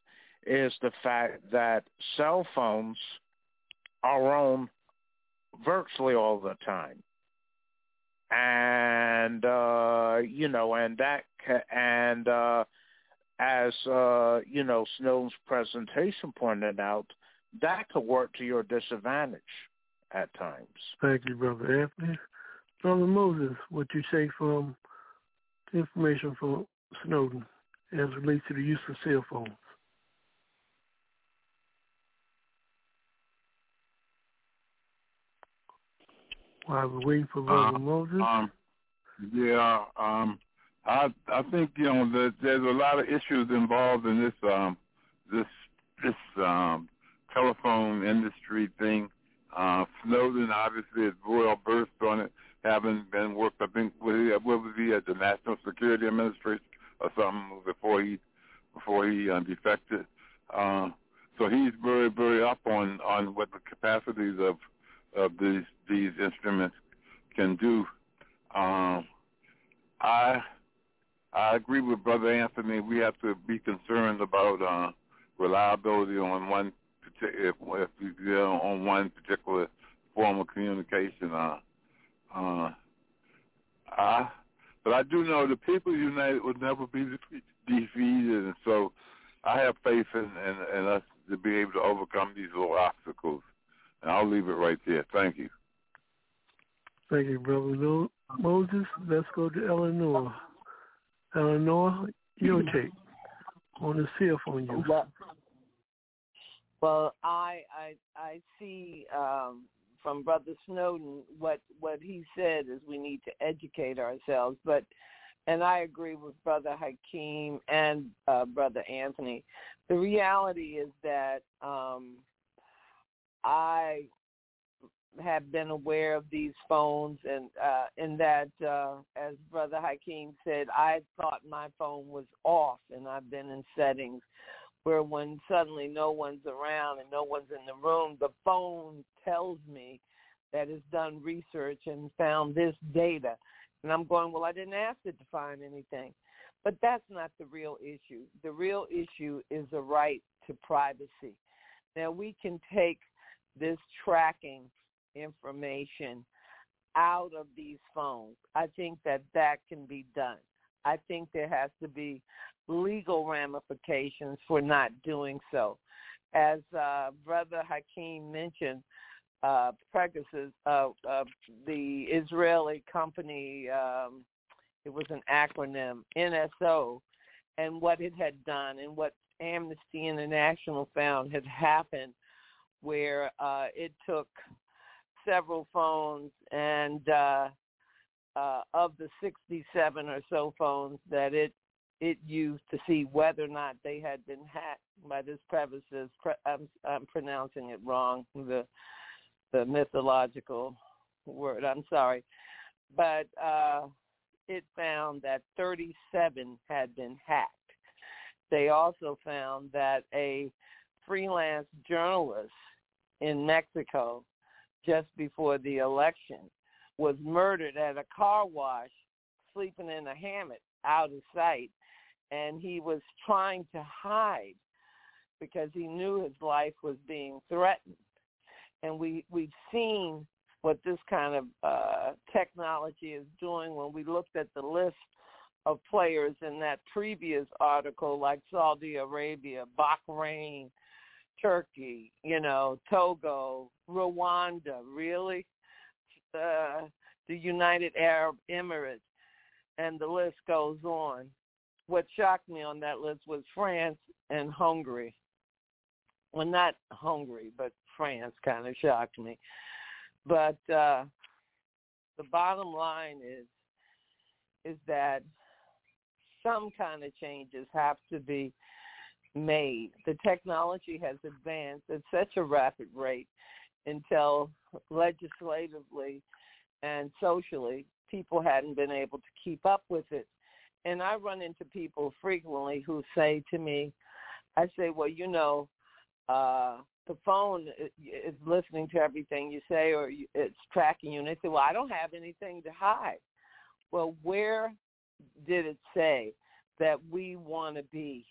is the fact that cell phones are on virtually all the time and uh, you know, and that and uh, as uh, you know, Snowden's presentation pointed out, that could work to your disadvantage at times. Thank you, brother Anthony. Brother Moses, what you say from information from Snowden as relates to the use of cell phones? While we're waiting for Brother uh, Moses? Um, yeah, um, I I think you know that there's a lot of issues involved in this um, this this um, telephone industry thing. Uh, Snowden obviously is well versed on it, having been worked. I think what was he at the National Security Administration or something before he before he uh, defected. Uh, so he's very very up on on what the capacities of of these these instruments can do. Um, I I agree with Brother Anthony. We have to be concerned about uh, reliability on one particular if, if you on one particular form of communication. Uh, uh, I, but I do know the people united will never be defeated, and so I have faith in, in, in us to be able to overcome these little obstacles. And I'll leave it right there. Thank you. Thank you, Brother Moses. Let's go to Eleanor. Eleanor, your take on the cell phone use. Well, well I I I see um, from Brother Snowden what what he said is we need to educate ourselves, but and I agree with Brother Hakeem and uh, Brother Anthony. The reality is that um, I have been aware of these phones and uh and that uh as brother Hakeem said I thought my phone was off and I've been in settings where when suddenly no one's around and no one's in the room the phone tells me that it's done research and found this data. And I'm going well I didn't ask it to find anything. But that's not the real issue. The real issue is the right to privacy. Now we can take this tracking information out of these phones. I think that that can be done. I think there has to be legal ramifications for not doing so. As uh, Brother Hakeem mentioned, uh, uh, uh, the Israeli company, um, it was an acronym, NSO, and what it had done and what Amnesty International found had happened where uh, it took several phones and uh, uh, of the 67 or so phones that it it used to see whether or not they had been hacked by this Pegasus. I'm, I'm pronouncing it wrong. The the mythological word. I'm sorry, but uh, it found that 37 had been hacked. They also found that a freelance journalist in Mexico just before the election was murdered at a car wash sleeping in a hammock out of sight and he was trying to hide because he knew his life was being threatened. And we we've seen what this kind of uh technology is doing when we looked at the list of players in that previous article like Saudi Arabia, Bahrain, Turkey, you know, Togo, Rwanda, really, uh, the United Arab Emirates, and the list goes on. What shocked me on that list was France and Hungary. Well, not Hungary, but France kind of shocked me. But uh, the bottom line is is that some kind of changes have to be made. The technology has advanced at such a rapid rate until legislatively and socially people hadn't been able to keep up with it. And I run into people frequently who say to me, I say, well, you know, uh, the phone is listening to everything you say or it's tracking you. And they say, well, I don't have anything to hide. Well, where did it say that we want to be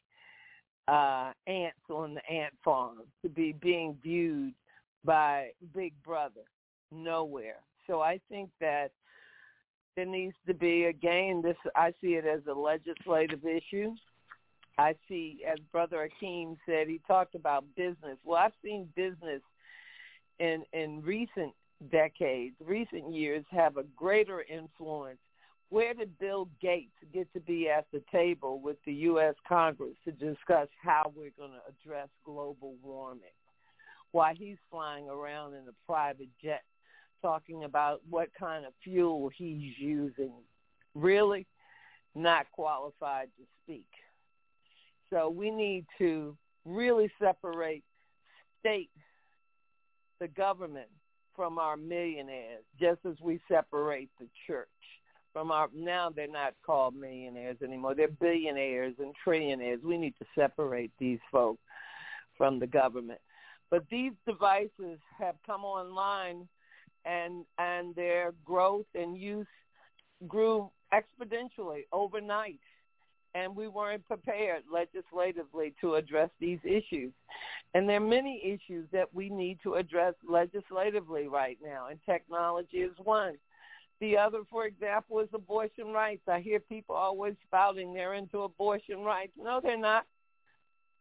uh, ants on the ant farm to be being viewed by Big Brother. Nowhere. So I think that there needs to be again. This I see it as a legislative issue. I see, as Brother Akeem said, he talked about business. Well, I've seen business in in recent decades, recent years, have a greater influence where did Bill Gates get to be at the table with the U.S. Congress to discuss how we're going to address global warming? Why he's flying around in a private jet talking about what kind of fuel he's using. Really not qualified to speak. So we need to really separate state, the government, from our millionaires, just as we separate the church from our now they're not called millionaires anymore. They're billionaires and trillionaires. We need to separate these folks from the government. But these devices have come online and and their growth and use grew exponentially overnight and we weren't prepared legislatively to address these issues. And there are many issues that we need to address legislatively right now, and technology is one. The other, for example, is abortion rights. I hear people always spouting they're into abortion rights. No, they're not.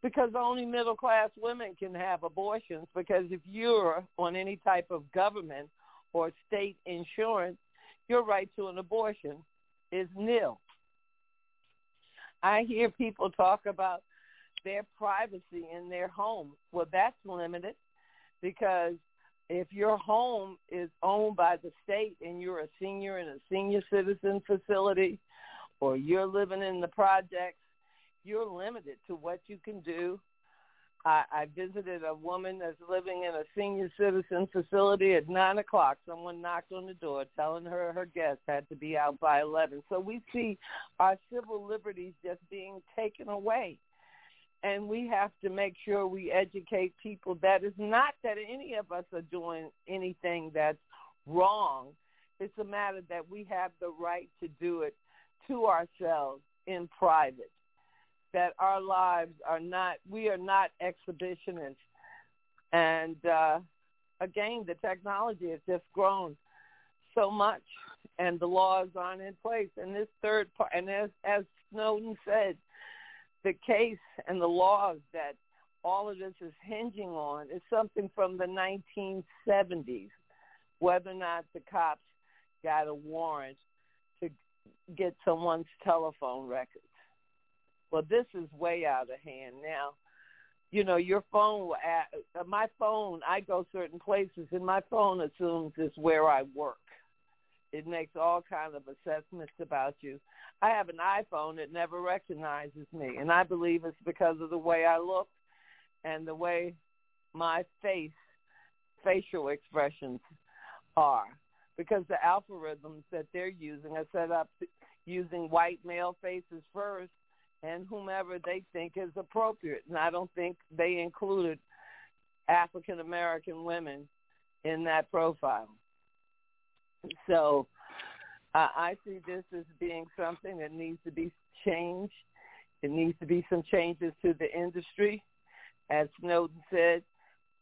Because only middle class women can have abortions because if you're on any type of government or state insurance, your right to an abortion is nil. I hear people talk about their privacy in their home. Well, that's limited because if your home is owned by the state and you're a senior in a senior citizen facility or you're living in the projects, you're limited to what you can do I, I visited a woman that's living in a senior citizen facility at nine o'clock. Someone knocked on the door telling her her guest had to be out by eleven. So we see our civil liberties just being taken away. And we have to make sure we educate people that is not that any of us are doing anything that's wrong. It's a matter that we have the right to do it to ourselves in private that our lives are not, we are not exhibitionists. And uh, again, the technology has just grown so much and the laws aren't in place. And this third part, and as, as Snowden said, the case and the laws that all of this is hinging on is something from the 1970s, whether or not the cops got a warrant to get someone's telephone records. Well, this is way out of hand now. You know, your phone, uh, my phone, I go certain places and my phone assumes is where I work. It makes all kinds of assessments about you. I have an iPhone that never recognizes me, and I believe it's because of the way I look and the way my face, facial expressions are. Because the algorithms that they're using are set up using white male faces first and whomever they think is appropriate. And I don't think they included African American women in that profile. So uh, I see this as being something that needs to be changed. It needs to be some changes to the industry. As Snowden said,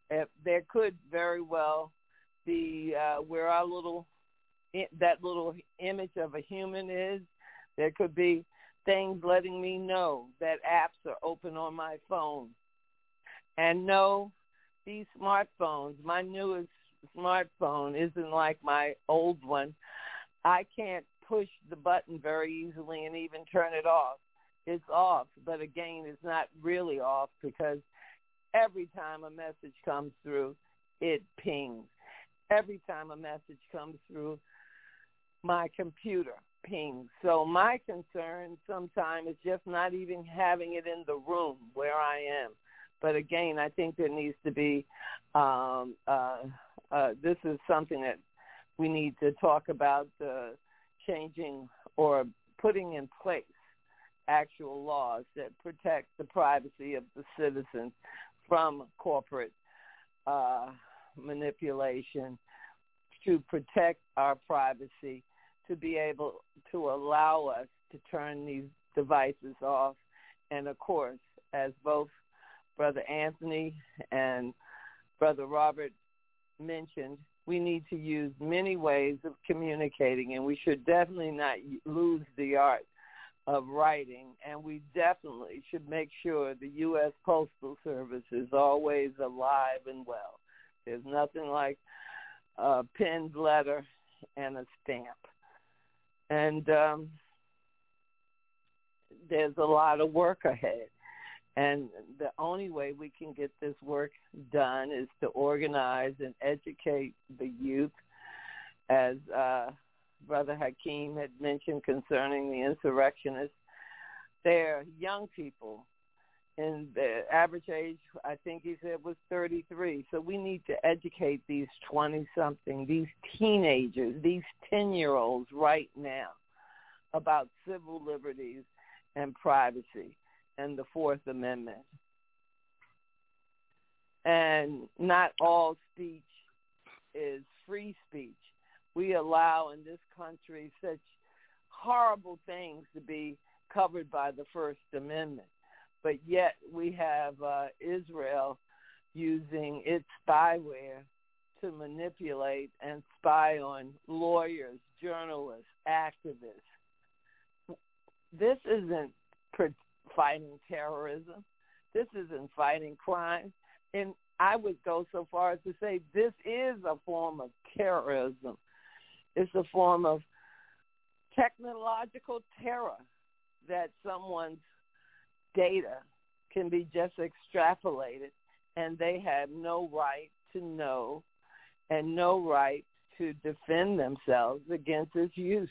if there could very well be uh, where our little that little image of a human is. There could be things letting me know that apps are open on my phone. And no, these smartphones, my newest smartphone isn't like my old one. I can't push the button very easily and even turn it off. It's off, but again, it's not really off because every time a message comes through, it pings. Every time a message comes through my computer, pings. So my concern sometimes is just not even having it in the room where I am. But again, I think there needs to be. Um, uh, uh, this is something that we need to talk about uh, changing or putting in place actual laws that protect the privacy of the citizens from corporate uh, manipulation to protect our privacy to be able to allow us to turn these devices off. And of course, as both Brother Anthony and Brother Robert mentioned, we need to use many ways of communicating, and we should definitely not lose the art of writing. And we definitely should make sure the U.S. Postal Service is always alive and well. There's nothing like a pinned letter and a stamp and um, there's a lot of work ahead. And the only way we can get this work done is to organize and educate the youth, as uh, Brother Hakeem had mentioned concerning the insurrectionists. They're young people, and the average age, I think he said, was 33. So we need to educate these 20-something, these teenagers, these 10-year-olds right now about civil liberties and privacy and the Fourth Amendment. And not all speech is free speech. We allow in this country such horrible things to be covered by the First Amendment, but yet we have uh, Israel using its spyware to manipulate and spy on lawyers, journalists, activists. This isn't fighting terrorism. This isn't fighting crime. And I would go so far as to say this is a form of terrorism. It's a form of technological terror that someone's data can be just extrapolated and they have no right to know and no right to defend themselves against its use.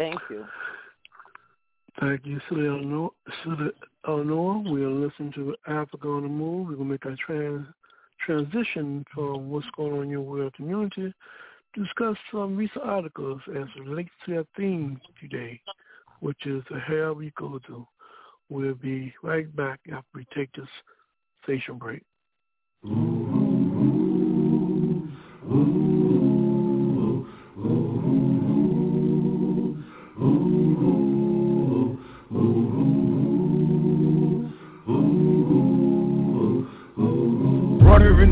Thank you. Thank you, Sister Eleanor. We'll listen to Africa on the Move. We're going to make our trans- transition from what's going on in your world community, discuss some recent articles as relates to our theme today, which is the hell we go to. We'll be right back after we take this station break. in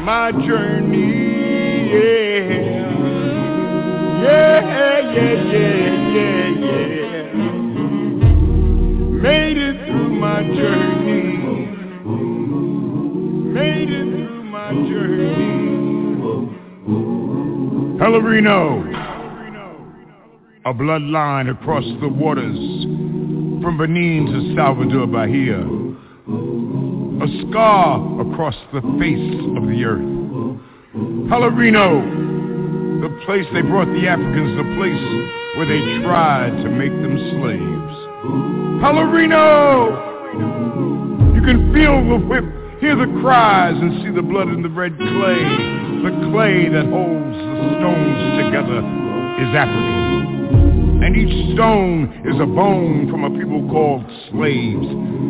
my journey. Yeah, yeah, yeah, yeah, yeah, yeah. Made it through my journey. Made it through my journey. Pelourinho, a bloodline across the waters from Benin to Salvador Bahia a scar across the face of the earth. Pelourinho, the place they brought the Africans, the place where they tried to make them slaves. Pelourinho! You can feel the whip, hear the cries, and see the blood in the red clay. The clay that holds the stones together is African. And each stone is a bone from a people called slaves.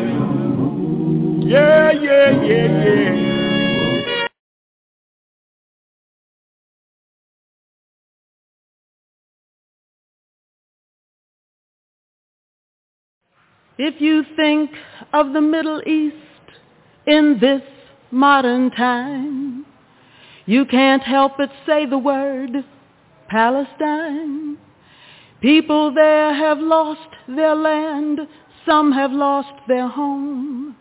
yeah, yeah, yeah, yeah. If you think of the Middle East in this modern time, you can't help but say the word Palestine. People there have lost their land, some have lost their home.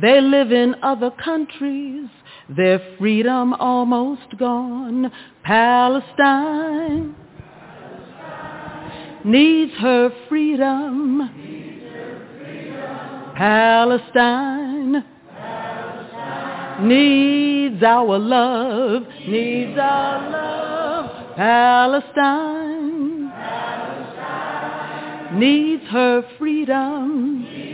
They live in other countries, their freedom almost gone. Palestine, Palestine. needs her freedom Palestine, Palestine needs our love, needs our love. Palestine, Palestine needs her freedom. Needs her freedom.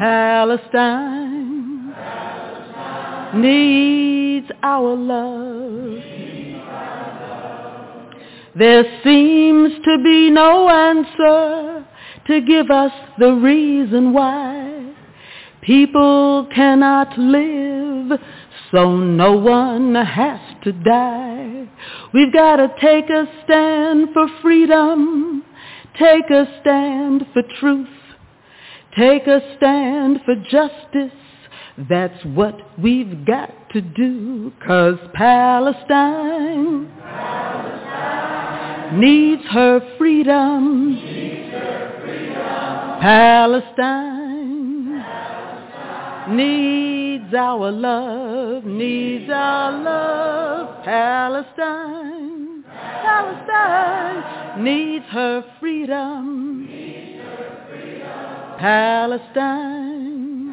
Palestine, Palestine needs our love. There seems to be no answer to give us the reason why people cannot live so no one has to die. We've got to take a stand for freedom, take a stand for truth, take a stand for justice. That's what we've got to do, cause Palestine, Palestine needs her freedom. Needs her Palestine, Palestine needs our love, needs our love. Palestine, Palestine needs her freedom. Palestine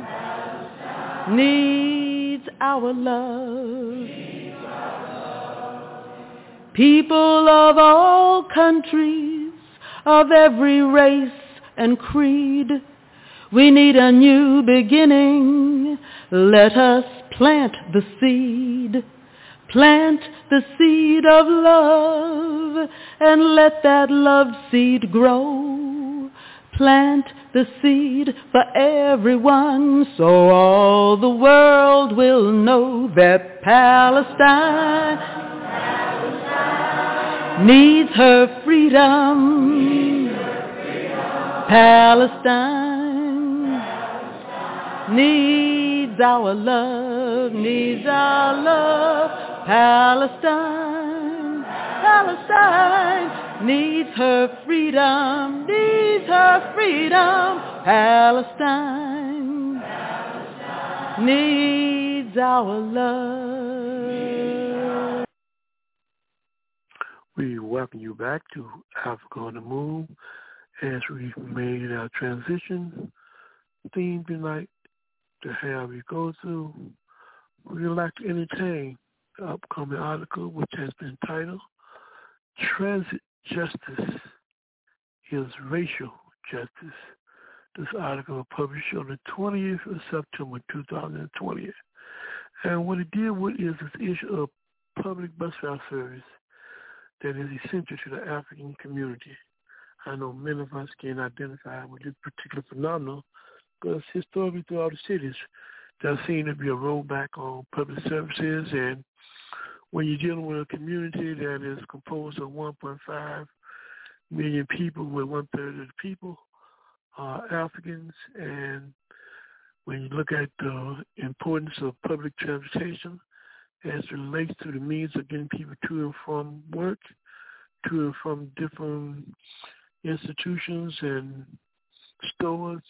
needs our love. People of all countries, of every race and creed. We need a new beginning. Let us plant the seed. Plant the seed of love and let that love seed grow. Plant the seed for everyone so all the world will know that Palestine, Palestine needs her freedom. Palestine, Palestine needs our love, needs our love. Palestine, Palestine needs her freedom, needs her freedom. Palestine, Palestine needs our love. We welcome you back to Africa on the Move as we made our transition theme tonight to have you go through, we'd like to entertain the upcoming article which has been titled Transit Justice is Racial Justice. This article was published on the 20th of September 2020. And what it deals with is this issue of public bus route service that is essential to the African community. I know many of us can identify with this particular phenomenon because historically throughout the cities, there seems to be a rollback on public services. And when you're dealing with a community that is composed of 1.5 million people, with one third of the people are Africans, and when you look at the importance of public transportation as it relates to the means of getting people to and from work, to and from different institutions and stores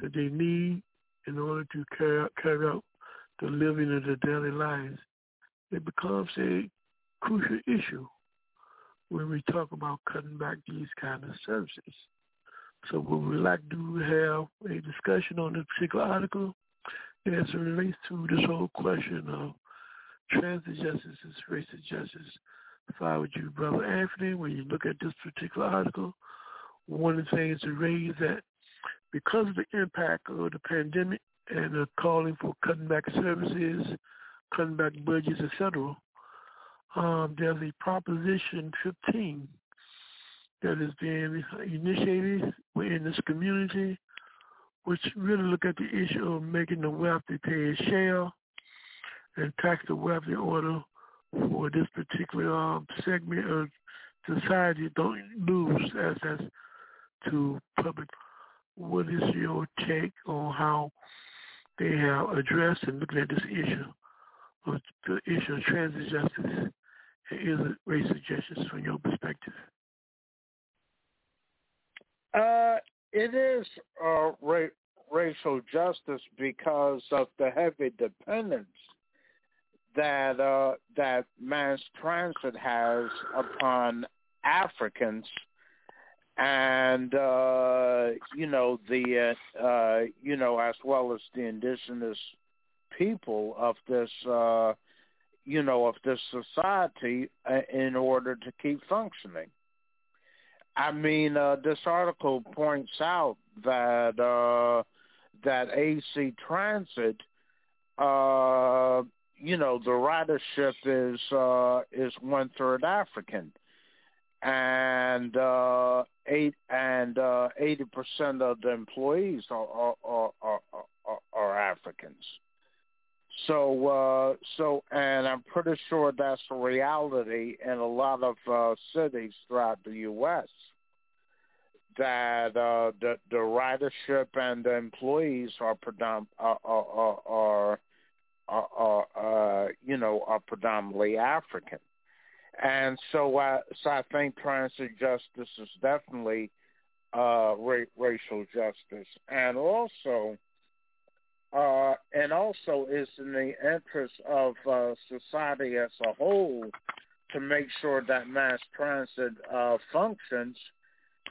that they need in order to carry out, carry out the living of their daily lives, it becomes a crucial issue when we talk about cutting back these kind of services. So we like to have a discussion on this particular article as it relates to this whole question of transit justice is racist justice. If I were you, Brother Anthony, when you look at this particular article, one of the things to raise that because of the impact of the pandemic and the calling for cutting back services, cutting back budgets, etc., um, there's a Proposition 15 that is being initiated within this community, which really look at the issue of making the wealthy pay a share and tax the wealthy order for this particular um, segment of society don't lose access to public. What is your take on how they have addressed and looking at this issue of the issue of transit justice and is it racial justice from your perspective? Uh, it is uh, ra- racial justice because of the heavy dependence that uh, that mass transit has upon Africans, and uh, you know the uh, uh, you know as well as the indigenous people of this uh, you know of this society uh, in order to keep functioning. I mean, uh, this article points out that uh, that AC Transit, uh, you know, the ridership is uh, is one third African, and uh, eight and uh, eighty percent of the employees are are, are, are, are Africans. So, uh, so, and I'm pretty sure that's a reality in a lot of uh, cities throughout the U.S. That uh, the the ridership and the employees are predom- are are are, are, are uh, you know are predominantly African, and so I so I think transit justice is definitely uh, ra- racial justice, and also uh, and also is in the interest of uh, society as a whole to make sure that mass transit uh, functions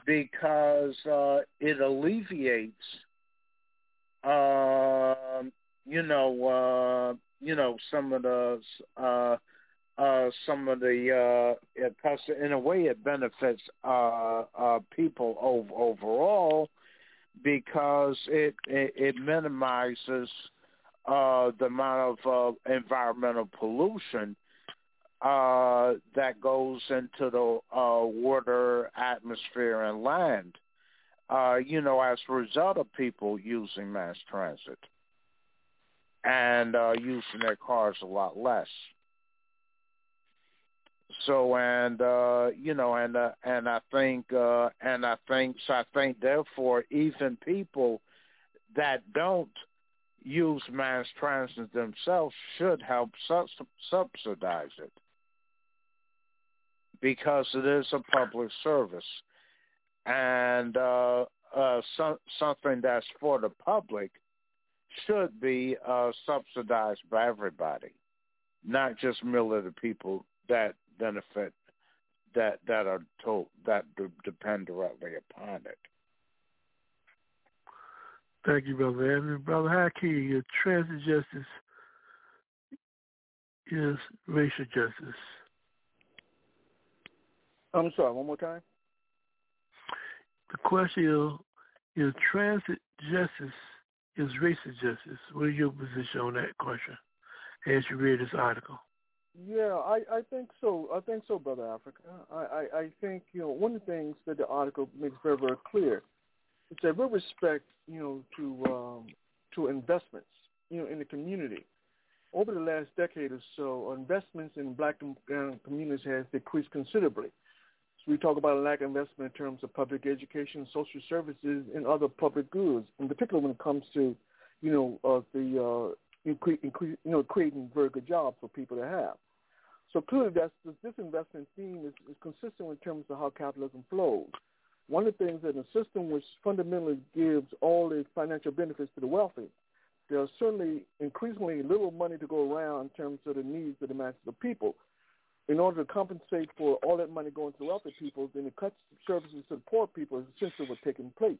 because uh, it alleviates, uh, you know, uh, you know some of the uh, uh, some of the because in a way it benefits uh, uh, people ov- overall because it it, it minimizes uh, the amount of uh, environmental pollution uh, that goes into the uh, water, atmosphere, and land. Uh, you know, as a result of people using mass transit and uh, using their cars a lot less. So and uh, you know and uh, and I think uh, and I think so I think therefore even people that don't use mass transit themselves should help subsidize it. Because it is a public service. And uh, uh, so, something that's for the public should be uh, subsidized by everybody, not just merely the people that benefit that that are told that depend directly upon it. Thank you, Brother Andrew. Brother Haki, transit justice is racial justice. I'm sorry, one more time. The question is, is transit justice is racial justice? What is your position on that question as you read this article? Yeah, I, I think so. I think so, brother Africa. I, I, I think you know one of the things that the article makes very very clear is that with respect, you know, to um, to investments, you know, in the community, over the last decade or so, investments in black communities has decreased considerably. So we talk about a lack of investment in terms of public education, social services, and other public goods, in particular when it comes to, you know, uh, the uh, incre- incre- you know, creating very good jobs for people to have. So clearly, that's this investment theme is, is consistent in terms of how capitalism flows. One of the things that a system which fundamentally gives all the financial benefits to the wealthy there's certainly increasingly little money to go around in terms of the needs of the masses of people. In order to compensate for all that money going to wealthy people, then the cuts services to the poor people is essentially what's taking place.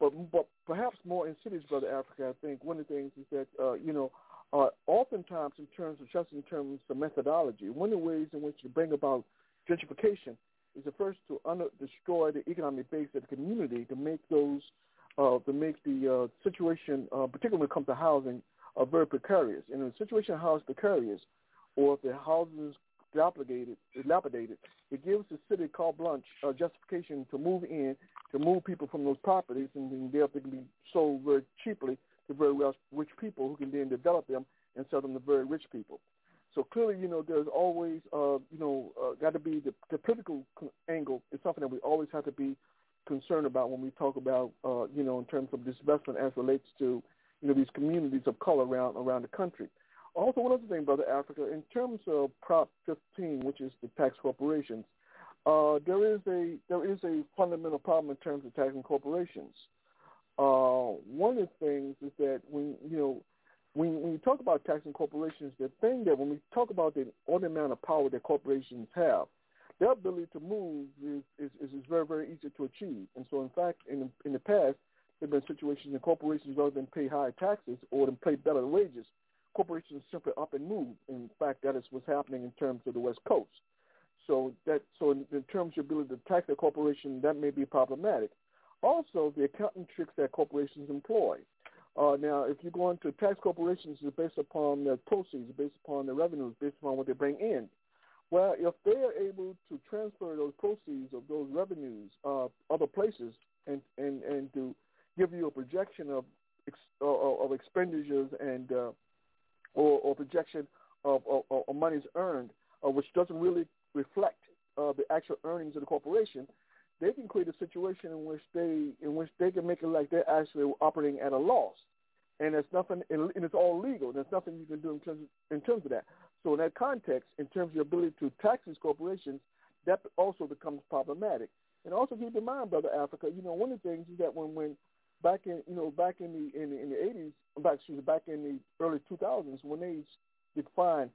But, but perhaps more in cities, Brother Africa, I think one of the things is that, uh, you know, uh, oftentimes in terms of just in terms of methodology, one of the ways in which you bring about gentrification is the first to under, destroy the economic base of the community to make those uh, to make the uh, situation, uh, particularly when it comes to housing, uh, very precarious. And in a situation of house precarious, or if the housing is dilapidated, dilapidated, it gives the city carte blanche uh, justification to move in, to move people from those properties, and then they to be sold very cheaply to very rich people who can then develop them and sell them to very rich people. So clearly, you know, there's always, uh, you know, uh, got to be the, the political angle is something that we always have to be concerned about when we talk about, uh, you know, in terms of disinvestment as relates to, you know, these communities of color around around the country. Also, one other thing, Brother Africa, in terms of Prop 15, which is the tax corporations, uh, there is a there is a fundamental problem in terms of taxing corporations. Uh, one of the things is that when you know when, when you talk about taxing corporations, the thing that when we talk about the, the amount of power that corporations have, their ability to move is, is, is very, very easy to achieve. And so, in fact, in, in the past, there have been situations in corporations rather than pay higher taxes or than pay better wages, corporations simply up and move. In fact, that is what's happening in terms of the West Coast. So that so in, in terms of your ability to tax a corporation, that may be problematic. Also, the accounting tricks that corporations employ. Uh, now, if you go into tax corporations, it's based upon the proceeds, based upon the revenues, based upon what they bring in. Well, if they are able to transfer those proceeds of those revenues uh, other places and, and, and to give you a projection of uh, of expenditures and uh, or, or projection of, of, of monies earned, uh, which doesn't really reflect uh, the actual earnings of the corporation, they can create a situation in which they in which they can make it like they're actually operating at a loss, and there's nothing and it's all legal. There's nothing you can do in terms of, in terms of that. So in that context, in terms of your ability to tax these corporations, that also becomes problematic. And also keep in mind, brother Africa, you know, one of the things is that when when back in you know back in the in the, in the 80s, back excuse me, back in the early 2000s, when they defined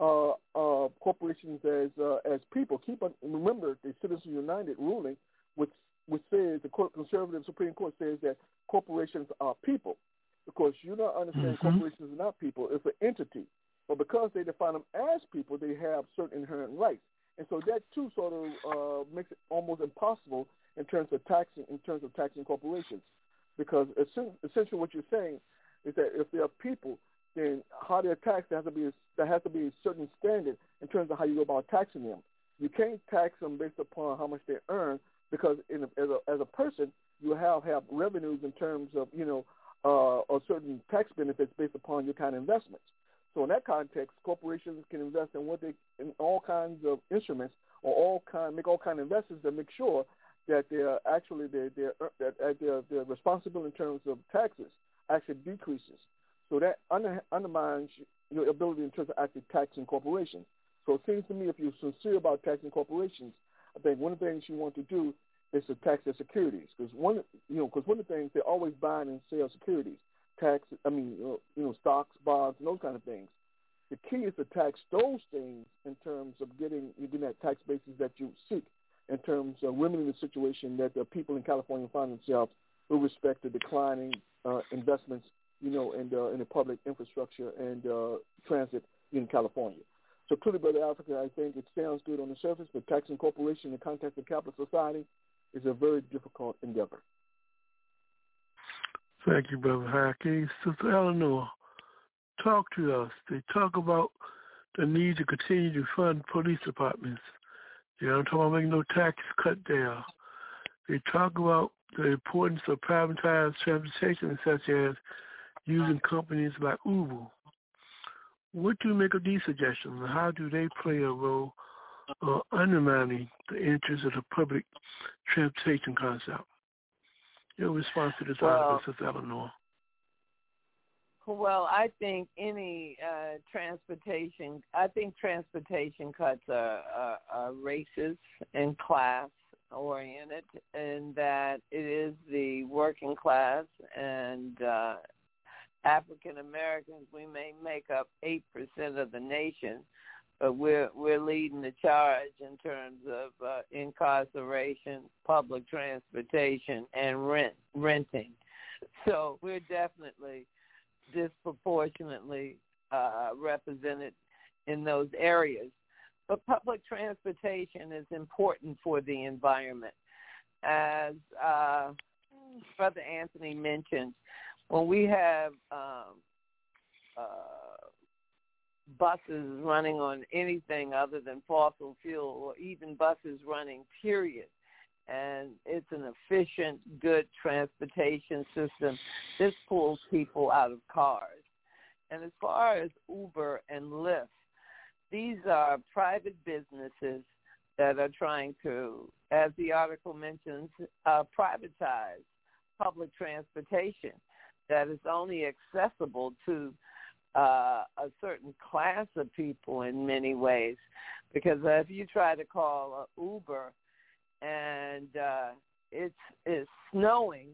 uh, uh, corporations as uh, as people, keep on remember the Citizens United ruling, which which says the conservative Supreme Court says that corporations are people. Of course, you don't understand mm-hmm. corporations are not people; it's an entity. But because they define them as people, they have certain inherent rights. And so that too sort of uh, makes it almost impossible in terms of taxing in terms of taxing corporations, because essentially what you're saying is that if they are people, then how they're taxed there has to be a, there has to be a certain standard in terms of how you go about taxing them. You can't tax them based upon how much they earn, because in as a as a person you have have revenues in terms of you know uh, certain tax benefits based upon your kind of investments. So in that context, corporations can invest in what they in all kinds of instruments or all kind make all kind of investments to make sure that they're actually their their that their their responsibility in terms of taxes actually decreases. So that under, undermines your ability in terms of actually taxing corporations. So it seems to me if you're sincere about taxing corporations, I think one of the things you want to do is to tax their securities because one you know because one of the things they're always buying and sell securities tax, I mean, uh, you know, stocks, bonds, and those kind of things. The key is to tax those things in terms of getting you getting that tax basis that you seek, in terms of remedying the situation that the people in California find themselves with respect to declining uh, investments, you know, in the in the public infrastructure and uh, transit in California. So clearly, Brother Africa, I think it sounds good on the surface, but taxing corporation in the context of capital society is a very difficult endeavor. Thank you, Brother Haki. Sister Eleanor, talk to us. They talk about the need to continue to fund police departments. You know, I'm talking about making no tax cut there. They talk about the importance of privatized transportation, such as using companies like Uber. What do you make of these suggestions, and how do they play a role uh, undermining the interests of the public transportation concept? Your response to this well, article, Sister Eleanor. Well, I think any uh, transportation, I think transportation cuts are, are, are racist and class oriented, and that it is the working class and uh, African Americans. We may make up eight percent of the nation, but we're we're leading the charge in terms of uh, incarceration, public transportation, and rent renting. So we're definitely disproportionately uh, represented in those areas. But public transportation is important for the environment. As uh, Brother Anthony mentioned, when we have um, uh, buses running on anything other than fossil fuel, or even buses running, period, and it's an efficient, good transportation system. This pulls people out of cars. And as far as Uber and Lyft, these are private businesses that are trying to, as the article mentions, uh, privatize public transportation that is only accessible to uh, a certain class of people in many ways. Because if you try to call Uber and uh, it's it's snowing,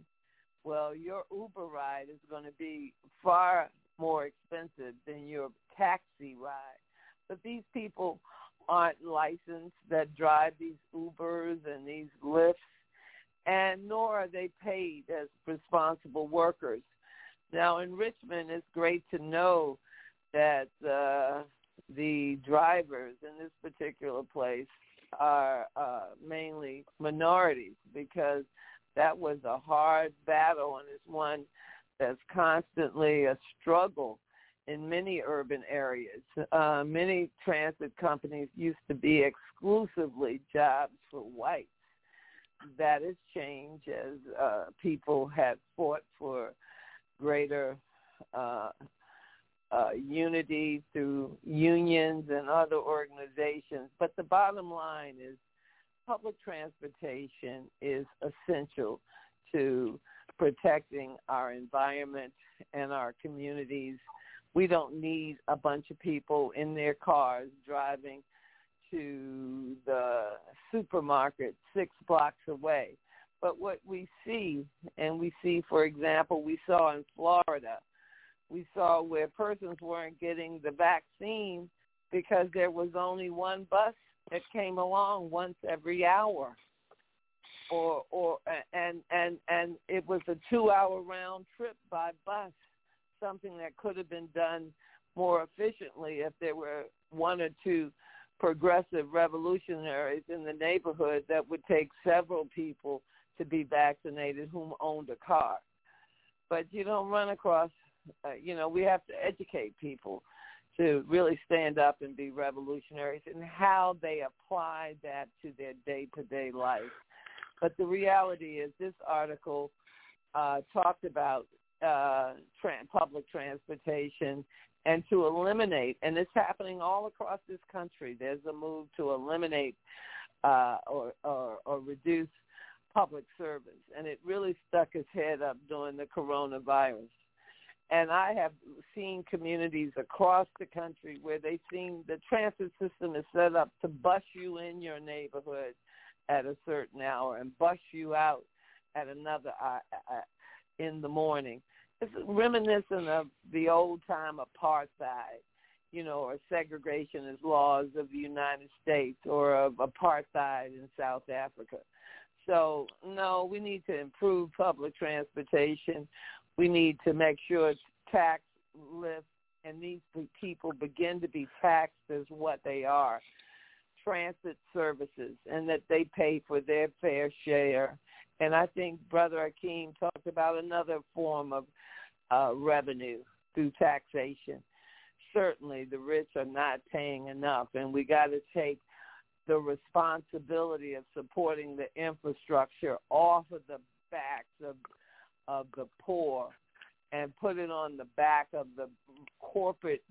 well, your Uber ride is going to be far more expensive than your taxi ride. But these people aren't licensed that drive these Ubers and these Lyfts, and nor are they paid as responsible workers. Now, in Richmond, it's great to know that uh, the drivers in this particular place are uh, mainly minorities because that was a hard battle and it's one that's constantly a struggle in many urban areas. Uh, many transit companies used to be exclusively jobs for whites. That has changed as uh, people have fought for greater uh, uh, unity through unions and other organizations. But the bottom line is public transportation is essential to protecting our environment and our communities. We don't need a bunch of people in their cars driving to the supermarket six blocks away. But what we see, and we see, for example, we saw in Florida – we saw where persons weren't getting the vaccine because there was only one bus that came along once every hour. Or or and and and it was a 2 hour round trip by bus something that could have been done more efficiently if there were one or two progressive revolutionaries in the neighborhood that would take several people to be vaccinated whom owned a car. But you don't run across uh, you know, we have to educate people to really stand up and be revolutionaries and how they apply that to their day-to-day life. But the reality is this article uh, talked about uh, tra- public transportation and to eliminate, and it's happening all across this country. There's a move to eliminate uh, or, or, or reduce public service, and it really stuck its head up during the coronavirus. And I have seen communities across the country where they've seen the transit system is set up to bus you in your neighborhood at a certain hour and bus you out at another uh, uh, in the morning. It's reminiscent of the old time apartheid, you know, or segregationist laws of the United States or of apartheid in South Africa. So no, we need to improve public transportation we need to make sure tax lists and these people begin to be taxed as what they are, transit services, and that they pay for their fair share. And I think Brother Akeem talked about another form of uh, revenue through taxation. Certainly, the rich are not paying enough, and we got to take the responsibility of supporting the infrastructure off of the backs of of the poor and put it on the back of the corporate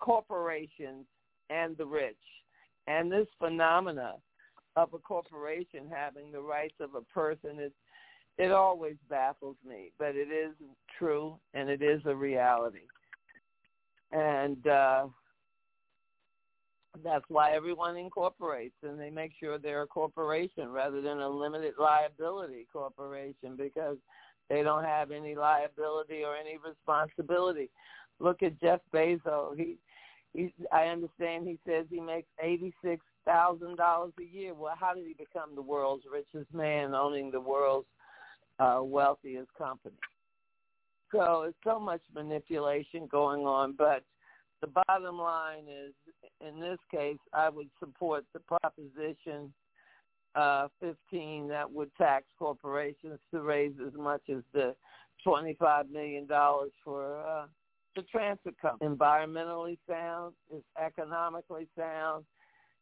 corporations and the rich. And this phenomena of a corporation having the rights of a person is it always baffles me, but it is true and it is a reality. And uh that's why everyone incorporates and they make sure they're a corporation rather than a limited liability corporation because they don't have any liability or any responsibility. Look at Jeff Bezos. He he I understand he says he makes eighty six thousand dollars a year. Well, how did he become the world's richest man, owning the world's uh, wealthiest company? So it's so much manipulation going on, but the bottom line is, in this case, I would support the proposition uh, 15 that would tax corporations to raise as much as the $25 million for uh, the transit company. Environmentally sound, it's economically sound,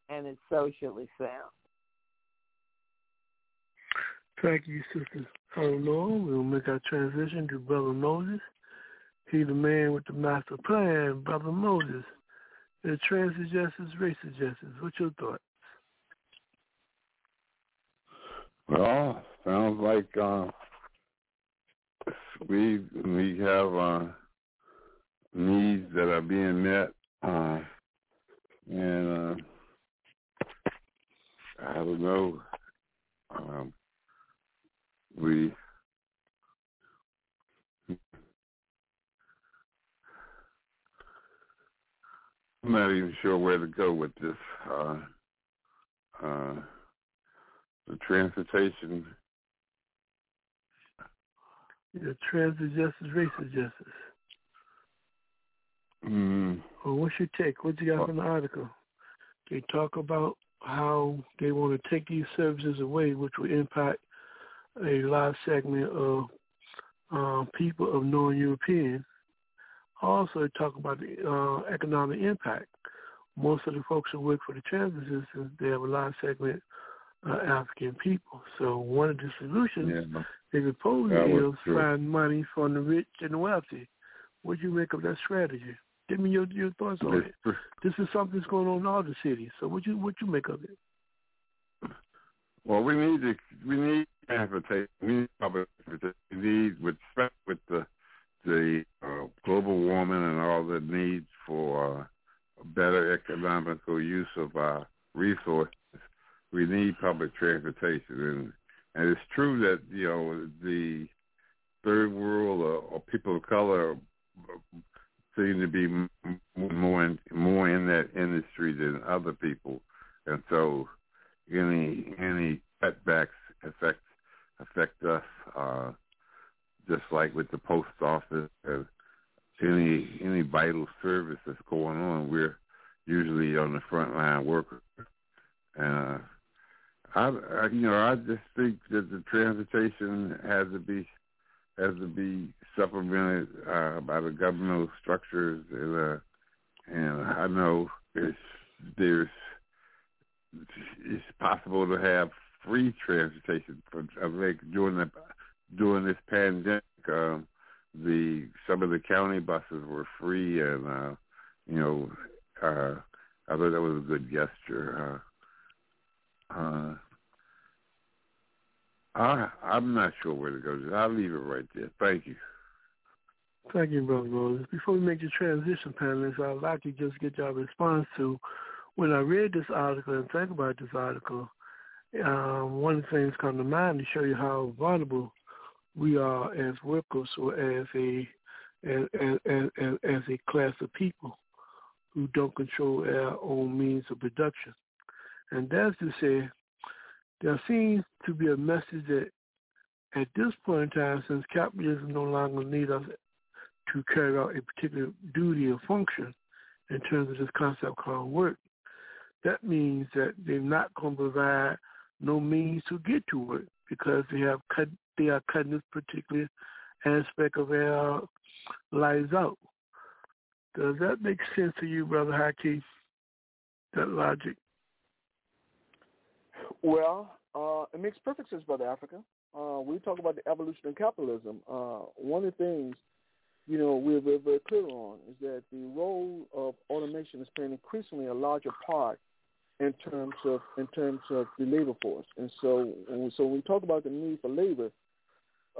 and it's socially sound. Thank you, Sister Eleanor. We'll make our transition to Brother Moses. He the man with the master plan, Brother Moses. The transit justice, racial justice. What's your thoughts? Well, sounds like uh, we we have uh, needs that are being met, uh, and uh, I don't know. Um, we I'm not even sure where to go with this. Uh, uh, the transportation. The transit justice, racial justice. Mm. Well, what's your take? What you got from the article? They talk about how they want to take these services away, which will impact a large segment of uh, people of non-European. Also, talk about the uh, economic impact. Most of the folks who work for the transit system, they have a large segment uh, African people. So one of the solutions yeah. they propose is find money from the rich and the wealthy. What do you make of that strategy? Give me your your thoughts on it. This is something that's going on in all the cities. So what you what you make of it? Well, we need to we need transportation. We need public transportation. We need with with the the uh, global warming and all the needs for uh, better economical use of our resources. We need public transportation, and and it's true that you know the third world or, or people of color seem to be more in, more in that industry than other people, and so any any cutbacks affect affect us uh, just like with the post office and any any vital service that's going on. We're usually on the front line workers, and uh, I, I you know I just think that the transportation has to be has to be supplemented uh, by the governmental structures, and, uh, and I know it's, there's it's possible to have free transportation. For, I think during the during this pandemic, um, the some of the county buses were free, and uh, you know, uh, I thought that was a good gesture. Uh, uh, I I'm not sure where to go. I'll leave it right there. Thank you. Thank you, Brother Moses. Before we make the transition, panelists, I'd like to just get your response to when I read this article and think about this article. Um, one of the things come to mind to show you how vulnerable we are as workers or as a as, as, as, as a class of people who don't control our own means of production. And that's to say, there seems to be a message that at this point in time, since capitalism no longer needs us to carry out a particular duty or function in terms of this concept called work, that means that they're not going to provide no means to get to work because they have cut they are cutting this particular aspect of our lives out. Does that make sense to you, Brother Haki? That logic? Well, Uh, it makes perfect sense, Brother Africa. Uh, we talk about the evolution of capitalism. Uh, one of the things, you know, we're very, very clear on is that the role of automation is playing increasingly a larger part in terms of in terms of the labor force. And so, and so when we talk about the need for labor,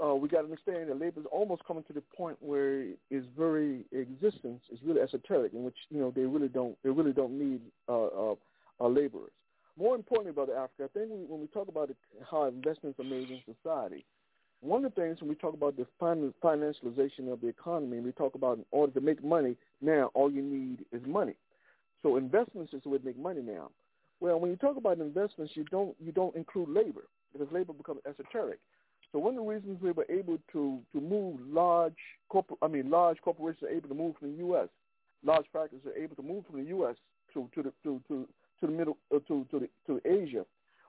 uh, we got to understand that labor is almost coming to the point where its very existence is really esoteric, in which you know they really don't they really don't need uh, uh, laborers. More importantly, Brother Africa, I think when we talk about how investments are made in society, one of the things when we talk about the financialization of the economy, and we talk about in order to make money, now all you need is money. So investments is the way to make money now. Well, when you talk about investments, you don't you don't include labor because labor becomes esoteric. So one of the reasons we were able to to move large corporate, I mean large corporations are able to move from the U.S. Large factories are able to move from the U.S. to to the to to to the middle uh, to to the, to Asia.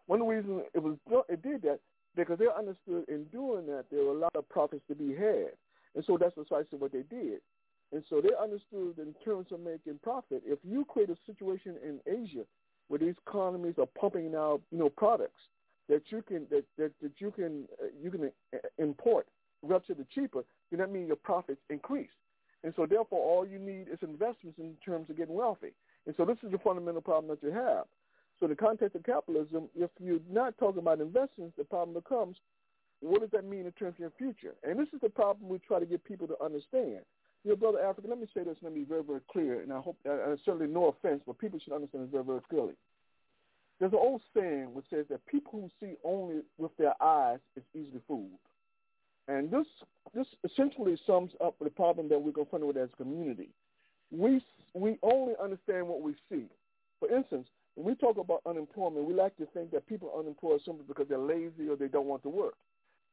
One of the reasons it was it did that because they understood in doing that there were a lot of profits to be had, and so that's precisely what they did. And so they understood in terms of making profit, if you create a situation in Asia where these economies are pumping out, you know, products that you can that that, that you can uh, you can uh, import relatively cheaper, then that means your profits increase. And so therefore, all you need is investments in terms of getting wealthy. And so this is the fundamental problem that you have. So in the context of capitalism, if you're not talking about investments, the problem becomes, what does that mean in terms of your future? And this is the problem we try to get people to understand. You know, Brother Africa, let me say this, let me be very, very clear, and I hope, uh, certainly no offense, but people should understand this very, very clearly. There's an old saying which says that people who see only with their eyes is easily fooled. And this this essentially sums up the problem that we're confronted with as a community. We we only understand what we see. For instance, when we talk about unemployment, we like to think that people are unemployed simply because they're lazy or they don't want to work.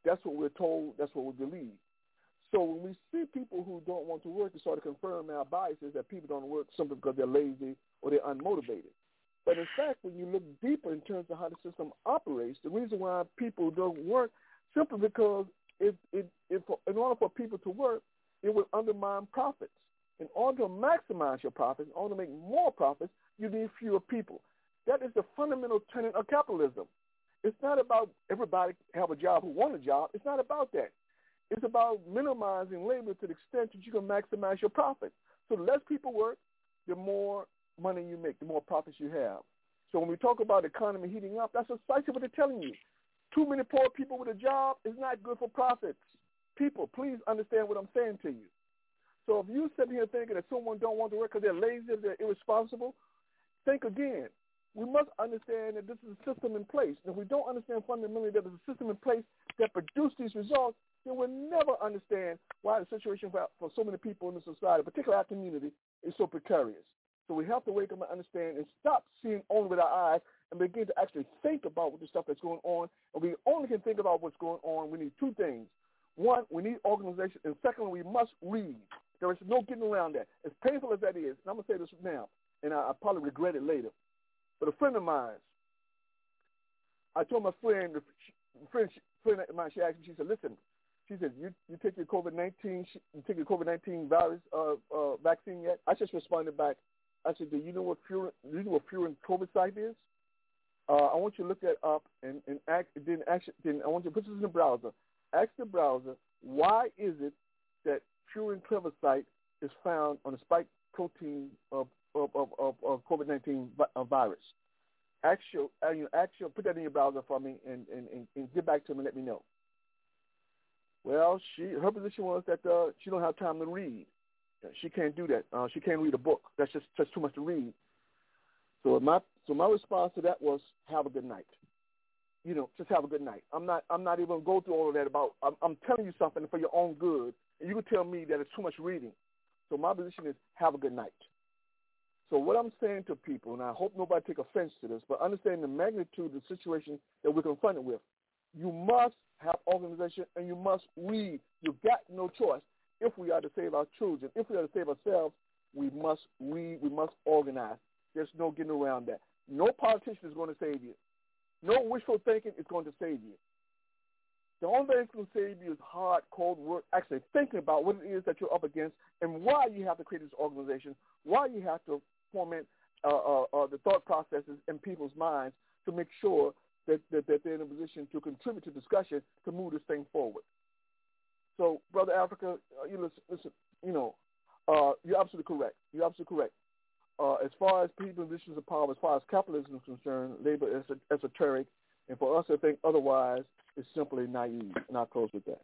That's what we're told. That's what we believe. So when we see people who don't want to work, we start to confirm our biases that people don't work simply because they're lazy or they're unmotivated. But in fact, when you look deeper in terms of how the system operates, the reason why people don't work simply because it, it, it, in order for people to work, it would undermine profits. In order to maximize your profits, in order to make more profits, you need fewer people. That is the fundamental tenet of capitalism. It's not about everybody have a job who want a job. It's not about that. It's about minimizing labor to the extent that you can maximize your profits. So the less people work, the more money you make, the more profits you have. So when we talk about economy heating up, that's precisely what they're telling you. Too many poor people with a job is not good for profits. People, please understand what I'm saying to you. So if you sitting here thinking that someone don't want to work because they're lazy, they're irresponsible, think again. We must understand that this is a system in place. And if we don't understand fundamentally that there's a system in place that produces these results, then we'll never understand why the situation for, for so many people in the society, particularly our community, is so precarious. So we have to wake up and understand and stop seeing only with our eyes and begin to actually think about what the stuff that's going on. And we only can think about what's going on. We need two things. One, we need organization. And secondly, we must read. There is no getting around that. As painful as that is, and I'm going to say this now, and I, I probably regret it later. But a friend of mine, I told my friend, friend, friend of mine, she asked me, she said, listen, she said, you, you take your COVID-19, you take your COVID-19 virus uh, uh, vaccine yet? I just responded back. I said, do you know what Furin, do you know what Furin site is? Uh, I want you to look that up and, and act, then, actually, then I want you to put this in the browser. Ask the browser, why is it that Furin cleavage site is found on the spike protein of of of, of, of COVID nineteen uh, virus. Actual, uh, you know, put that in your browser for me and, and, and, and get back to me and let me know. Well, she her position was that uh, she don't have time to read. She can't do that. Uh, she can't read a book. That's just just too much to read. So my so my response to that was have a good night. You know, just have a good night. I'm not I'm not even gonna go through all of that about. I'm, I'm telling you something for your own good, and you can tell me that it's too much reading. So my position is have a good night. So what I'm saying to people, and I hope nobody take offense to this, but understand the magnitude of the situation that we're confronted with. You must have organization and you must read. You've got no choice. If we are to save our children, if we are to save ourselves, we must read, we must organize. There's no getting around that. No politician is going to save you. No wishful thinking is going to save you. The only thing that's going to save you is hard, cold work, actually thinking about what it is that you're up against and why you have to create this organization, why you have to foment uh, uh, uh, the thought processes in people's minds to make sure that, that, that they're in a position to contribute to discussion to move this thing forward. So, Brother Africa, uh, you listen, listen you know, uh, you're absolutely correct. You're absolutely correct. Uh, as far as people in positions of power, as far as capitalism is concerned, labor is esoteric, and for us to think otherwise is simply naive. And I'll close with that.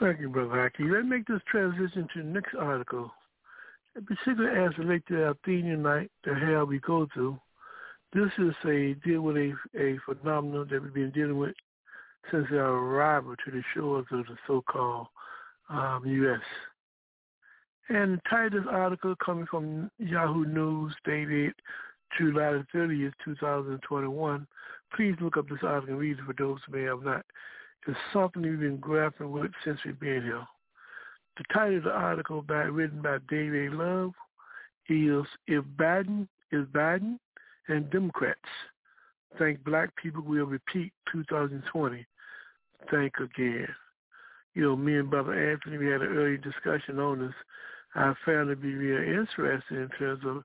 Thank you, Brother Haki. Let's make this transition to the next article. Particularly as related to Athenian night, the hell we go to. This is a deal with a, a phenomenon that we've been dealing with since our arrival to the shores of the so-called um, U.S. And the title of this article coming from Yahoo News dated July 30th, 2021. Please look up this article and read it for those who may have not. It's something we've been grappling with since we've been here. The title of the article by, written by David Love is If Biden is Biden and Democrats think black people will repeat 2020, think again. You know, me and Brother Anthony, we had an early discussion on this. I found it to be really interesting in terms of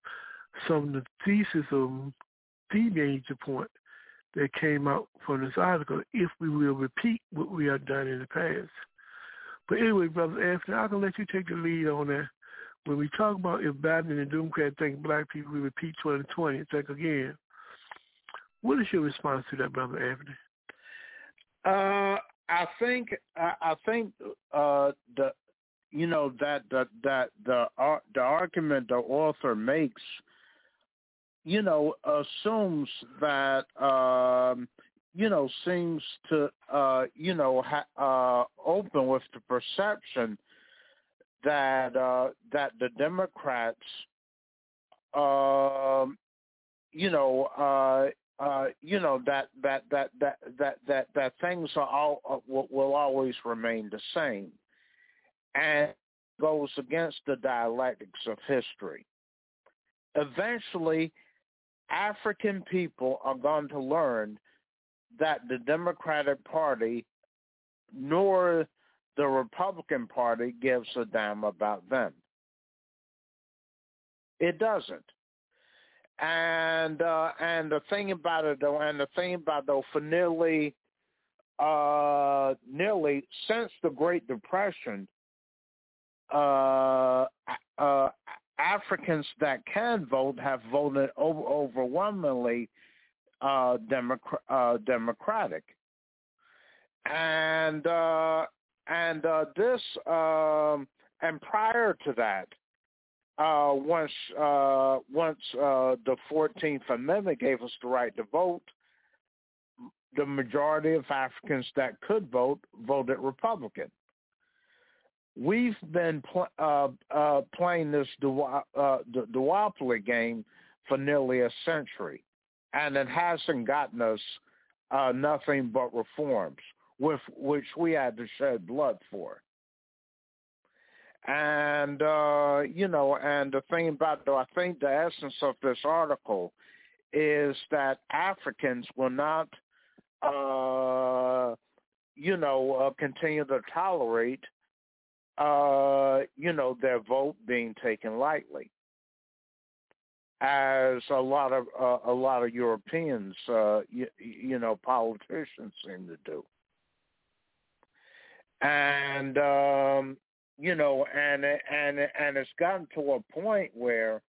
some of the thesis of the major point that came out from this article if we will repeat what we have done in the past. But anyway, Brother Anthony, I can let you take the lead on that. When we talk about if Biden and the Democrats think black people will repeat 2020, think again, what is your response to that, Brother Anthony? Uh, I think I, I think uh, the you know that that that the uh, the argument the author makes you know, assumes that, um, you know, seems to, uh, you know, ha- uh, open with the perception that uh, that the Democrats, um, you know, uh, you know that that that that that that that things are all uh, will, will always remain the same, and goes against the dialectics of history. Eventually, African people are going to learn that the Democratic Party nor the Republican Party gives a damn about them. It doesn't. And uh, and the thing about it though, and the thing about though, for nearly uh, nearly since the Great Depression, uh, uh, Africans that can vote have voted over, overwhelmingly uh, Democr- uh, Democratic, and uh, and uh, this um, and prior to that, uh, once uh, once uh, the Fourteenth Amendment gave us the right to vote, the majority of Africans that could vote voted Republican we've been pl- uh, uh, playing this du- uh, du- duopoly game for nearly a century, and it hasn't gotten us nothing but reforms, with which we had to shed blood for. And uh, you know, and the thing about though, I think the essence of this article is that Africans will not, uh, you know, uh, continue to tolerate uh, you know, their vote being taken lightly, as a lot of uh, a lot of Europeans, uh, you, you know, politicians seem to do. And um, you know, and and and it's gotten to a point where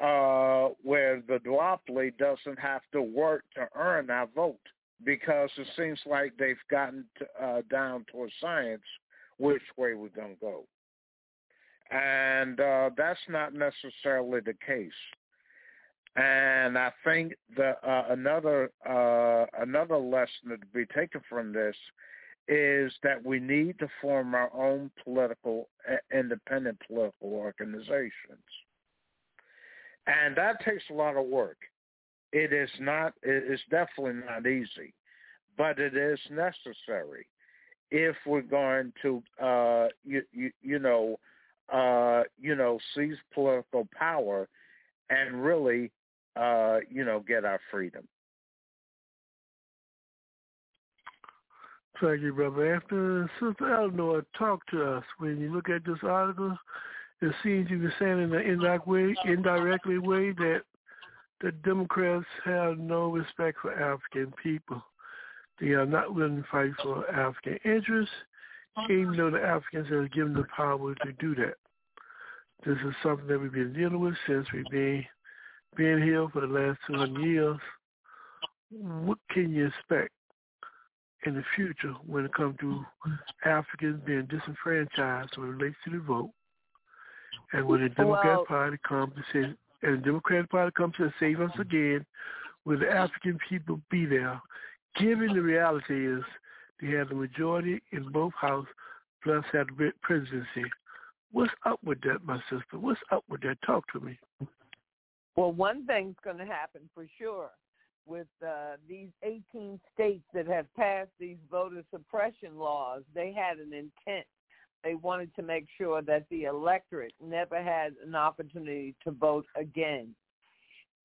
uh, where the duopoly doesn't have to work to earn our vote because it seems like they've gotten to, uh, down to a science which way we're going to go. And uh, that's not necessarily the case. And I think the uh, another uh, another lesson to be taken from this is that we need to form our own political independent political organizations, and that takes a lot of work. It is not. It is definitely not easy, but it is necessary if we're going to, uh, you, you, you know, uh, you know, seize political power and really, uh, you know, get our freedom. Thank you, Brother After Sister Eleanor, talk to us. When you look at this article, it seems you were saying in an indirect way, indirectly way that the Democrats have no respect for African people. They are not willing to fight for African interests, even though the Africans have given the power to do that. This is something that we've been dealing with since we've been being here for the last 200 years. What can you expect in the future when it comes to Africans being disenfranchised when it relates to the vote? And when the Democrat Well- Party comes to say, and the Democratic Party comes to save us again, will the African people be there? Given the reality is they have the majority in both houses, plus have the presidency. What's up with that, my sister? What's up with that? Talk to me. Well, one thing's going to happen for sure with uh, these 18 states that have passed these voter suppression laws. They had an intent. They wanted to make sure that the electorate never had an opportunity to vote again.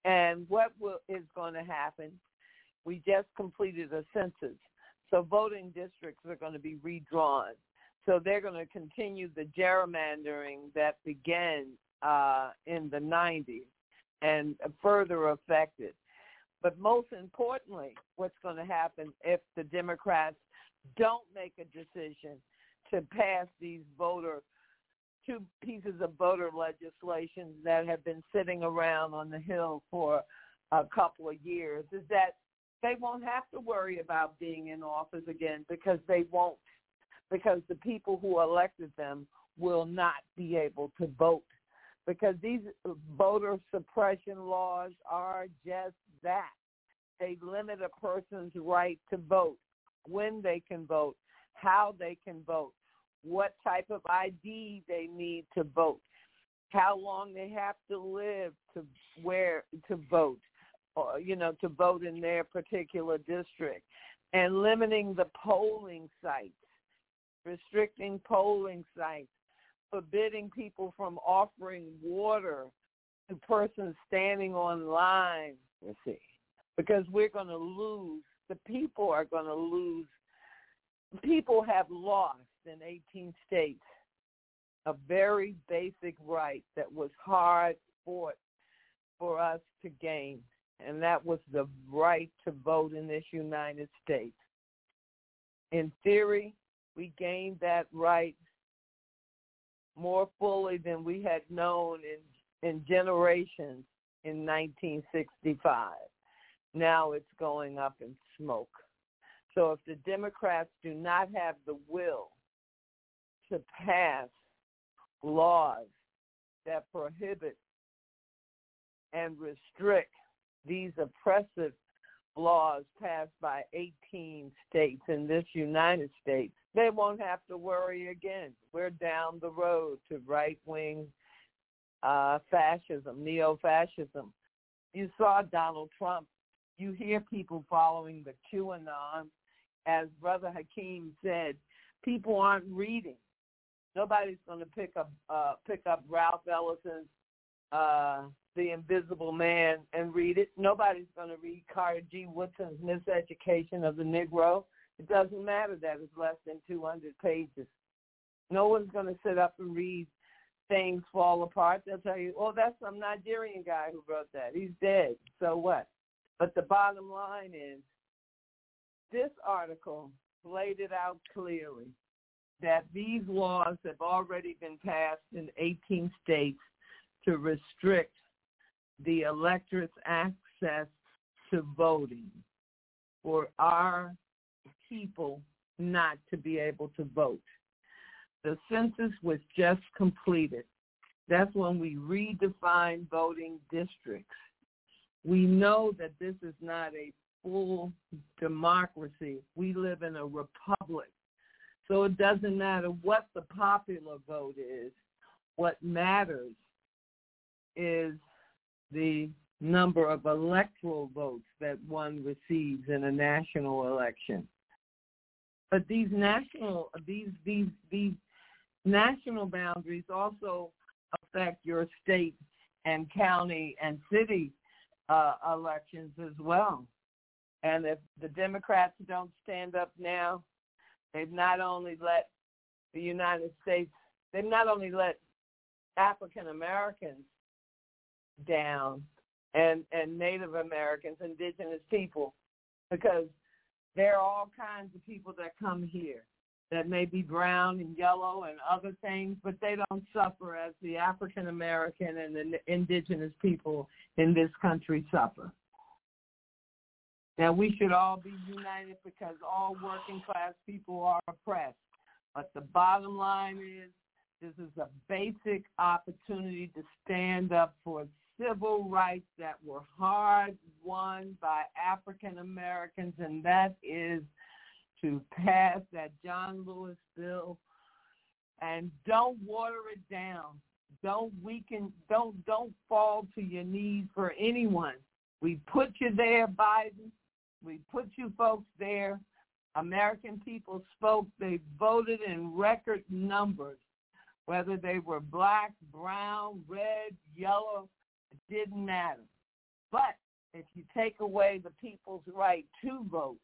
And what will, is going to happen? We just completed a census. So voting districts are going to be redrawn. So they're going to continue the gerrymandering that began uh, in the 90s and further affected. But most importantly, what's going to happen if the Democrats don't make a decision to pass these voter two pieces of voter legislation that have been sitting around on the hill for a couple of years is that they won't have to worry about being in office again because they won't because the people who elected them will not be able to vote because these voter suppression laws are just that. They limit a person's right to vote, when they can vote, how they can vote, what type of ID they need to vote, how long they have to live to where to vote, or you know, to vote in their particular district, and limiting the polling sites, restricting polling sites, forbidding people from offering water to persons standing on line. You see, because we're going to lose. The people are going to lose. People have lost in 18 states a very basic right that was hard fought for us to gain, and that was the right to vote in this United States. In theory, we gained that right more fully than we had known in, in generations in 1965. Now it's going up in smoke. So if the Democrats do not have the will to pass laws that prohibit and restrict these oppressive laws passed by 18 states in this United States, they won't have to worry again. We're down the road to right-wing uh, fascism, neo-fascism. You saw Donald Trump. You hear people following the QAnon. As Brother Hakeem said, people aren't reading. Nobody's going to pick up uh, pick up Ralph Ellison's uh, The Invisible Man and read it. Nobody's going to read Carter G. Woodson's Miseducation of the Negro. It doesn't matter that it's less than 200 pages. No one's going to sit up and read Things Fall Apart. They'll tell you, oh, that's some Nigerian guy who wrote that. He's dead. So what? But the bottom line is this article laid it out clearly that these laws have already been passed in 18 states to restrict the electorate's access to voting for our people not to be able to vote. The census was just completed. That's when we redefined voting districts. We know that this is not a full democracy. We live in a republic. So it doesn't matter what the popular vote is. What matters is the number of electoral votes that one receives in a national election. But these national these these these national boundaries also affect your state and county and city uh, elections as well. And if the Democrats don't stand up now, they've not only let the United States, they've not only let African Americans down, and and Native Americans, indigenous people, because there are all kinds of people that come here that may be brown and yellow and other things, but they don't suffer as the African American and the indigenous people in this country suffer. Now we should all be united because all working class people are oppressed. But the bottom line is this is a basic opportunity to stand up for civil rights that were hard won by African Americans, and that is to pass that John Lewis bill and don't water it down. Don't weaken don't don't fall to your knees for anyone. We put you there, Biden. We put you folks there. American people spoke. They voted in record numbers, whether they were black, brown, red, yellow, it didn't matter. But if you take away the people's right to vote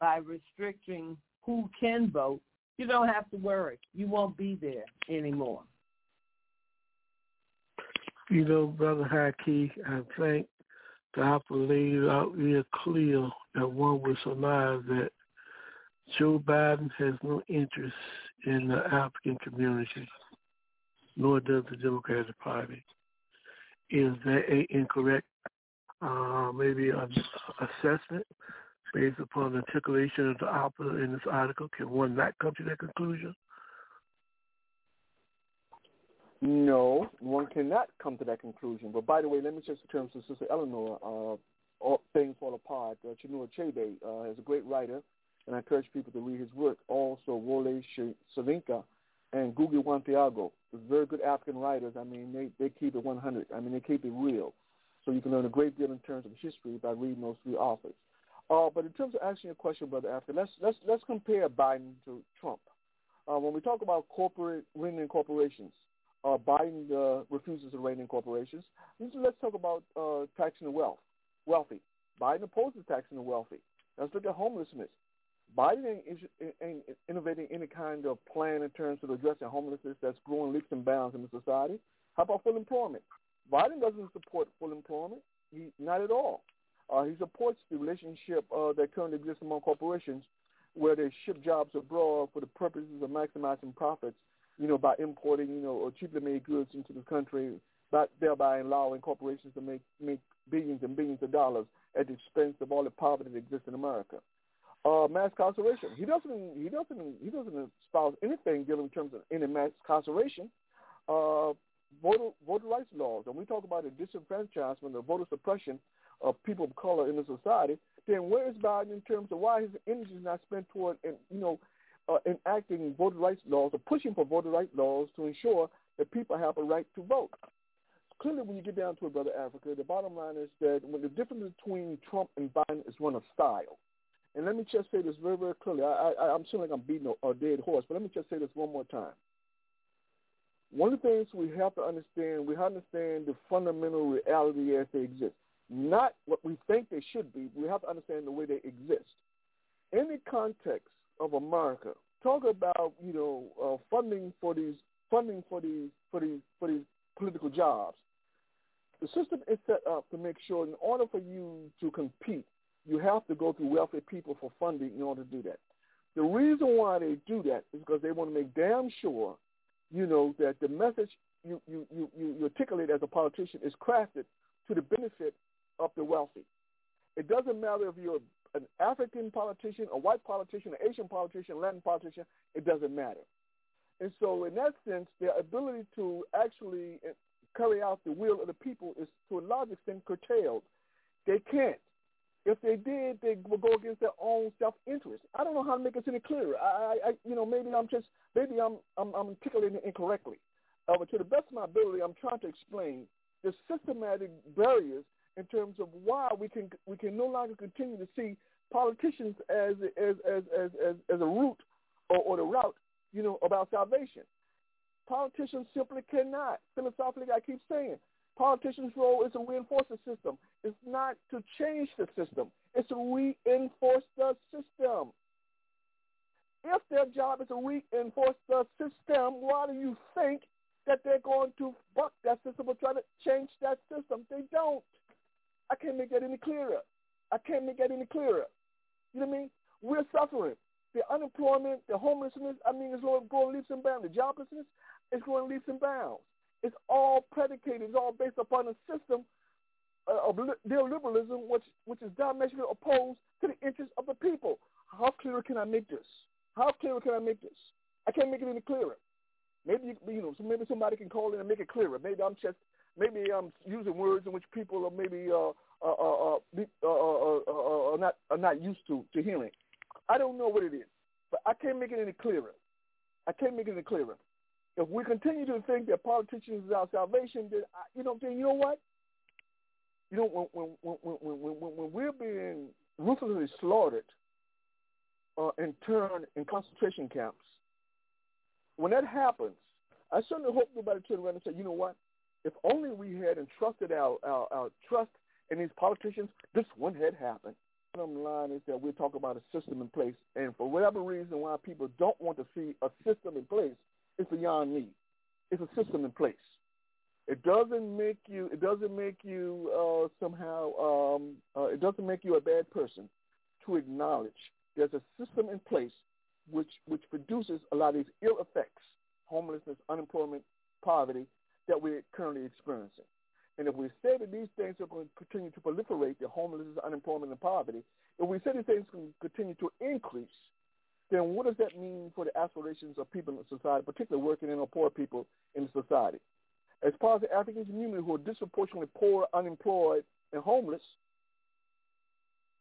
by restricting who can vote, you don't have to worry. You won't be there anymore. You know, Brother Haki, I think the apple laid out real clear that one would surmise that Joe Biden has no interest in the African community, nor does the Democratic Party. Is that a incorrect, uh, maybe an assessment based upon the articulation of the author in this article? Can one not come to that conclusion? No, one cannot come to that conclusion. But by the way, let me just in to Sister Eleanor, uh, all things fall apart. Uh, Chinua Achebe uh, is a great writer, and I encourage people to read his work. Also, Wole Soyinka and Ngugi wa Thiong'o, very good African writers. I mean, they they keep it 100. I mean, they keep it real. So you can learn a great deal in terms of history by reading those three authors. Uh, but in terms of asking a question, Brother Africa, let's let's let's compare Biden to Trump. Uh, when we talk about corporate reigning corporations, uh, Biden uh, refuses to rein in corporations. Let's talk about uh, taxing the wealth, wealthy. Biden opposes taxing the wealthy. Let's look at homelessness. Biden ain't, innovating any kind of plan in terms of addressing homelessness that's growing leaps and bounds in the society. How about full employment? Biden doesn't support full employment. He, not at all. Uh, he supports the relationship uh, that currently exists among corporations where they ship jobs abroad for the purposes of maximizing profits, you know, by importing, you know, or cheaply made goods into the country, but thereby allowing corporations to make, make billions and billions of dollars at the expense of all the poverty that exists in America. Uh, mass incarceration. He doesn't. He doesn't. He doesn't espouse anything dealing in terms of any mass incarceration. Uh, voter voter rights laws, and we talk about the disenfranchisement, the voter suppression of people of color in the society, then where is Biden in terms of why his energy is not spent toward, you know, uh, enacting voter rights laws or pushing for voter rights laws to ensure that people have a right to vote? Clearly, when you get down to it, Brother Africa, the bottom line is that when the difference between Trump and Biden is one of style. And let me just say this very, very clearly. I, I, I'm feeling like I'm beating a, a dead horse, but let me just say this one more time. One of the things we have to understand, we have to understand the fundamental reality as they exist not what we think they should be. We have to understand the way they exist. In the context of America, talk about you know uh, funding for these funding for these for these for these political jobs. The system is set up to make sure, in order for you to compete, you have to go through wealthy people for funding in order to do that. The reason why they do that is because they want to make damn sure, you know, that the message you, you, you, you articulate as a politician is crafted to the benefit of the wealthy. It doesn't matter if you're an African politician, a white politician, an Asian politician, Latin politician, it doesn't matter. And so in that sense, their ability to actually carry out the will of the people is to a large extent curtailed. They can't. If they did, they would go against their own self-interest. I don't know how to make this any clearer. I, I you know, maybe I'm just, maybe I'm, I'm, I'm articulating it incorrectly. Uh, but to the best of my ability, I'm trying to explain the systematic barriers in terms of why we can we can no longer continue to see politicians as as as as as, as a route or, or the route you know about salvation. Politicians simply cannot. Philosophically, I keep saying, politicians' role is a reinforce the system. It's not to change the system. It's to reinforce the system. If their job is to reinforce the system, why do you think that they're going to buck that system or try to change that system? They don't. I can't make that any clearer. I can't make that any clearer. You know what I mean? We're suffering. The unemployment, the homelessness, I mean, it's going leaps and bounds. The joblessness is going leaps and bounds. It's all predicated, it's all based upon a system of neoliberalism, which, which is diametrically opposed to the interests of the people. How clear can I make this? How clear can I make this? I can't make it any clearer. Maybe you, know, maybe somebody can call in and make it clearer. Maybe I'm just, maybe I'm using words in which people are maybe uh, uh, uh, uh, uh, uh, are not are not used to to hearing. I don't know what it is, but I can't make it any clearer. I can't make it any clearer. If we continue to think that politicians is our salvation, then I, you know, then you know what? You know, when when when when when, when we're being ruthlessly slaughtered uh, and turned in concentration camps, when that happens, I certainly hope nobody turn around and say, you know what? If only we had entrusted our, our, our trust in these politicians, this wouldn't have happened. Bottom line is that we're talking about a system in place, and for whatever reason why people don't want to see a system in place, it's beyond me. It's a system in place. It doesn't make you. It doesn't make you uh, somehow. Um, uh, it doesn't make you a bad person to acknowledge there's a system in place which which produces a lot of these ill effects, homelessness, unemployment, poverty that we're currently experiencing. And if we say that these things are going to continue to proliferate, the homelessness, unemployment, and poverty, if we say these things can continue to increase, then what does that mean for the aspirations of people in society, particularly working in or poor people in society? As part of the African community who are disproportionately poor, unemployed, and homeless,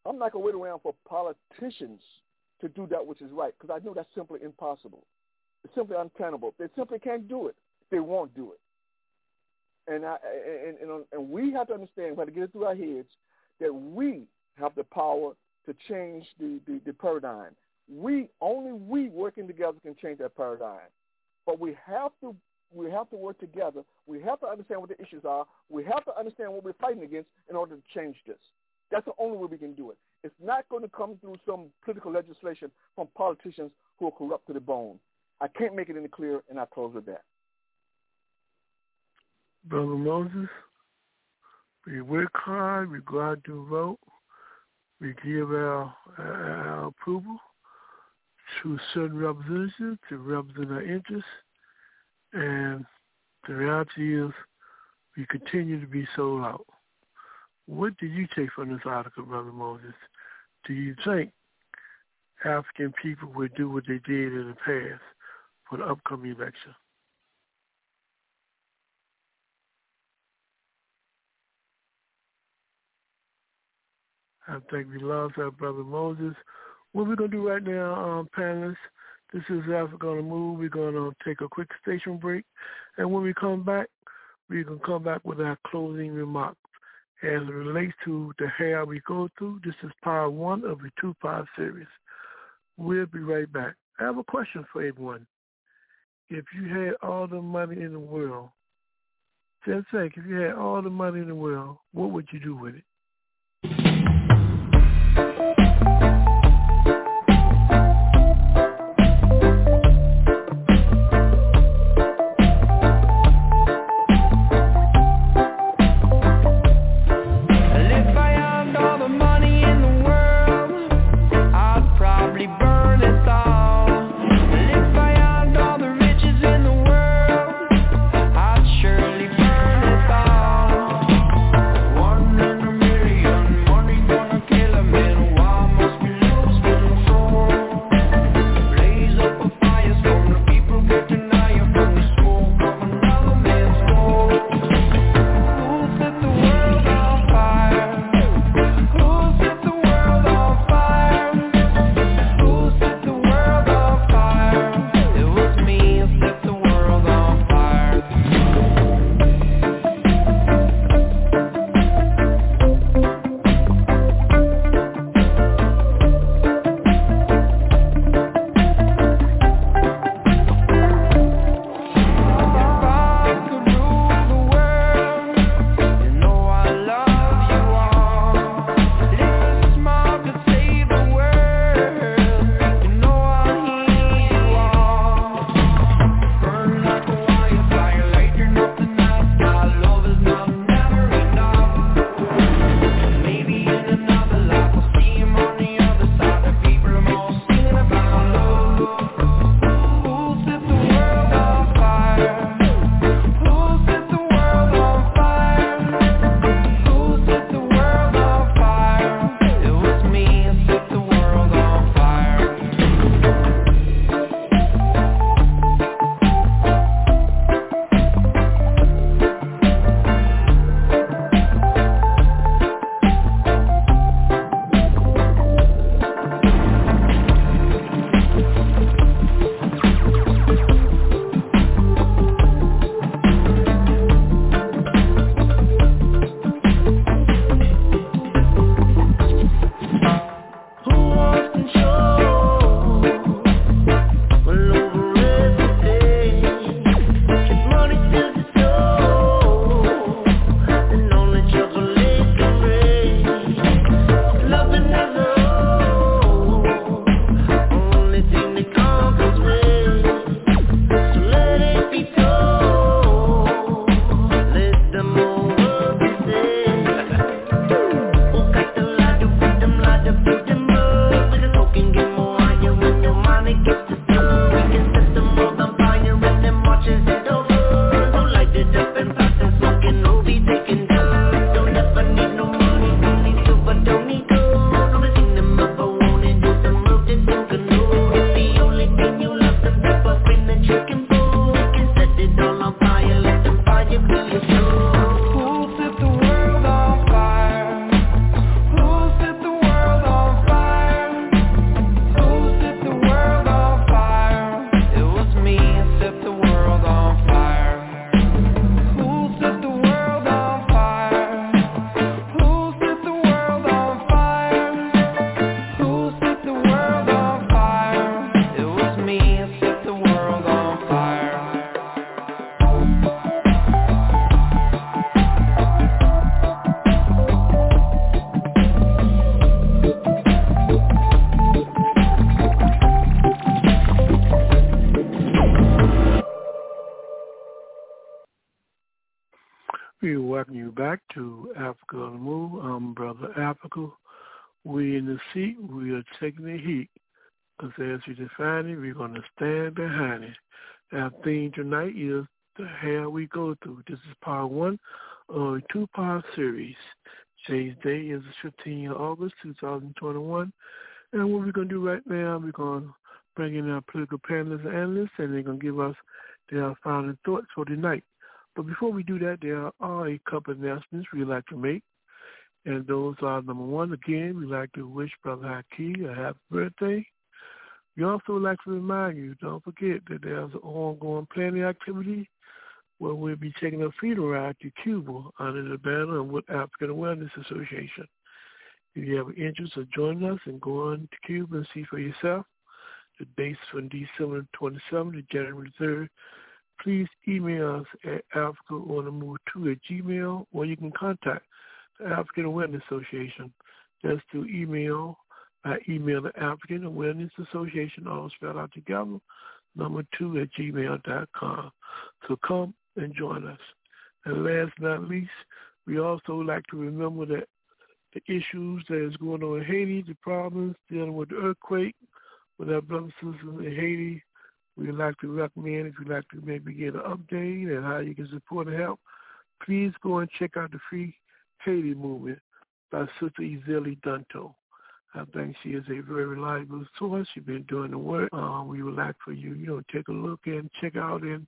I'm not going to wait around for politicians to do that which is right because I know that's simply impossible. It's simply untenable. They simply can't do it. They won't do it. And, I, and, and, and we have to understand, we have to get it through our heads, that we have the power to change the, the, the paradigm. We, only we working together can change that paradigm. But we have to we have to work together. We have to understand what the issues are. We have to understand what we're fighting against in order to change this. That's the only way we can do it. It's not going to come through some political legislation from politicians who are corrupt to the bone. I can't make it any clearer, and I close with that. Brother Moses, we work hard, we go out to vote, we give our, our approval to certain representatives to represent our interests, and the reality is we continue to be sold out. What do you take from this article, Brother Moses? Do you think African people will do what they did in the past for the upcoming election? I think we lost our brother Moses. What we're going to do right now, um, panelists, this is Africa on the Move. We're going to take a quick station break. And when we come back, going to come back with our closing remarks. As it relates to the hair we go through, this is part one of the two-part series. We'll be right back. I have a question for everyone. If you had all the money in the world, just if you had all the money in the world, what would you do with it? We in the seat, we are taking the heat. Because as we define it, we're going to stand behind it. Our theme tonight is the hell we go through. This is part one of a two-part series. Today's day is the 15th of August, 2021. And what we're going to do right now, we're going to bring in our political panelists and analysts, and they're going to give us their final thoughts for tonight. But before we do that, there are a couple announcements we'd like to make. And those are, number one, again, we'd like to wish Brother Haki a happy birthday. We also would like to remind you, don't forget that there's an ongoing planning activity where we'll be taking a feeder ride to Cuba under the banner of the African Awareness Association. If you have an interest in joining us and going to Cuba and see for yourself, the dates from December 27th to January 3rd, please email us at africaonthemove2 at gmail, or you can contact African Awareness Association. That's through email by email the African Awareness Association, all spelled out together, number two at gmail.com. So come and join us. And last but not least, we also like to remember that the issues that is going on in Haiti, the problems dealing with the earthquake, with our brothers and sisters in Haiti, we'd like to recommend if you'd like to maybe get an update and how you can support and help, please go and check out the Free Haiti movement by Sister Ezili Danto. I think she is a very reliable source. She's been doing the work. Uh, we would like for you, you know, take a look and check out and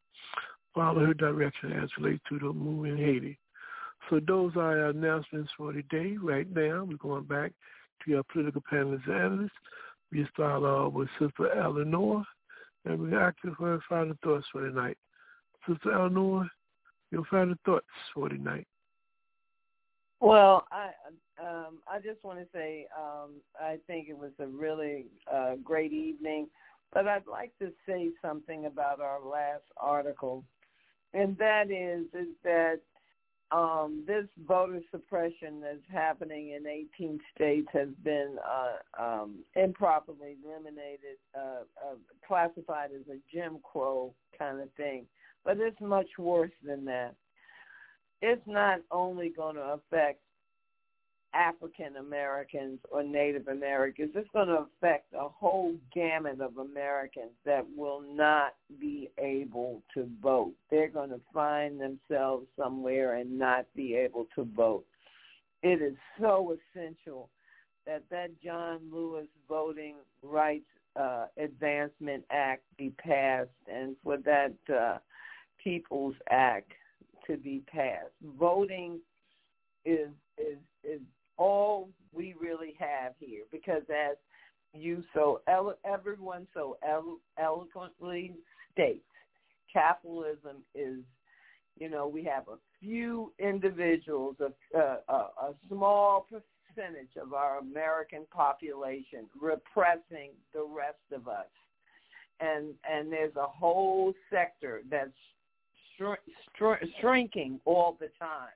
follow her direction as relates to the movement in Haiti. So those are our announcements for today. Right now, we're going back to our political panelists and analysts. We start off with Sister Eleanor, and we ask for her final thoughts for tonight. Sister Eleanor, your final thoughts for tonight. Well, I um, I just want to say um, I think it was a really uh, great evening, but I'd like to say something about our last article, and that is is that um, this voter suppression that's happening in 18 states has been uh, um, improperly eliminated, uh, uh, classified as a Jim Crow kind of thing. But it's much worse than that. It's not only going to affect African Americans or Native Americans. It's going to affect a whole gamut of Americans that will not be able to vote. They're going to find themselves somewhere and not be able to vote. It is so essential that that John Lewis Voting Rights uh, Advancement Act be passed and for that uh, People's Act to be passed. Voting is is is all we really have here because as you so elo- everyone so elo- eloquently states capitalism is you know we have a few individuals a, a, a small percentage of our american population repressing the rest of us and and there's a whole sector that's shrinking all the time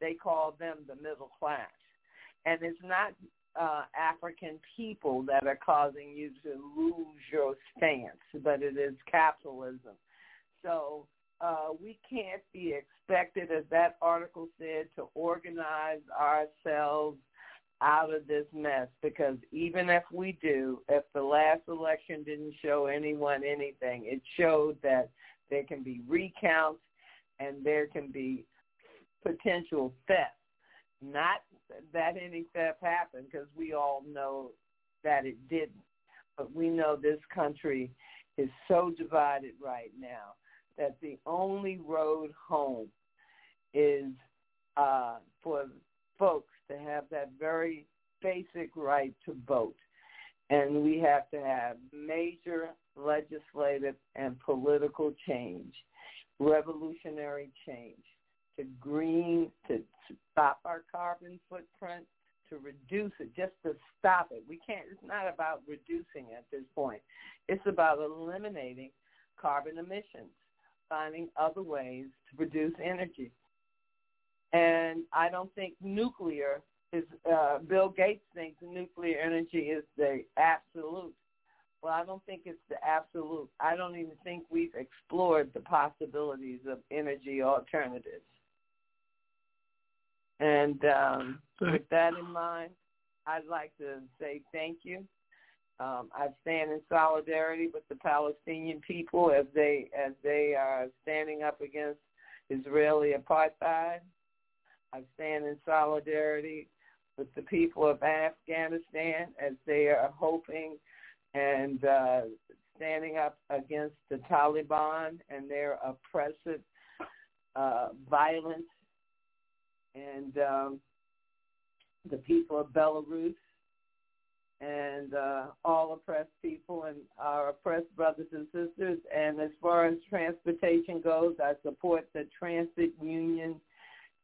they call them the middle class and it's not uh, African people that are causing you to lose your stance, but it is capitalism. So uh, we can't be expected, as that article said, to organize ourselves out of this mess because even if we do, if the last election didn't show anyone anything, it showed that there can be recounts and there can be potential theft. Not that any theft happened because we all know that it didn't. But we know this country is so divided right now that the only road home is uh, for folks to have that very basic right to vote. And we have to have major legislative and political change, revolutionary change to green, to stop our carbon footprint, to reduce it, just to stop it. We can't, it's not about reducing at this point. It's about eliminating carbon emissions, finding other ways to produce energy. And I don't think nuclear is, uh, Bill Gates thinks nuclear energy is the absolute. Well, I don't think it's the absolute. I don't even think we've explored the possibilities of energy alternatives. And um, with that in mind, I'd like to say thank you. Um, I stand in solidarity with the Palestinian people as they as they are standing up against Israeli apartheid. I stand in solidarity with the people of Afghanistan as they are hoping and uh, standing up against the Taliban and their oppressive uh, violence and um, the people of Belarus and uh, all oppressed people and our oppressed brothers and sisters. And as far as transportation goes, I support the transit union.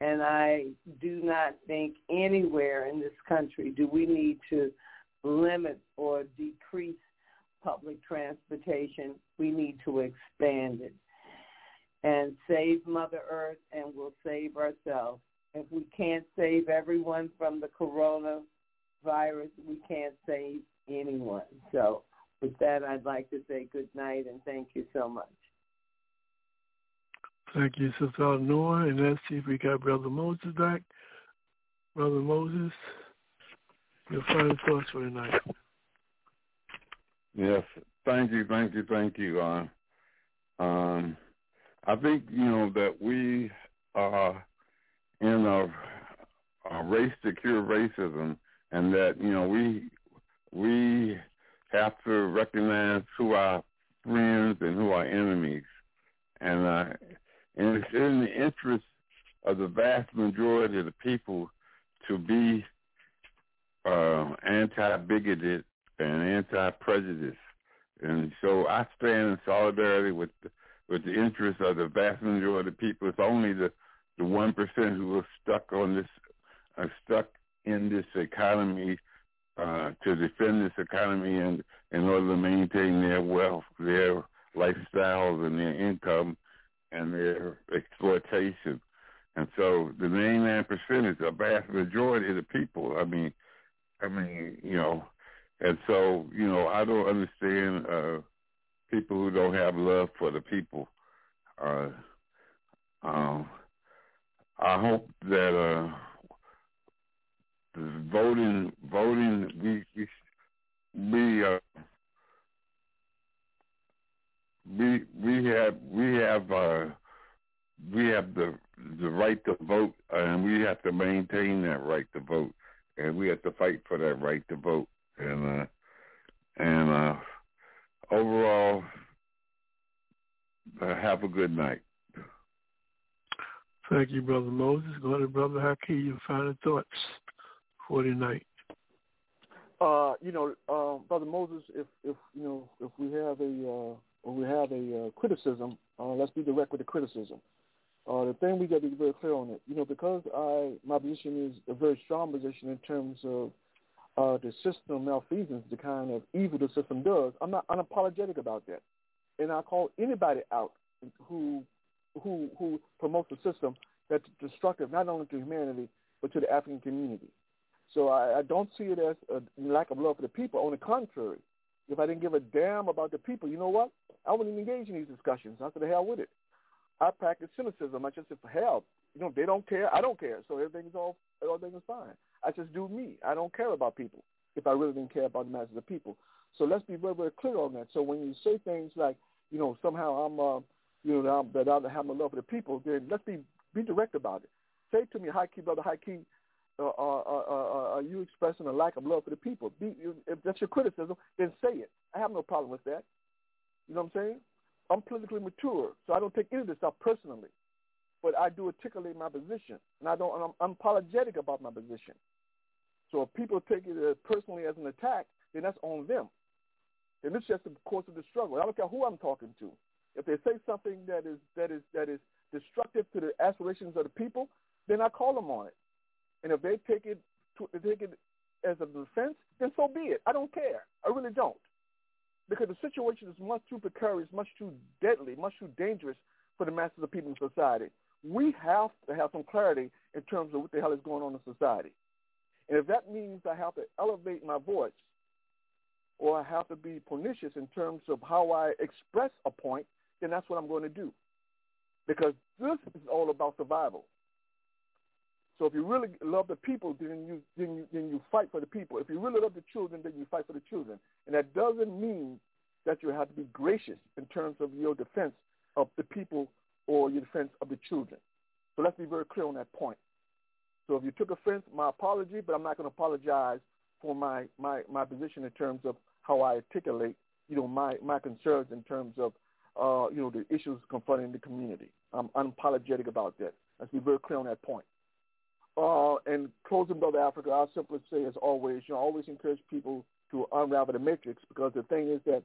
And I do not think anywhere in this country do we need to limit or decrease public transportation. We need to expand it and save Mother Earth and we'll save ourselves. If we can't save everyone from the coronavirus, we can't save anyone. So with that, I'd like to say good night and thank you so much. Thank you, Sister Noah. And let's see if we got Brother Moses back. Brother Moses, your final thoughts for tonight. Yes, thank you, thank you, thank you. Uh, um, I think you know that we are in a, a race to cure racism, and that you know we we have to recognize who our friends and who our enemies, and uh, and it's in the interest of the vast majority of the people to be uh, anti-bigoted and anti-prejudice. And so I stand in solidarity with the, with the interests of the vast majority of people. It's only the the one percent who are stuck on this, are stuck in this economy uh, to defend this economy and in order to maintain their wealth, their lifestyles, and their income, and their exploitation. And so the 99% is a vast majority of the people. I mean, I mean, you know, and so, you know, I don't understand uh, people who don't have love for the people. Uh, um, I hope that uh, voting, voting, we we we, uh, we we have we have uh, we have the the right to vote, and we have to maintain that right to vote, and we have to fight for that right to vote and uh, and uh, overall, uh, have a good night. Thank you, Brother Moses. Go ahead, Brother Haki, your final thoughts for tonight. Uh, you know, uh, Brother Moses, if if you know if we have a uh, if we have a uh, criticism, uh, let's be direct with the criticism. Uh, the thing we got to be very clear on it, you know, because I my position is a very strong position in terms of uh, the system malfeasance, the kind of evil the system does, I'm not unapologetic about that. And I call anybody out who who who promotes a system that's destructive not only to humanity but to the African community. So I, I don't see it as a lack of love for the people. On the contrary, if I didn't give a damn about the people, you know what? I wouldn't engage in these discussions. I said, the hell with it. I practice cynicism. I just said, hell, you know, they don't care. I don't care. So everything's all everything is fine. I just do me. I don't care about people if I really didn't care about the masses of people. So let's be very, very clear on that. So when you say things like, you know, somehow I'm, uh, you know, that, I'm, that I have my love for the people, then let's be be direct about it. Say to me, Haki, brother, Haki, uh, uh, uh, uh, are you expressing a lack of love for the people? Be, if that's your criticism, then say it. I have no problem with that. You know what I'm saying? I'm politically mature, so I don't take any of this stuff personally but I do articulate my position, and I don't. And I'm unapologetic about my position. So if people take it uh, personally as an attack, then that's on them. And it's just the course of the struggle. I don't care who I'm talking to. If they say something that is that is that is destructive to the aspirations of the people, then I call them on it. And if they take it to, take it as a defense, then so be it. I don't care. I really don't. Because the situation is much too precarious, much too deadly, much too dangerous for the masses of people in society we have to have some clarity in terms of what the hell is going on in society. And if that means I have to elevate my voice or I have to be pernicious in terms of how I express a point, then that's what I'm going to do. Because this is all about survival. So if you really love the people, then you then you then you fight for the people. If you really love the children, then you fight for the children. And that doesn't mean that you have to be gracious in terms of your defense of the people or your defense of the children. So let's be very clear on that point. So if you took offense, my apology, but I'm not going to apologize for my, my, my position in terms of how I articulate, you know, my, my concerns in terms of, uh, you know, the issues confronting the community. I'm unapologetic about that. Let's be very clear on that point. Uh, and closing, Brother Africa, I'll simply say, as always, you know, always encourage people to unravel the matrix because the thing is that,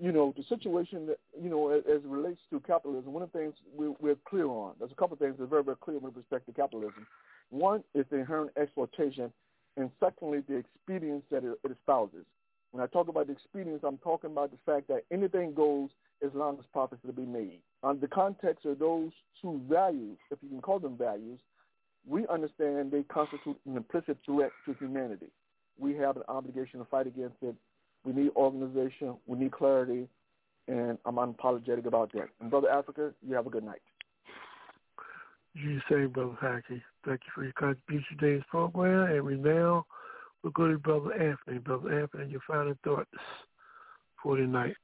you know, the situation that, you know, as, as it relates to capitalism, one of the things we're, we're clear on, there's a couple of things that are very, very clear with respect to capitalism. One is the inherent exploitation, and secondly, the expedience that it, it espouses. When I talk about the expedience, I'm talking about the fact that anything goes as long as profits are to be made. On the context of those two values, if you can call them values, we understand they constitute an implicit threat to humanity. We have an obligation to fight against it. We need organization. We need clarity. And I'm unapologetic about that. And Brother Africa, you have a good night. You say, Brother Haki. Thank you for your contribution to today's program. And we now will go to Brother Anthony. Brother Anthony, your final thoughts for tonight.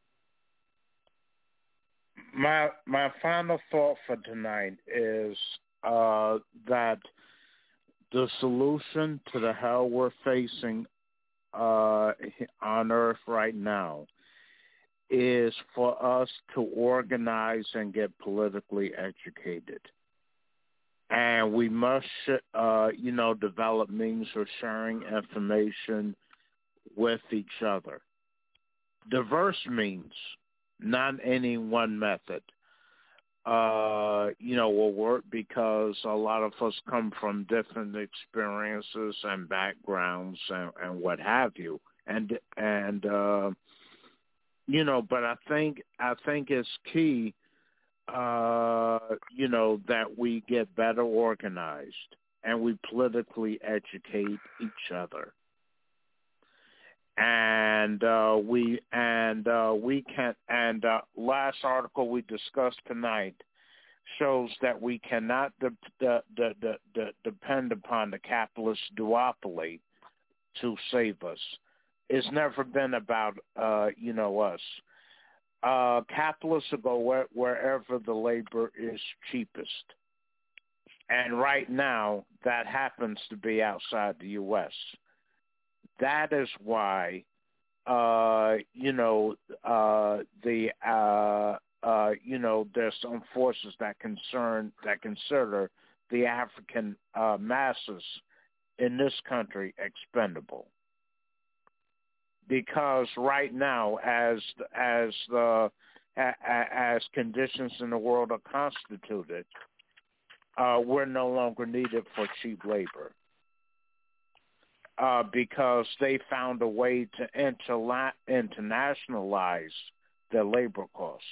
My my final thought for tonight is uh, that the solution to the hell we're facing uh, on Earth right now is for us to organize and get politically educated. And we must, uh, you know, develop means of sharing information with each other. Diverse means, not any one method uh, you know, will work because a lot of us come from different experiences and backgrounds and, and what have you. And and uh, you know, but I think I think it's key, uh, you know, that we get better organized and we politically educate each other and uh, we and uh, we can and uh, last article we discussed tonight shows that we cannot de- de- de- de- depend upon the capitalist duopoly to save us. It's never been about uh, you know us. Uh, capitalists will go where, wherever the labor is cheapest, and right now that happens to be outside the U.S that is why uh, you know uh, the uh, uh, you know there's some forces that concern that consider the African uh, masses in this country expendable. Because right now as as the as conditions in the world are constituted, uh, we're no longer needed for cheap labor uh, because they found a way to interla- internationalize their labor costs,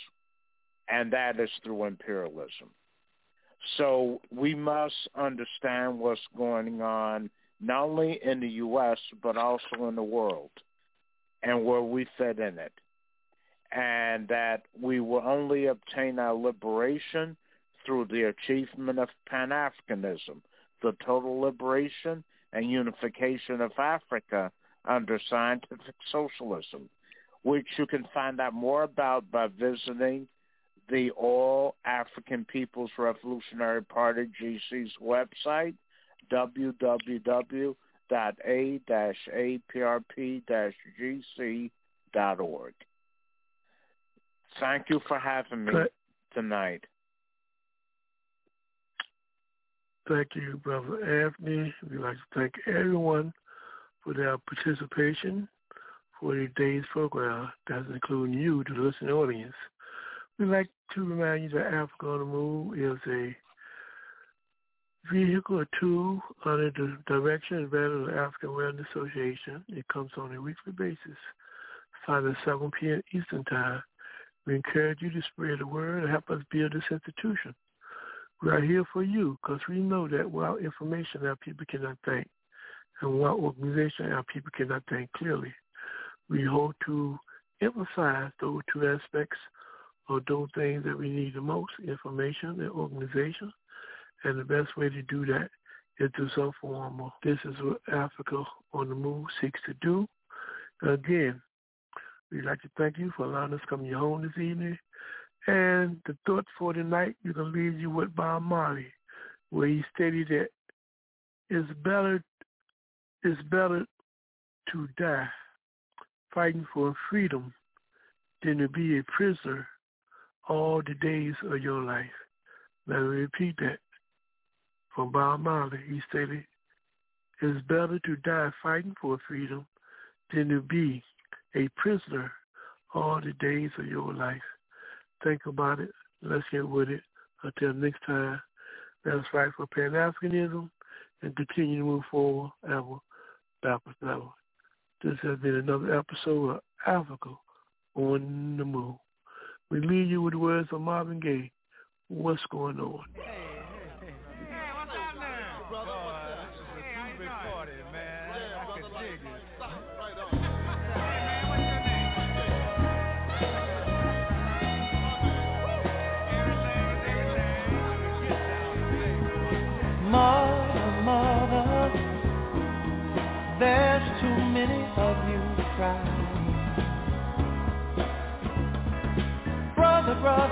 and that is through imperialism. So we must understand what's going on not only in the U.S. but also in the world, and where we fit in it, and that we will only obtain our liberation through the achievement of Pan-Africanism, the total liberation and unification of Africa under scientific socialism, which you can find out more about by visiting the All African People's Revolutionary Party GC's website, www.a-aprp-gc.org. Thank you for having me tonight. Thank you, Brother Anthony. We'd like to thank everyone for their participation for today's program. That's including you, the listening audience. We'd like to remind you that Africa on the Move is a vehicle or tool under the direction and value of the African Awareness Association. It comes on a weekly basis, starting at 7 p.m. Eastern Time. We encourage you to spread the word and help us build this institution. We are here for you because we know that without information, our people cannot think. And without organization, our people cannot think clearly. We hope to emphasize those two aspects of those things that we need the most, information and organization. And the best way to do that is through some form of this is what Africa on the Move seeks to do. Again, we'd like to thank you for allowing us to come to your home this evening. And the thought for tonight, you can leave you with Bob Marley, where he stated that it's better, it's better to die fighting for freedom than to be a prisoner all the days of your life. Let me repeat that. From Bob Marley, he stated, it's better to die fighting for freedom than to be a prisoner all the days of your life. Think about it. Let's get with it. Until next time, let us fight for Pan-Africanism and continue to move forward ever, backwards never. This has been another episode of Africa on the Move. We leave you with the words of Marvin Gaye. What's going on? Mother,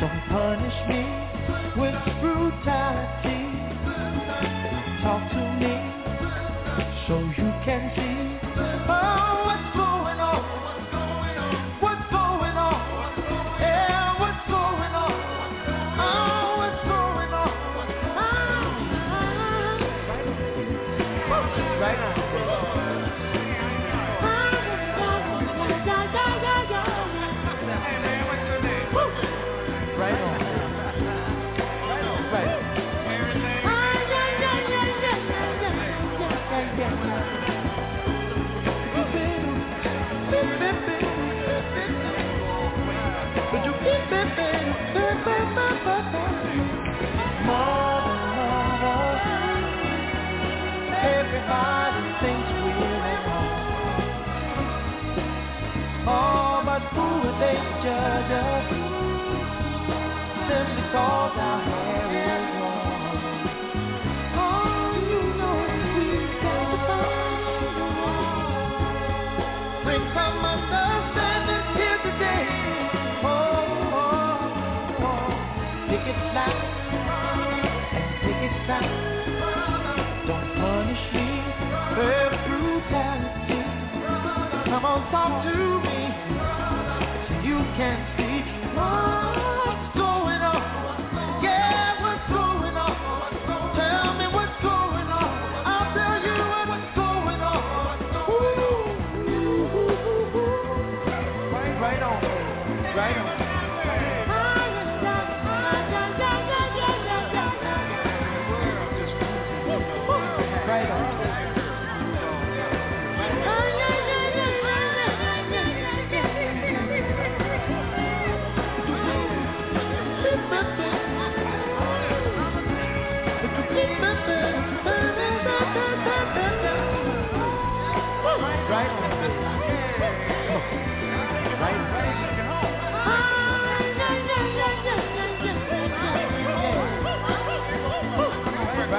Don't punish me with brutality. And pick it sound. Brutality. Come on, talk to me you can see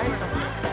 Vai. Então.